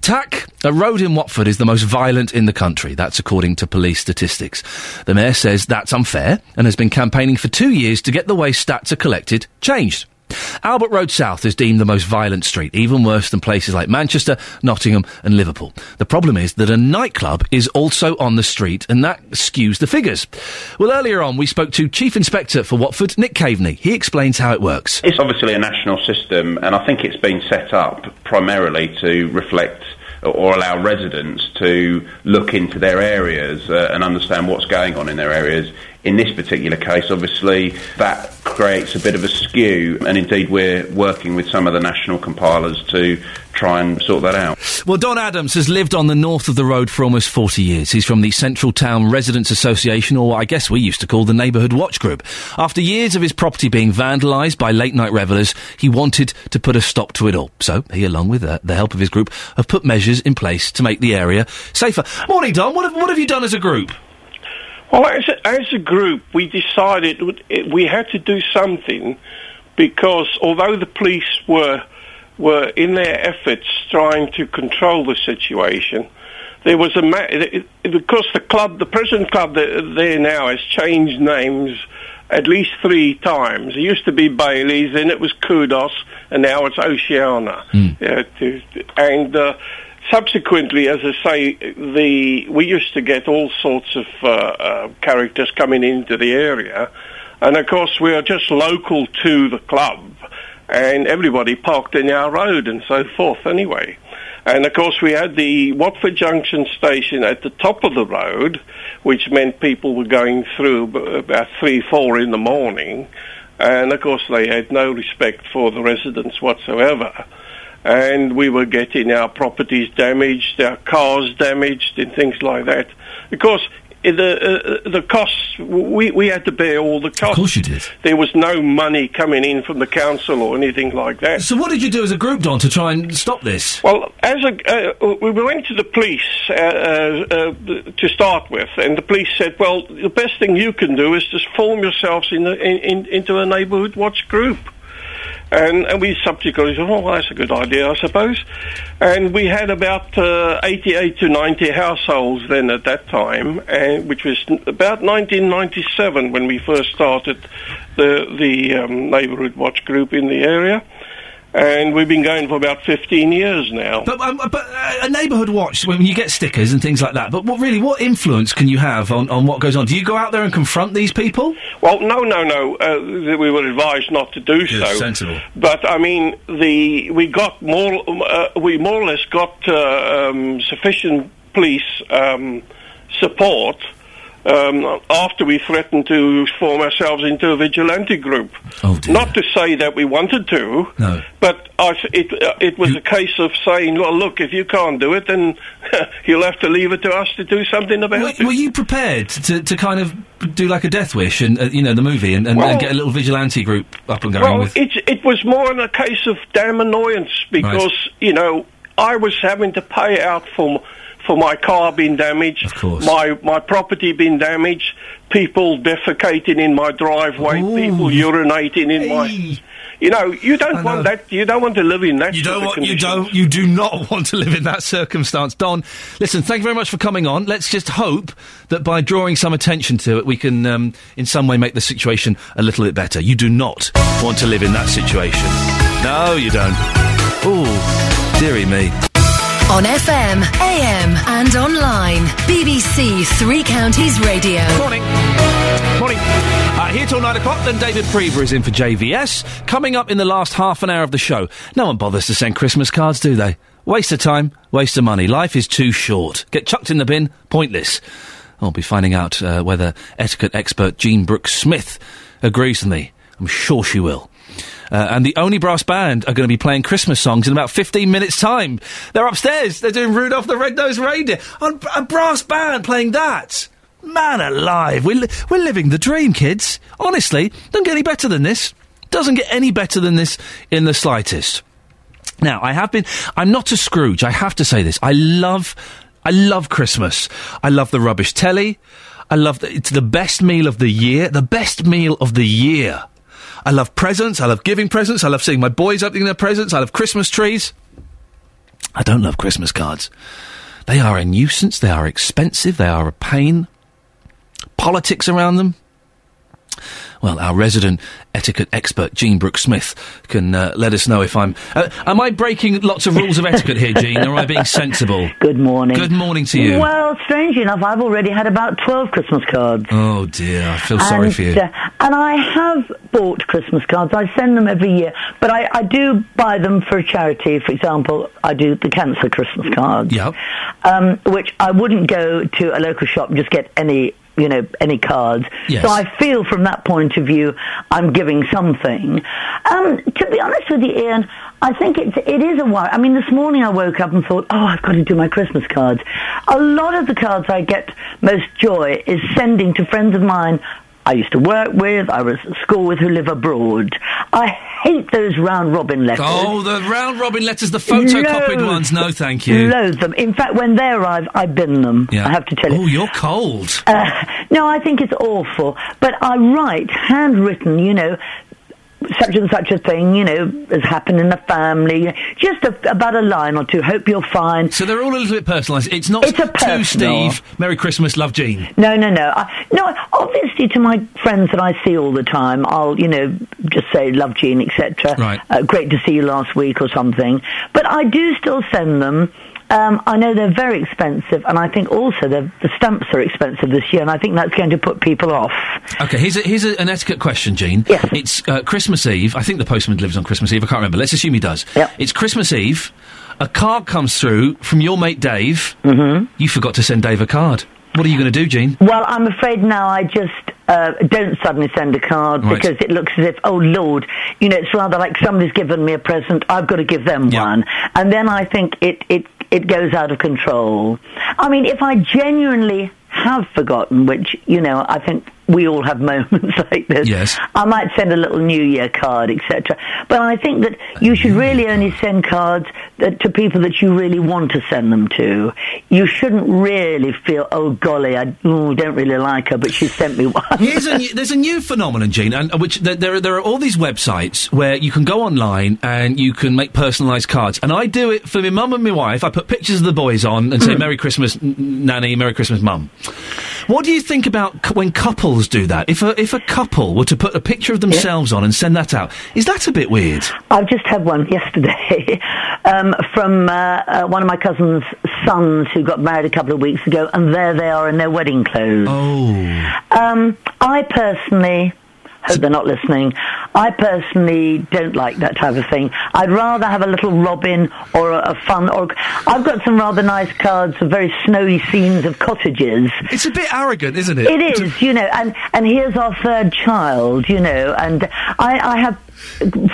tack, a road in Watford is the most violent in the country. That's according to police statistics. The mayor says that's unfair and has been campaigning for two years to get the way stats are collected changed. Albert Road South is deemed the most violent street, even worse than places like Manchester, Nottingham, and Liverpool. The problem is that a nightclub is also on the street, and that skews the figures. Well, earlier on, we spoke to Chief Inspector for Watford, Nick Caveney. He explains how it works. It's obviously a national system, and I think it's been set up primarily to reflect or allow residents to look into their areas uh, and understand what's going on in their areas. In this particular case, obviously, that creates a bit of a skew, and indeed, we're working with some of the national compilers to try and sort that out. Well, Don Adams has lived on the north of the road for almost 40 years. He's from the Central Town Residents Association, or I guess we used to call the Neighbourhood Watch Group. After years of his property being vandalised by late night revellers, he wanted to put a stop to it all. So he, along with uh, the help of his group, have put measures in place to make the area safer. Morning, Don. What have, what have you done as a group? Well, as a, as a group, we decided we had to do something because although the police were were in their efforts trying to control the situation, there was a ma- because the club, the present club there now has changed names at least three times. It used to be Bailey's, then it was Kudos, and now it's Oceana. Yeah, to, and uh, subsequently, as I say, the we used to get all sorts of uh, uh, characters coming into the area, and of course we are just local to the club, and everybody parked in our road and so forth. Anyway. And of course, we had the Watford Junction station at the top of the road, which meant people were going through about three, four in the morning. And of course, they had no respect for the residents whatsoever. And we were getting our properties damaged, our cars damaged, and things like that. Of course, the uh, the costs we we had to bear all the costs. Of course, you did. There was no money coming in from the council or anything like that. So what did you do as a group, Don, to try and stop this? Well, as a, uh, we went to the police uh, uh, uh, to start with, and the police said, "Well, the best thing you can do is just form yourselves in, the, in, in into a neighbourhood watch group." And, and we subsequently said, "Oh, that's a good idea, I suppose." And we had about uh, 88 to 90 households then at that time, and which was about 1997 when we first started the the um, neighbourhood watch group in the area. And we've been going for about 15 years now. But, um, but uh, a neighbourhood watch, when you get stickers and things like that, but what really, what influence can you have on, on what goes on? Do you go out there and confront these people? Well, no, no, no. Uh, we were advised not to do Yes, so. sensible. But I mean, the we got more. Uh, we more or less got uh, um, sufficient police um, support. Um, after we threatened to form ourselves into a vigilante group, not to say that we wanted to, No. but th- it uh, it was a case of saying, "Well, look, if you can't do it, then you'll have to leave it to us to do something about Were, it." were you prepared to, to kind of do like a Death Wish and, uh, you know, the movie and, and, Well- and get a little vigilante group up and going Well, with. it it was more in a case of damn annoyance because you know I was having to pay out for for my car being damaged, my my property being damaged, people defecating in my driveway, people urinating in my. You know, you don't want that. You don't want to live in that. You don't want. You don't. You do not want to live in that circumstance, Don. Listen, thank you very much for coming on. Let's just hope that by drawing some attention to it, we can, um, in some way, make the situation a little bit better. You do not want to live in that situation. No, you don't. Oh, dearie me. On FM, AM, and online. BBC Three Counties Radio. Morning. Morning. Uh, here till nine o'clock, then David Prever is in for JVS. Coming up in the last half an hour of the show. No one bothers to send Christmas cards, do they? Waste of time, waste of money. Life is too short. Get chucked in the bin, pointless. I'll be finding out uh, whether etiquette expert Jean Brooks Smith agrees with me. I'm sure she will. Uh, and the Olney Brass Band are going to be playing Christmas songs in about 15 minutes' time. They're upstairs. They're doing Rudolph the Red-Nosed Reindeer. On a brass band playing that. Man alive. We're, li- we're living the dream, kids. Honestly, don't get any better than this. Doesn't get any better than this in the slightest. Now, I have been. I'm not a Scrooge. I have to say this. I love. I love Christmas. I love the rubbish telly. I love. The, it's the best meal of the year. The best meal of the year. I love presents. I love giving presents. I love seeing my boys opening their presents. I love Christmas trees. I don't love Christmas cards. They are a nuisance. They are expensive. They are a pain. Politics around them. Well, our resident etiquette expert, Jean Brooks Smith, can uh, let us know if I'm. Uh, am I breaking lots of rules of etiquette here, Jean, or am I being sensible? Good morning. Good morning to you. Well, strangely enough, I've already had about 12 Christmas cards. Oh, dear. I feel sorry for you. uh, and I have bought Christmas cards. I send them every year, but I, I do buy them for a charity. For example, I do the cancer Christmas cards, Yep. um, which I wouldn't go to a local shop and just get any. You know, any cards. Yes. So I feel from that point of view, I'm giving something. Um, to be honest with you, Iain, I think it's, it is a worry. I mean, this morning I woke up and thought, oh, I've got to do my Christmas cards. A lot of the cards I get most joy is sending to friends of mine I used to work with, I was at school with who live abroad. I hate those round robin letters. Oh, the round robin letters, the photocopied Loathe- ones. No, thank you. Loathe them. In fact, when they arrive, I bin them. Yeah. I have to tell you. Oh, you're cold. Uh, no, I think it's awful. But I write handwritten, you know, such and such a thing, you know, has happened in the family. Just a, about a line or two. Hope you're fine. So they're all a little bit personalised. It's not It's a to personal. Steve, Merry Christmas, love Jean. No, no, no. I, no, obviously to my friends that I see all the time, I'll, you know, just say love Jean, etc. Right. Uh, great to see you last week or something. But I do still send them. Um, I know they're very expensive, and I think also they're- the stamps are expensive this year, and I think that's going to put people off. Okay, here's, a, here's a, an etiquette question, Jean. Yes. It's uh, Christmas Eve. I think the postman lives on Christmas Eve. I can't remember. Let's assume he does. Yep. It's Christmas Eve. A card comes through from your mate Dave. Mm-hmm. You forgot to send Dave a card. What are you going to do, Jean? Well, I'm afraid now I just uh, don't suddenly send a card Right. because it looks as if, oh Lord, you know, it's rather like somebody's given me a present, I've got to give them one, and then I think it it it goes out of control. I mean, if I genuinely have forgotten, which you know, I think we all have moments like this. Yes. I might send a little New Year card, etc. But I think that you should really only send cards that, to people that you really want to send them to. You shouldn't really feel, oh golly, I ooh, don't really like her, but she sent me one. Here's a new, there's a new phenomenon, Jean, and uh, which there, there are, there are all these websites where you can go online and you can make personalised cards. And I do it for my mum and my wife. I put pictures of the boys on and say "Merry Christmas, Nanny," "Merry Christmas, Mum." What do you think about c- when couples do that? If a if a couple were to put a picture of themselves on and send that out, is that a bit weird? I've just had one yesterday um, from uh, uh, one of my cousin's sons who got married a couple of weeks ago, and there they are in their wedding clothes. Oh. Um, I personally. Hope they're not listening. I personally don't like that type of thing. I'd rather have a little robin or a, a fun. Or I've got some rather nice cards of very snowy scenes of cottages. It's a bit arrogant, isn't it? It is, you know, and and here's our third child, you know, and I, I have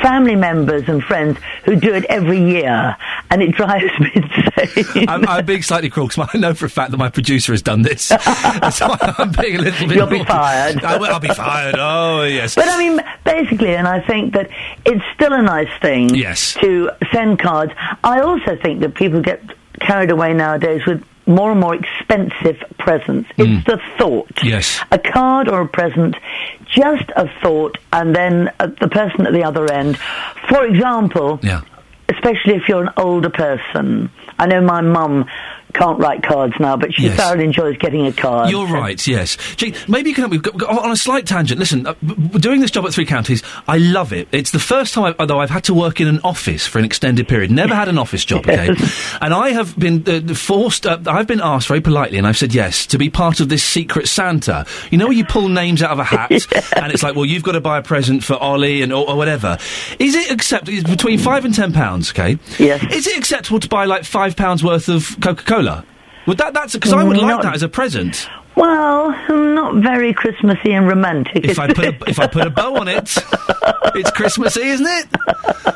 family members and friends who do it every year, and it drives me insane. I'm, I'm being slightly cruel because I know for a fact that my producer has done this. Why I'm being a little bit. You'll be fired. I will, I'll be fired. Oh yes. But I mean, basically, and I think that it's still a nice thing Yes. to send cards. I also think that people get carried away nowadays with more and more expensive presents. It's the thought. Yes. A card or a present, just a thought, and then uh, the person at the other end. For example, Yeah. especially if you're an older person. I know my mum can't write cards now, but she Yes. thoroughly enjoys getting a card. You're right, yes. Gee, maybe you can help me. Go- go- On a slight tangent, listen, uh, doing this job at Three Counties, I love it. It's the first time, I, although I've had to work in an office for an extended period. Never had an office job, okay? And I have been uh, forced, uh, I've been asked very politely, and I've said yes, to be part of this secret Santa. You know where you pull names out of a hat, and it's like, well, you've got to buy a present for Ollie and or, or whatever. Is it acceptable? It's between five and ten pounds, okay? Yes. Is it acceptable to buy like five pounds worth of Coca Cola? Would that that's because I would mm, like Not- that as a present. Well, not very Christmassy and romantic. If I put a, if I put a bow on it, it's Christmassy, isn't it?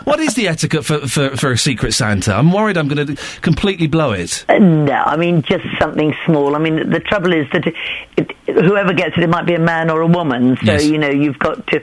What is the etiquette for, for, for a secret Santa? I'm worried I'm going to completely blow it. Uh, No, I mean just something small. I mean the trouble is that it, it, whoever gets it, it might be a man or a woman. So Yes. you know you've got to.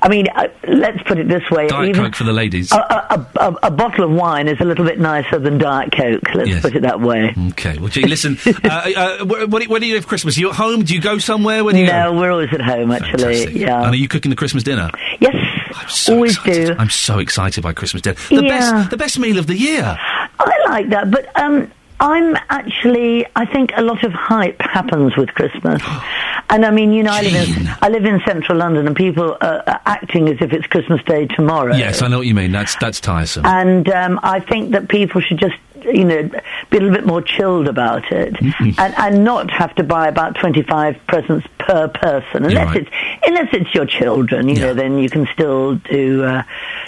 I mean, uh, let's put it this way: Diet Coke for the ladies. a, a, a, a bottle of wine is a little bit nicer than Diet Coke. Let's Yes. put it that way. Okay. Well, gee, listen. uh, uh, wh- what, do you have Christmas? Are you at home? Do you go somewhere? Where do you no, go? we're always at home actually. Fantastic. Yeah. And are you cooking the Christmas dinner? Yes, always do. I'm so excited by Christmas dinner. The Yeah. best, the best meal of the year. I like that, but um, I'm actually. I think a lot of hype happens with Christmas, and I mean, you know, I live in I live in central London, and people are, are acting as if it's Christmas Day tomorrow. Yes, I know what you mean. That's that's tiresome. And um, I think that people should just, you know, be a little bit more chilled about it, Mm-hmm. and, and not have to buy about twenty-five presents per person, unless right. it's unless it's your children. You know, then you can still do, uh,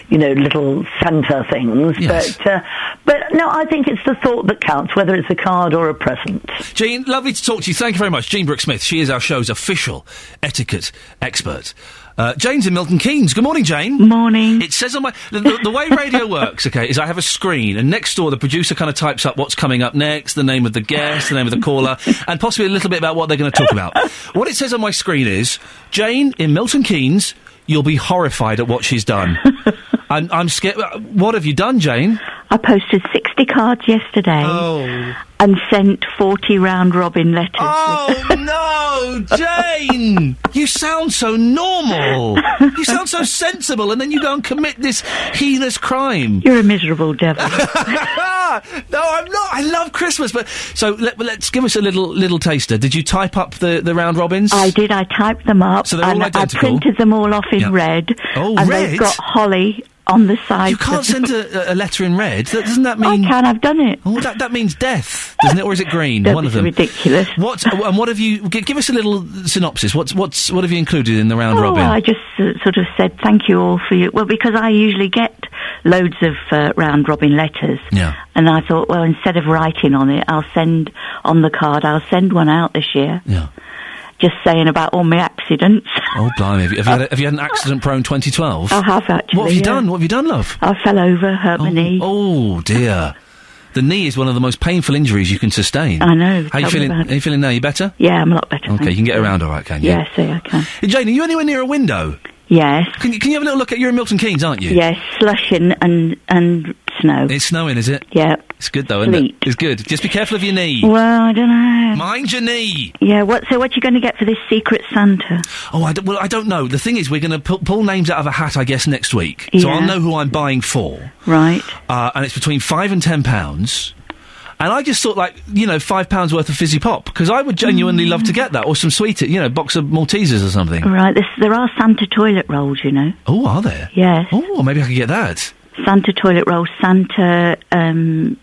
you know, little Santa things. Yes. But uh, but no, I think it's the thought that counts, whether it's a card or a present. Jean, lovely to talk to you. Thank you very much. Jean Broke Smith. She is our show's official etiquette expert. Uh, Jane's in Milton Keynes. Good morning, Jane. Morning. It says on my the, the, the way radio works. Okay, is I have a screen, and next door the producer kind of types up what's coming up next, the name of the guest, the name of the caller, and possibly a little bit about what they're going to talk about. What it says on my screen is Jane in Milton Keynes. You'll be horrified at what she's done. I'm, I'm scared. What have you done, Jane? I posted 60 cards yesterday Oh. And sent 40 round robin letters. Oh no, Jane! You sound so normal. You sound so sensible, and then you go and commit this heinous crime. You're a miserable devil. no, I'm not. I love Christmas, but so let, us give us a little little taster. Did you type up the, the round robins? I did. I typed them up. So they're all and identical? I printed them all off in Yeah. red. Oh, and red? they've got holly on the side. You can't send a, a letter in red. That, doesn't that mean? I can. I've done it. Oh, that, that means death, doesn't it? Or is it green? One of them. ridiculous. What and what have you? Give us a little synopsis. What's what's what have you included in the round Oh, robin? I just uh, sort of said thank you all for you. Well, because I usually get loads of uh, round robin letters. Yeah. And I thought, well, instead of writing on it, I'll send on the card. I'll send one out this year. Yeah. Just saying about all my accidents. Oh, blimey. Have you, have you, had, a, have you had an accident prone 2012? I have actually. What have you yeah. done? What have you done, love? I fell over, hurt my oh, knee. Oh, dear. The knee is one of the most painful injuries you can sustain. I know, How are you feeling? How you feeling now? You better? Yeah, I'm a lot better. Okay, you can get around all right, can you? Yeah, see, I can. Hey, Jane, are you anywhere near a window? Yes. Can you, can you have a little look at? You're in Milton Keynes, aren't you? Yes, slushing and and snow. It's snowing, is it? Yeah. It's good though, isn't Sleet. it? It's good. Just be careful of your knee. Well, I don't know. Mind your knee. Yeah. What? So, what are you going to get for this secret Santa? Oh, I don't, well, I don't know. The thing is, we're going to pull, pull names out of a hat, I guess, next week. So Yeah. I'll know who I'm buying for. Right. Uh, and it's between five and ten pounds. And I just thought, like, you know, five pounds worth of fizzy pop because I would genuinely love to get that, or some sweet, you know, box of Maltesers or something. Right. This, there are Santa toilet rolls, you know. Oh, are there? Yes. Oh, maybe I could get that. Santa toilet roll, Santa. Um.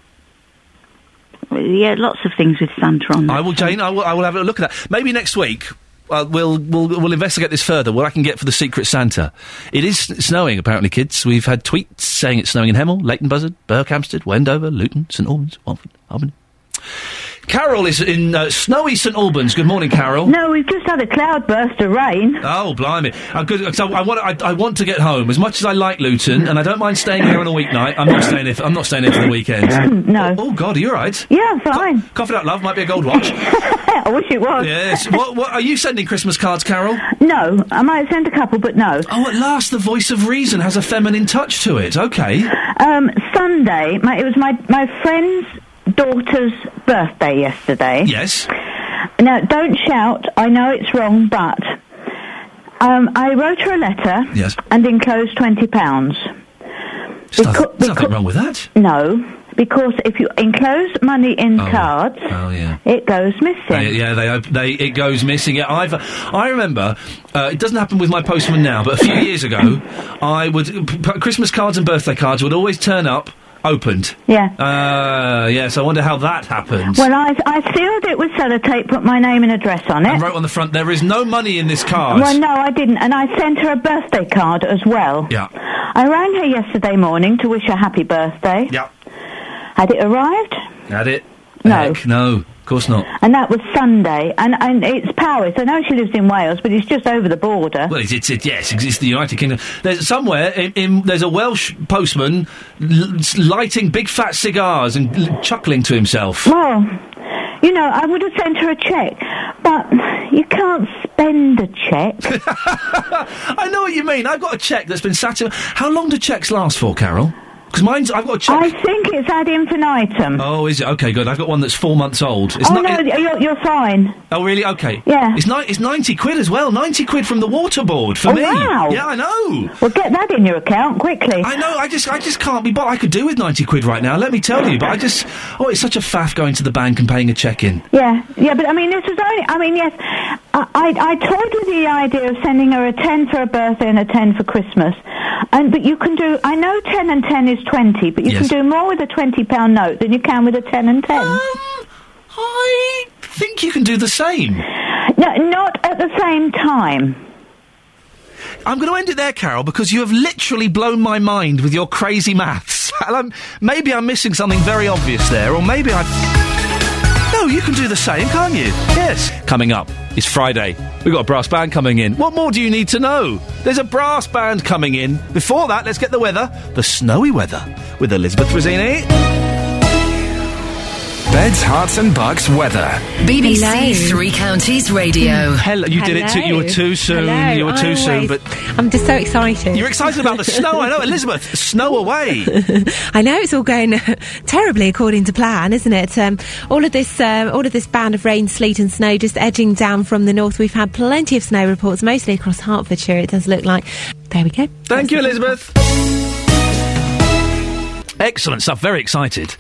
Yeah, lots of things with Santa on. I will, Jane. I will, I will have a look at that. Maybe next week. Uh, we'll we'll we'll investigate this further. What I can get for the Secret Santa. It is snowing, apparently, kids. We've had tweets saying it's snowing in Hemel, Leighton Buzzard, Berkhamsted, Wendover, Luton, St Albans, Watford, Albany. Carol is in uh, snowy St Albans. Good morning, Carol. No, we've just had a cloudburst of rain. Oh, blimey! I'm good. I, I want. I, I want to get home as much as I like Luton, and I don't mind staying here on a weeknight. I'm not staying here. For, I'm not staying here for the weekend. no. Oh, God, are you all right? Yeah, fine. Cough it up, love. Might be a gold watch. I wish it was. yes. What, what? Are you sending Christmas cards, Carol? No, I might send a couple, but no. Oh, at last, the voice of reason has a feminine touch to it. Okay. Um, Sunday, my, it was my my friend's daughter's birthday yesterday. Yes. Now, don't shout. I know it's wrong, but um, I wrote her a letter Yes. and enclosed twenty pounds. There's nothing, wrong with that. No, because if you enclose money in Oh. cards, Oh yeah. it goes missing. They, yeah, they, op- they it goes missing. Yeah, I've I remember uh, it doesn't happen with my postman now, but a few years ago, I would p- Christmas cards and birthday cards would always turn up opened. Yeah. Uh, yes, I wonder how that happened. Well, I, I sealed it with sellotape, put my name and address on it. and wrote on the front, there is no money in this card. Well, no, I didn't, and I sent her a birthday card as well. Yeah. I rang her yesterday morning to wish her happy birthday. Yeah. Had it arrived? Had it? No. Heck, no, course not. And that was Sunday, and, and it's Powys. I know she lives in Wales, but it's just over the border. Well, it's, it's, it, yes, it's the United Kingdom. There's somewhere in, in there's a Welsh postman l- lighting big fat cigars and l- chuckling to himself. Well, you know, I would have sent her a cheque, but you can't spend a cheque. I know what you mean. I've got a cheque that's been sat in. How long do checks last for, Carol? Because mine's. I've got a cheque. I think it's ad infinitum. Oh, is it? Okay, good. I've got one that's four months old. It's oh, not- no, it- you're, you're fine. oh, really? Okay. Yeah. It's, ni- it's 90 quid as well. 90 quid from the water board for Oh, me. wow. Yeah, I know. Well, get that in your account quickly. I know. I just, I just can't be. But I could do with 90 quid right now. Let me tell you. But I just. Oh, it's such a faff going to the bank and paying a cheque in. Yeah, yeah, but I mean, this was only. I mean, yes, I, I, toyed with the idea of sending her a ten for her birthday and a ten for Christmas, and but you can do. I know ten and ten is twenty, but you Yes. can do more with a twenty pound note than you can with a ten and ten. Um, I think you can do the same. No, not at the same time. I'm going to end it there, Carol, because you have literally blown my mind with your crazy maths. And I'm, maybe I'm missing something very obvious there, or maybe I. No, you can do the same, can't you? Yes. Coming up, it's Friday. We've got a brass band coming in. What more do you need to know? There's a brass band coming in. Before that, let's get the weather. The snowy weather with Elizabeth Rizzini. Beds, Herts and Bucks weather. BBC Hello. Three Counties Radio. Hello, you did it too. You were too soon. Hello. You were too I soon, but I'm just so excited. you're excited about the snow. I know, Elizabeth. Snow away. I know it's all going terribly according to plan, isn't it? Um, all of this, um, all of this band of rain, sleet, and snow just edging down from the north. We've had plenty of snow reports, mostly across Hertfordshire. It does look like. There we go. Thank you, Elizabeth. Excellent stuff. Very excited.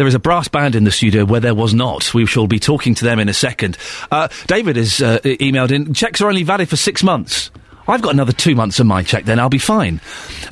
There is a brass band in the studio where there was not. We shall be talking to them in a second. Uh, David has uh, emailed in. Checks are only valid for six months. I've got another two months of my check, then I'll be fine.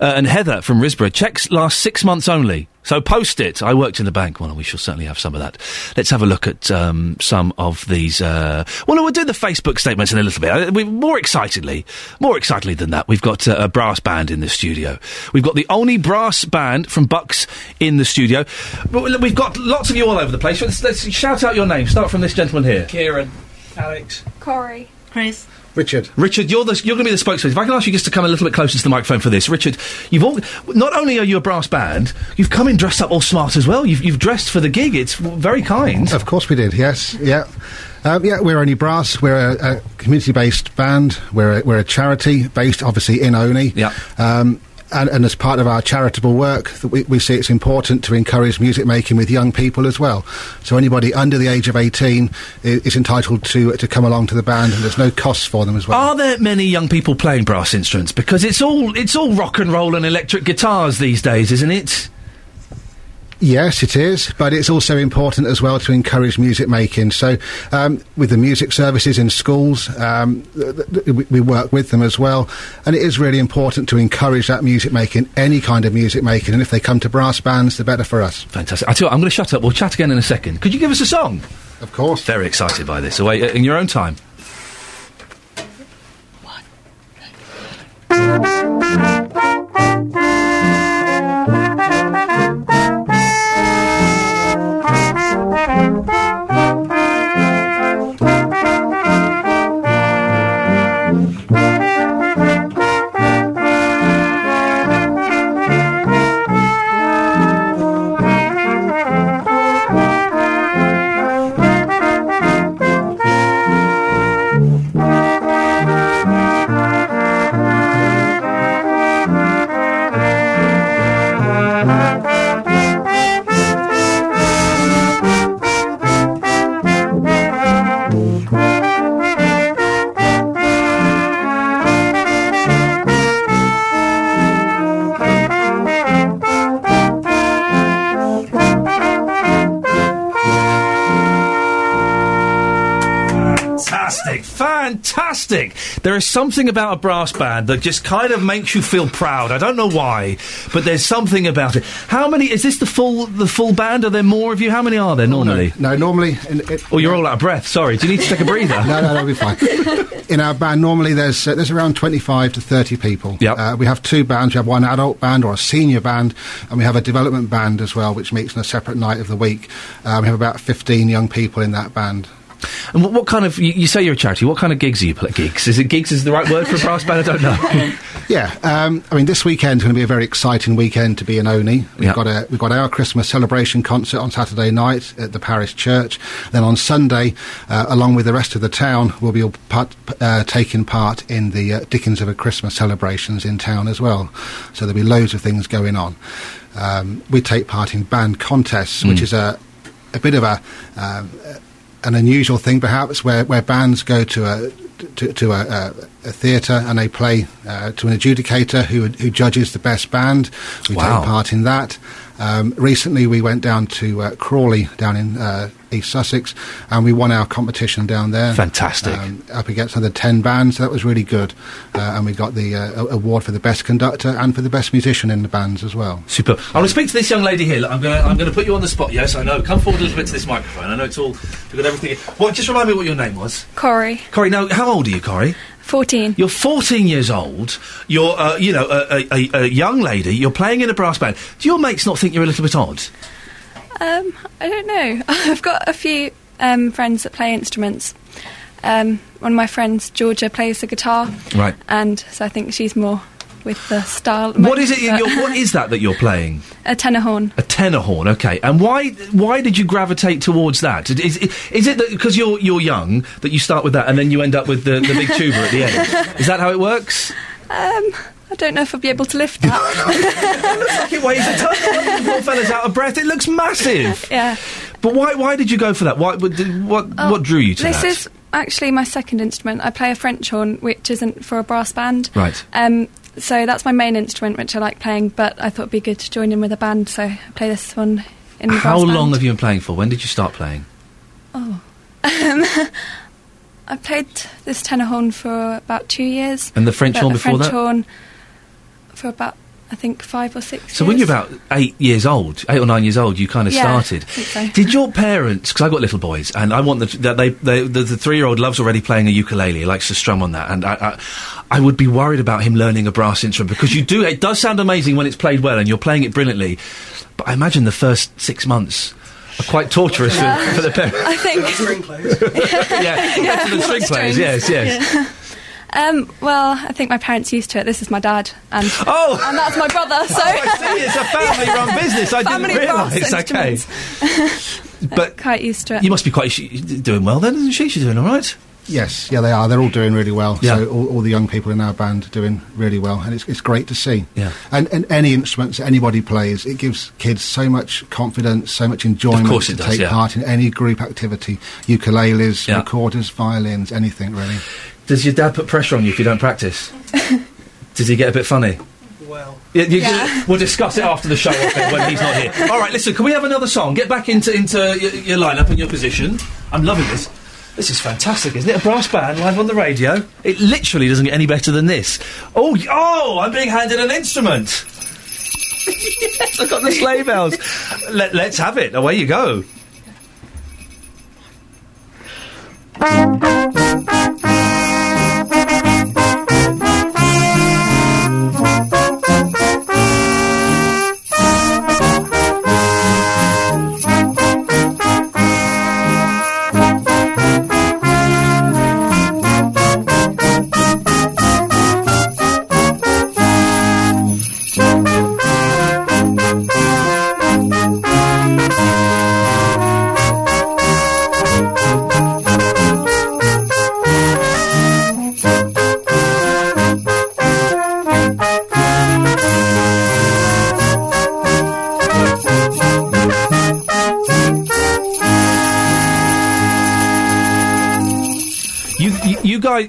Uh, and Heather from Risborough, checks last six months only. So post it. I worked in the bank. Well, we shall certainly have some of that. Let's have a look at um, some of these. Uh, well, we'll do the Facebook statements in a little bit. Uh, we, more excitedly, more excitedly than that, we've got uh, a brass band in the studio. We've got the Olney brass band from Bucks in the studio. We've got lots of you all over the place. Let's, let's shout out your name. Start from this gentleman here. Kieran. Alex. Corey. Chris. Richard. Richard, you're the, you're going to be the spokesman. If I can ask you just to come a little bit closer to the microphone for this, Richard, you've all not only are you a brass band, you've come in dressed up all smart as well. You've you've dressed for the gig. It's very kind. Of course we did, yes, yeah. Um, yeah, we're Olney brass. We're a, a community-based band. We're a, we're a charity based, obviously, in Olney. Yeah. Um, and, and as part of our charitable work, we, we see it's important to encourage music making with young people as well. So anybody under the age of 18 is, is entitled to to come along to the band, and there's no costs for them as well. Are there many young people playing brass instruments? Because it's all it's all rock and roll and electric guitars these days, isn't it? Yes, it is, but it's also important as well to encourage music making. So, um, with the music services in schools, um, th- th- we work with them as well, and it is really important to encourage that music making, any kind of music making, and if they come to brass bands, the better for us. Fantastic. I tell you, I'm going to shut up. We'll chat again in a second. Could you give us a song? Of course. Very excited by this. Away uh, in your own time. One. Fantastic. There is something about a brass band that just kind of makes you feel proud. I don't know why, but there's something about it. How many? Is this the full the full band? Are there more of you? How many are there normally? No, normally. In, it, Oh, you're all out of breath. Sorry. Do you need to take a breather? no, no, that'll be fine. In our band, normally there's uh, there's around 25 to 30 people. Uh, we have two bands. We have one adult band or a senior band, and we have a development band as well, which meets on a separate night of the week. Uh, we have about 15 young people in that band. And what, what kind of? You, you say you're a charity. What kind of gigs are you playing? Gigs? Is it gigs? Is the right word for a brass band? I don't know. Yeah, um, I mean, this weekend's going to be a very exciting weekend to be in Olney. We've Yeah. got a we've got our Christmas celebration concert on Saturday night at the parish church. Then on Sunday, uh, along with the rest of the town, we'll be all part, uh, taking part in the uh, Dickens of a Christmas celebrations in town as well. So there'll be loads of things going on. Um, we take part in band contests, which Mm. is a a bit of a um, an unusual thing, perhaps, where, where bands go to a to, to a, a, a theatre and they play uh, to an adjudicator who who judges the best band. We Wow. take part in that. Um, recently, we went down to uh, Crawley down in uh, East Sussex, and we won our competition down there. Fantastic. Um, up against another ten bands, so that was really good, uh, and we got the uh, award for the best conductor and for the best musician in the bands as well. Super. I want to speak to this young lady here. Look, I'm going to I'm going to put you on the spot. Yes, I know. Come forward a little bit to this microphone. I know it's all we've got everything. What? Just remind me what your name was. Corey, Corey. Now, how old are you, Corey? 14. You're 14 years old. You're, uh, you know, a, a, a, a young lady. You're playing in a brass band. Do your mates not think you're a little bit odd? Um, I don't know. I've got a few um, friends that play instruments. Um, one of my friends, Georgia, plays the guitar, Right. and so I think she's more with the style. What is it? What is that that you're playing? a tenor horn. A tenor horn, okay. And why why did you gravitate towards that? Is, is it because you're you're young that you start with that and then you end up with the, the big tuba at the end? Is that how it works? Um, I don't know if I'll be able to lift that. looks like it weighs a ton. Poor fella's out of breath. It looks massive. yeah. But why why did you go for that? Why what what, Oh, what drew you to that? this is actually my second instrument. I play a French horn, which isn't for a brass band. Right. Um, so that's my main instrument, which I like playing. But I thought it'd be good to join in with a band, so I play this one in the How long band. have you been playing for? When did you start playing? Oh. Um, I played this tenor horn for about two years. And the French horn the before French that? horn for about, I think, five or six So years. when you're about eight years old, eight or nine years old, you kind of Yeah, started. I think so. Did your parents? Because I got little boys, and I want the, that they, they the, the three year old loves already playing a ukulele, likes to strum on that, and I, I, I would be worried about him learning a brass instrument because you do. It does sound amazing when it's played well, and you're playing it brilliantly. But I imagine the first six months are quite torturous Yeah. for, for the parents. I think. yeah, Yeah, to the string players. Yes, yes. Yeah. Um, well, I think my parents used to it. This is my dad, and oh, and that's my brother. So Oh, I see. It's a family-run business. I didn't Family brass realise. Okay. But quite used to it. You must be quite she, doing well then, isn't she? She's doing all right. Yes, yeah, they are. They're all doing really well. Yeah. So all, all the young people in our band are doing really well, and it's, it's great to see. Yeah. And, and any instruments that anybody plays, it gives kids so much confidence, so much enjoyment course it to does, take yeah. part in any group activity. Ukuleles, Yeah. recorders, violins, anything really. Does your dad put pressure on you if you don't practice? Does he get a bit funny? Well, Yeah, you- Yeah. We'll discuss it after the show okay, when he's not here. All right, listen. Can we have another song? Get back into into your, your lineup and your position. I'm loving this. This is fantastic, isn't it? A brass band live on the radio. It literally doesn't get any better than this. Oh, oh! I'm being handed an instrument. yes, I've got the sleigh bells. Let, let's have it. Away you go.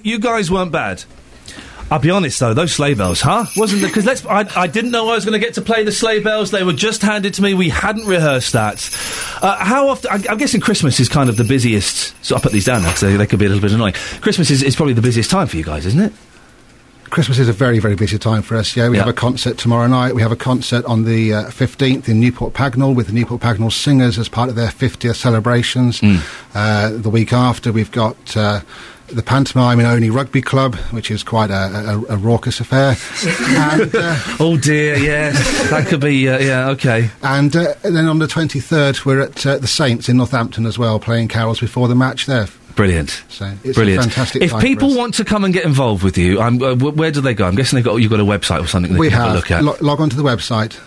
you guys, weren't bad. I'll be honest though, those sleigh bells, huh? Wasn't because let's. I, I didn't know I was going to get to play the sleigh bells. They were just handed to me. We hadn't rehearsed that. Uh, how often? I, I'm guessing Christmas is kind of the busiest. So I'll put these down because they, they could be a little bit annoying. Christmas is, is probably the busiest time for you guys, isn't it? Christmas is a very, very busy time for us. Yeah, we Yeah. have a concert tomorrow night. We have a concert on the uh, 15th in Newport Pagnell with the Newport Pagnell Singers as part of their 50th celebrations. Mm. Uh, the week after, we've got uh, the pantomime in Olney Rugby Club, which is quite a, a, a raucous affair. and, uh, oh dear, yes, that could be. Uh, yeah, okay. And, uh, and then on the 23rd, we're at uh, the Saints in Northampton as well, playing carols before the match there. Brilliant. So it's Brilliant. fantastic if people want to come and get involved with you, uh, wh- where do they go? I'm guessing they've got you've got a website or something they we can have have a look at. lo- log on to the website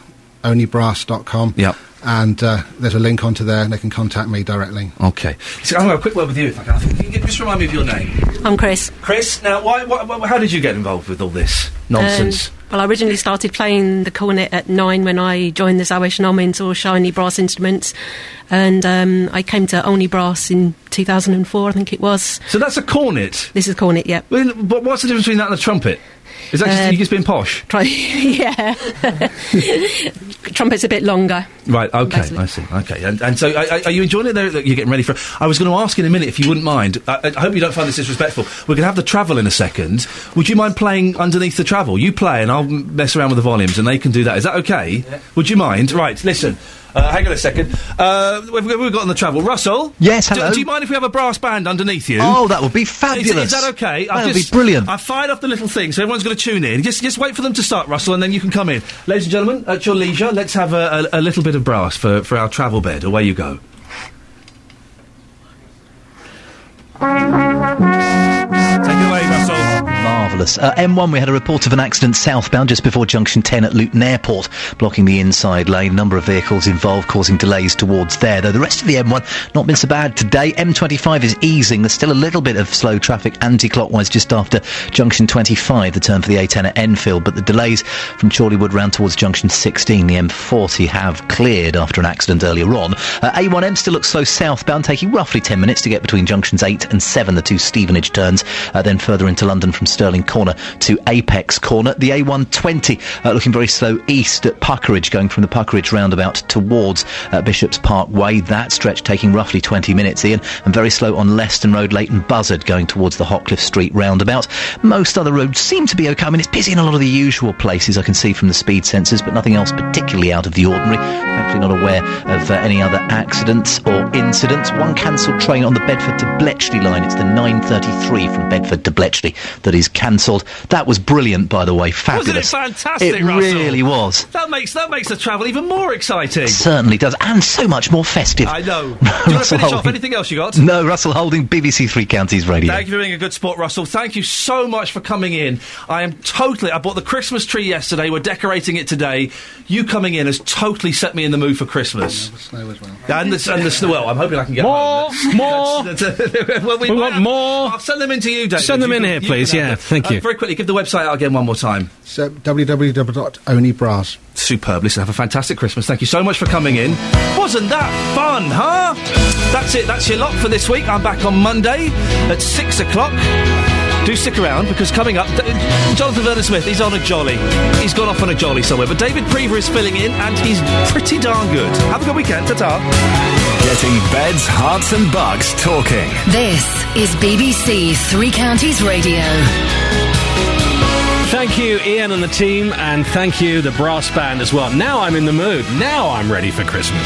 olneybrass.com Yep. And uh, there's a link onto there and they can contact me directly Okay. So I'm going to have a quick word with you, if I can. I think- Can just remind me of your name? I'm Chris. Chris, now, why, why, why, how did you get involved with all this nonsense? Um, well, I originally started playing the cornet at nine when I joined the Salvation Army and saw shiny brass instruments. And um, I came to Olney Brass in 2004, I think it was. so that's a cornet? This is cornet, yeah. Well, But what's the difference between that and a trumpet? Is that just, Uh, you just being posh? Try, yeah. Trumpet's a bit longer. Right, okay, Basically. I see. Okay, and, and so are, are you enjoying it there? Look, You're getting ready for I was going to ask in a minute if you wouldn't mind. I, I hope you don't find this disrespectful. We're going to have the travel in a second. Would you mind playing underneath the travel? You play and I'll mess around with the volumes and they can do that. Is that okay? Would you mind? Right, listen. Uh, hang on a second. Uh, we've, we've got on the travel. Russell? Yes, Do- hello. Do, you mind if we have a brass band underneath you? Oh, that would be fabulous. is that okay? That would be brilliant. I've fired off the little thing, so everyone's going to tune in. Just, just wait for them to start, Russell, and then you can come in. Ladies and gentlemen, at your leisure, let's have a, a, a little bit of brass for, for our travel bed. Away you go. Take it away, Russell. Marvellous. Uh, M1, we had a report of an accident southbound just before junction 10 at Luton Airport, blocking the inside lane. Number of vehicles involved causing delays towards there, though the rest of the M1 not been so bad today. M25 is easing. There's still a little bit of slow traffic anti-clockwise just after junction 25, the turn for the A10 at Enfield, but the delays from Chorleywood round towards junction 16, the M40, have cleared after an accident earlier on. Uh, A1M still looks slow southbound, taking roughly 10 minutes to get between junctions 8 and 7, the two Stevenage turns, uh, then further into London from Stirling Corner to Apex Corner. The A120 uh, looking very slow east at Puckeridge, going from the Puckeridge roundabout towards uh, Bishop's Parkway. That stretch taking roughly 20 minutes, Iain, and very slow on Leston Road, Leighton Buzzard, going towards the Hockliffe Street roundabout. Most other roads seem to be okay. I mean, it's busy in a lot of the usual places I can see from the speed sensors, but nothing else particularly out of the ordinary. Thankfully, not aware of uh, any other accidents or incidents. One cancelled train on the Bedford to Bletchley line. It's the 933 from Bedford to Bletchley that is cancelled. That was brilliant, by the way. Fabulous. Wasn't it fantastic, It Russell? really was. That makes that makes the travel even more exciting. It Certainly does, and so much more festive. I know. Do you want to Russell finish off? Anything else you got? No, Russell Holding, BBC Three Counties Radio. Thank you for being a good sport, Russell. Thank you so much for coming in. I am totally. I bought the Christmas tree yesterday. We're decorating it today. You coming in has totally set me in the mood for Christmas. snow as well. And the, and the snow. Well, I'm hoping I can get More, home. more. That's- that's- well, we, We want have- more. I'll send them into you, David. Send them You in can- here, please. Yeah, them. thank Uh, you. very quickly, give the website out again one more time. So www.olneybrass. Superb. Listen, have a fantastic Christmas. Thank you so much for coming in. Wasn't that fun, huh? That's it. That's your lot for this week. I'm back on Monday at six o'clock. Do stick around because coming up, D- Jonathan Vernon Smith, he's on a jolly. He's gone off on a jolly somewhere. But David Prever is filling in and he's pretty darn good. Have a good weekend. Ta ta. Getting beds, Herts, and Bucks talking. This is BBC Three Counties Radio. Thank you, Iain and the team, and thank you, the brass band as well. Now I'm in the mood. Now I'm ready for Christmas.